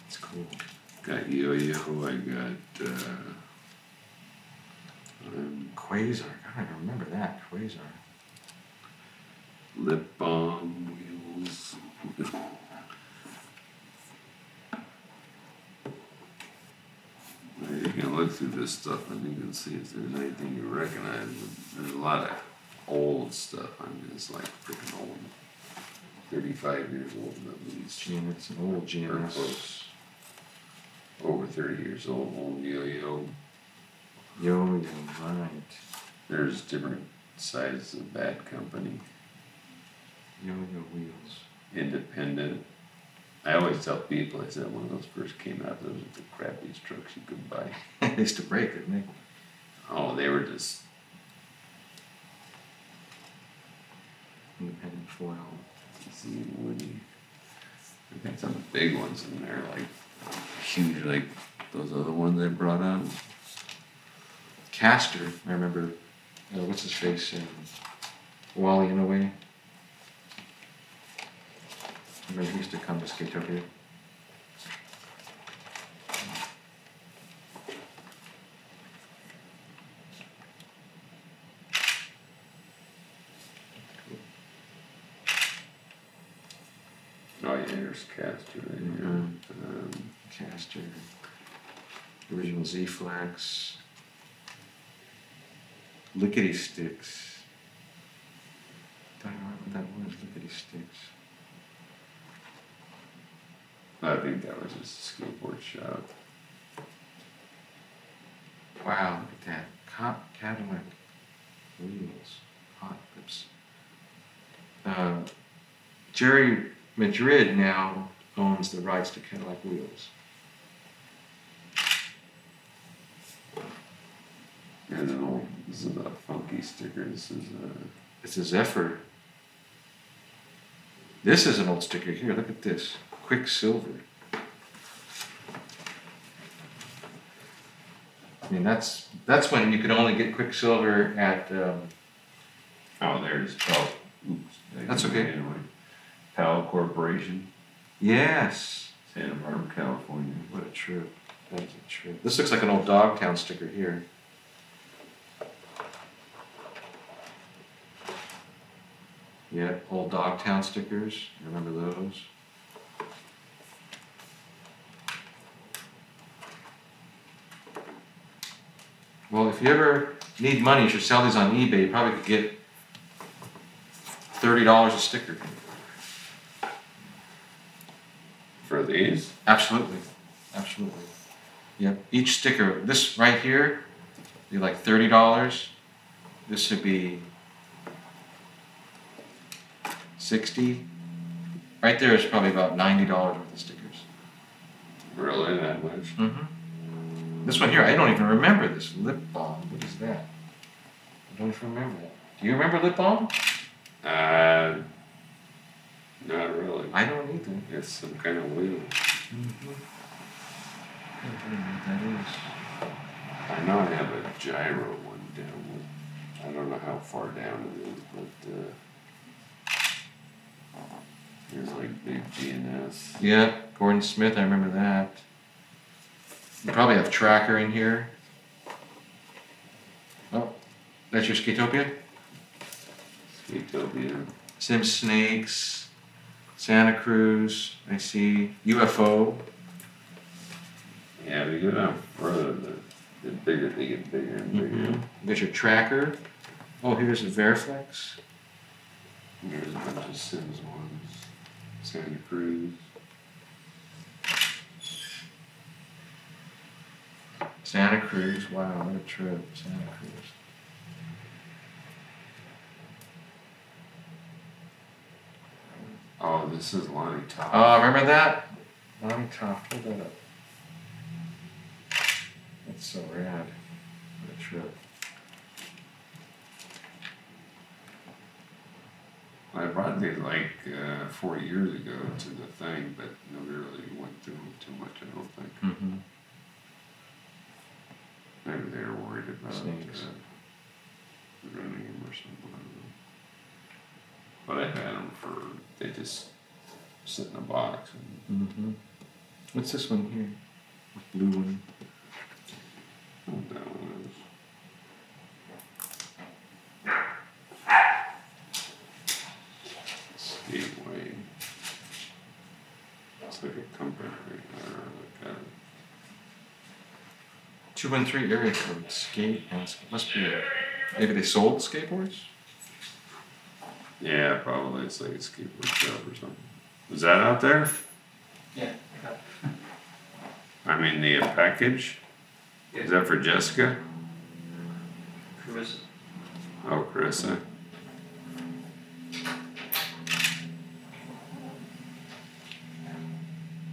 It's cool. Got yo-yo. I got. Uh, um, Quasar. That. Quasar. lip balm wheels. You can look through this stuff and you can see if there's anything you recognize. There's a lot of old stuff. I mean, it's like freaking old. 35 years old at least. G&S, an old close. Over 30 years old, old yo-yo. Yo, yo, right. There's different sizes of bad company. Yo, yo, wheels. independent. I always tell people, I said when those first came out, those were the crappiest trucks you could buy. (laughs) they used to break, didn't they? Oh, they were just, Independent foil. and woody. I got some big ones in there, like huge, like those other ones they brought out. Caster, I remember. Uh, what's his face? Um, Wally Inouye. I remember he used to come to Skatopia. Oh yeah, there's Castor right here. Mhm. Um, Caster. Original Z Flex. Lickety Sticks. Don't know what that was, Lickety Sticks. I think that was just a skateboard shop. Wow, look at that. Ca- Cadillac wheels, hot clips. Uh, Jerry Madrid now owns the rights to Cadillac wheels. There's an old, this is a funky sticker. This is a, It's a Zephyr. This is an old sticker here. Look at this. Quiksilver. I mean, that's that's when you could only get Quiksilver at. Um, oh, there's, oh, oops. That's okay. Anyway, Powell Corporation, yes. Santa Barbara, California. What a trip. That's a trip. This looks like an old Dogtown sticker here. Yeah, old Dogtown stickers. Remember those? Well, if you ever need money, you should sell these on eBay. You probably could get thirty dollars a sticker. For these? Absolutely, absolutely. Yep. Each sticker, this right here, be like thirty dollars. This would be sixty. Right there is probably about ninety dollars worth of stickers. Really, that much? Mm-hmm. This one here, I don't even remember this lip balm. What is that? I don't even remember that. Do you remember lip balm? Uh, not really. I don't either. It's some kind of wheel. Mm-hmm. I don't know what that is. I know I have a gyro one down. I don't know how far down it is, but uh, there's like big G&S. Yeah, Gordon Smith, I remember that. You probably have Tracker in here. Oh, that's your Skatopia? Skatopia. Sim Snakes, Santa Cruz, I see. UFO. Yeah, we go down further, the, the bigger they get bigger and bigger. Mm-hmm. Got your Tracker. Oh, here's a Veriflex. There's a bunch of Sims ones. Santa Cruz. Santa Cruz. Wow, what a trip, Santa Cruz. Oh, this is Lonnie Toft. Oh, remember that? Long top. Hold that up. That's so rad. What a trip. I brought these like uh, four years ago to the thing, but nobody really went through them too much. I don't think. Mm-hmm. Maybe they were worried about Snakes. uh, running them or something. I don't know. But I had them for they just sit in a box and Mm-hmm. What's this one here? The blue one. I don't know what that one is. Gateway. It's like a company. Uh, like a, Two one three area code. Skate and sk- must be a, maybe they sold skateboards. yeah, probably it's like a skateboard shop or something. Is that out there? Yeah. I mean, the uh, package? Is that for Jessica? Carissa. Oh, Carissa?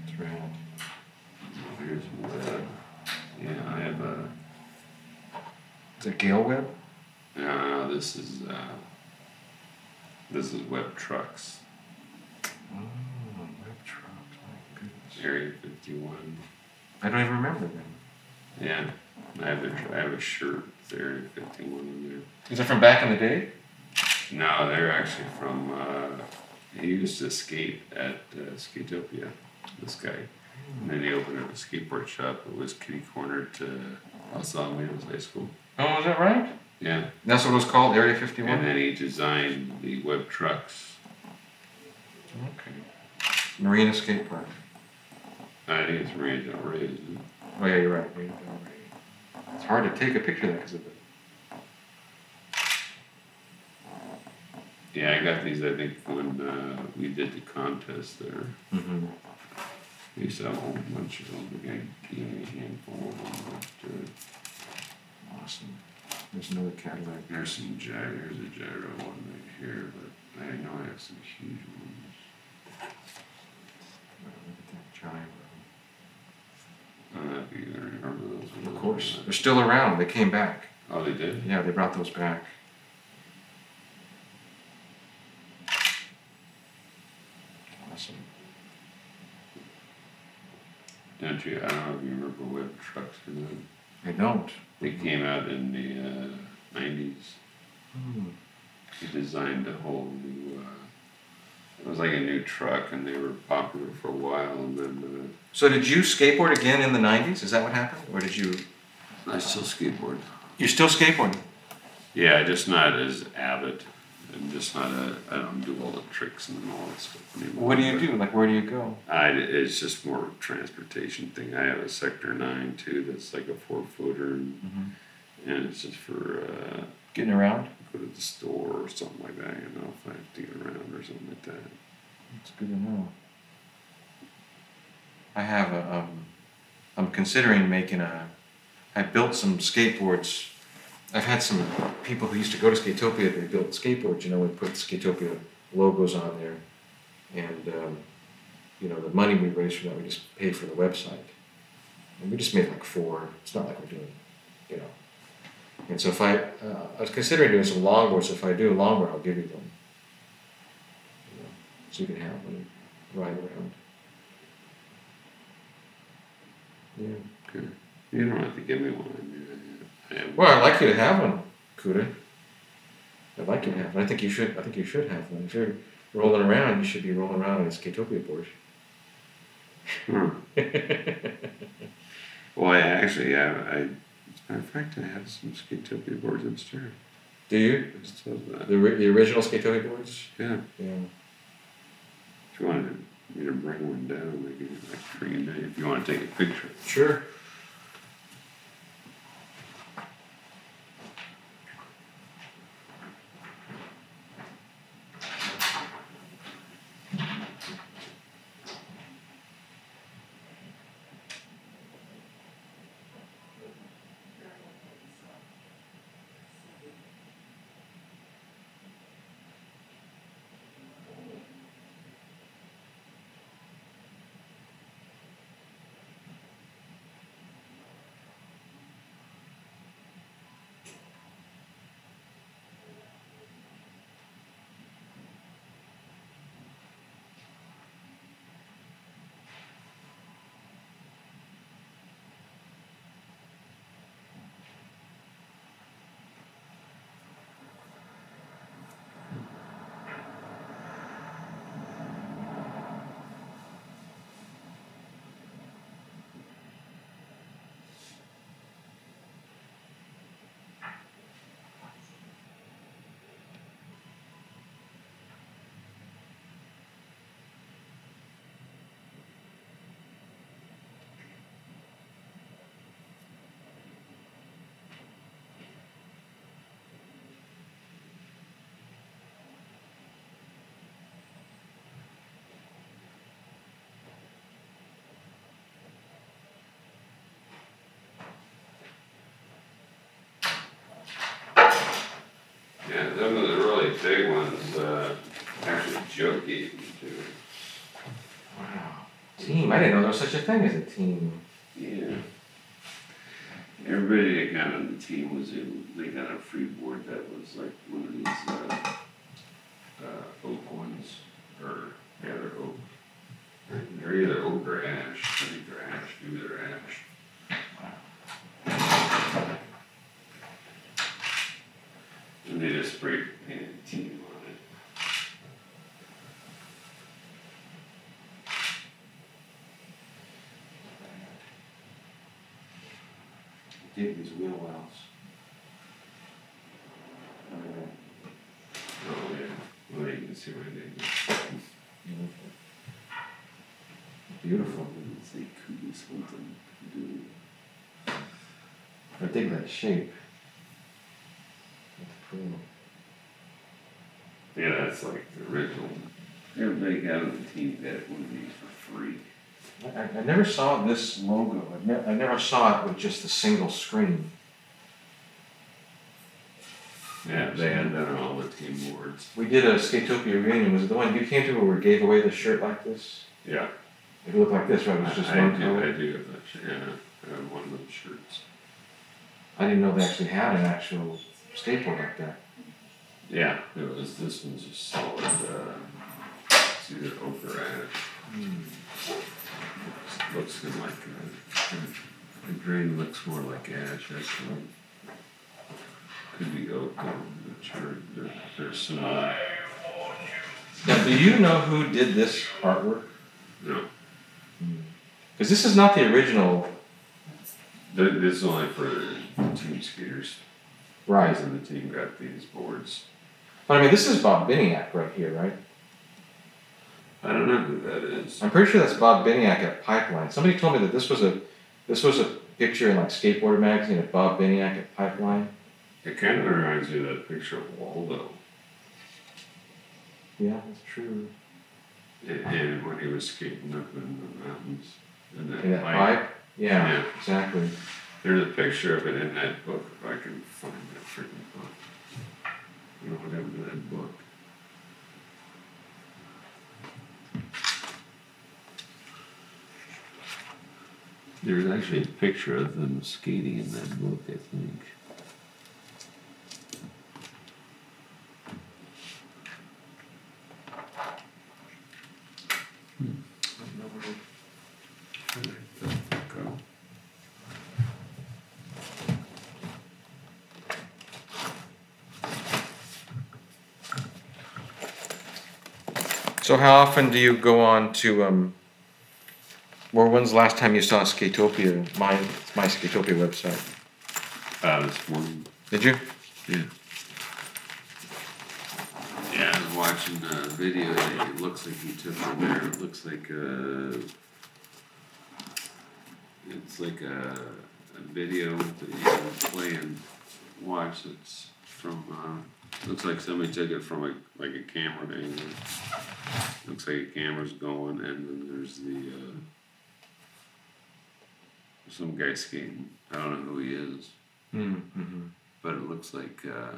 It's rad. Here's web. Yeah, I have a. Is it Gale Web? No, this is uh, this is web trucks. Oh, web trucks. My goodness. Area fifty one. I don't even remember them. Yeah, I have a I have a shirt. with Area fifty one in Is it from back in the day? No, they're actually from. Uh, he used to skate at uh, Skatopia. This guy, and then he opened up a skateboard shop. It was kitty corner to Los Alamitos High School. Oh, is that right? Yeah, That's what it was called, Area 51? and then he designed the web trucks. Okay. Marina Skate Park. I think it's Marina Del Rey, isn't it? Oh, yeah, you're right. Marina Del Rey. It's hard to take a picture of that because of the. Yeah, I got these. I think when uh, we did the contest there, Mm-hmm. we used to have a whole bunch of them. We got gave a handful of them. But, uh, Awesome. There's another Cadillac. there's some gyro. Here's a gyro one right here, but I know I have some huge ones. Oh, look at that gyro. Oh, I don't know if you remember those. ones. Of course. They're still around. They came back. Oh, they did. Yeah, they brought those back. Awesome. Don't you? I don't know if you remember web trucks or not. I don't. They came out in the uh, 90s. Hmm. He designed a whole new. Uh, it was like a new truck, and they were popular for a while, and then So did you skateboard again in the 90s? Is that what happened? Or did you. uh, I still skateboard. You're still skateboarding? Yeah, just not as avid. I'm just not a. I don't do all the tricks and all that stuff anymore. What do you do? Like, where do you go? I, it's just more of a transportation thing. I have a Sector 9 too that's like a four footer, and, Mm-hmm. and it's just for uh, Getting around? go to the store or something like that, you know, if I have to get around or something like that. That's good to know. I have a, um, I'm considering making a, I built some skateboards. I've had some people who used to go to Skatopia, they built skateboards, you know, and put Skatopia logos on there. And, um, you know, the money we raised from that, we just paid for the website. And we just made like four, it's not like we're doing, you know. And so if I, uh, I was considering doing some longboards, if I do a longboard, I'll give you them. You know, so you can have them ride around. Yeah. Okay. You don't have to give me one. I mean, I, I have Well, I'd like you to have one, Cuda. I'd like you to have one. I think you should. I think you should have one. If you're rolling around, you should be rolling around on a Skatopia board. Hmm. (laughs) Well, I actually have. I, as a matter of fact, I have some Skatopia boards upstairs. Do you? It says that. The, ri- the original Skatopia boards? Yeah. Yeah. If you wanted me to bring one down, we could like bring it in. If you want to take a picture. Sure. Big ones, uh, actually Joe gave me too. Wow. Team. I didn't know there was such a thing as a team. Yeah. Everybody that got on the team was in, they got a free board that was like one of these, uh, uh, oak ones, or, yeah, they're oak. They're either oak or ash, I think they're ash, maybe they're ash. And they just spray painted team on it. Dig these wheel wells. Oh, yeah, well, you can see where they, Beautiful. it's like could be something do. I dig that shape. That's cool. Yeah, that's like the original. Everybody got on the team that one of these for free. I, I- I never saw this logo. I, ne- I never saw it with just a single screen. Yeah, they had that on all the team boards. We did a Skatopia reunion. Was it the one you came to where we gave away the shirt like this? Yeah. It looked like this, right? It I, was just I one do, I do have that, sh- yeah, I have one of those shirts. I didn't know they actually had an actual skateboard like that. Yeah, it was, this one's just solid, uh, it's either oak or ash. Looks like, uh, the grain looks more like ash, actually. Could be oak, I'm not sure, they're, they're similar. Now, do you know who did this artwork? No, Because this is not the original. th- this is only for the team skaters. Guys in the team got these boards. But I mean, this is Bob Biniak right here, right? I don't know who that is. I'm pretty sure that's Bob Biniak at Pipeline. Somebody told me that this was a this was a picture in like Skateboarder magazine of Bob Biniak at Pipeline. It kind of reminds me of that picture of Waldo. Yeah, that's true. And, and when he was skating up in the mountains. In that, In that pipe. pipe. Yeah, Yeah. exactly. There's a picture of it in that book, if I can find that freaking book. Don't know what happened to that book. There's actually a picture of them skating in that book, I think. So how often do you go on to um? Or when's the last time you saw Skatopia? My my Skatopia website. Uh, this morning. Did you? Yeah. Yeah, I was watching a video that it looks like he took from there. It looks like uh it's like a, a video that you can play and watch. It's from uh, looks like somebody took it from a like a camera angle. Looks like a camera's going, and then there's the uh, some guy skating. I don't know who he is Mm-hmm. but it looks like uh,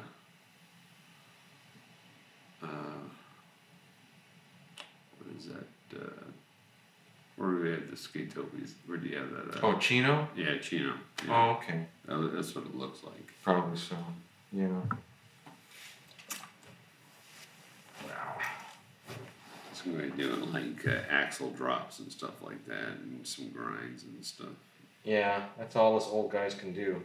uh, what is that? Uh, where do we have the Skatopies? Where do you have that? Uh, Oh, Chino. yeah, Chino. Oh, okay. Uh, that's what it looks like. Probably so. Yeah. Wow. Somebody doing like uh, axle drops and stuff like that, and some grinds and stuff. Yeah, that's all us old guys can do.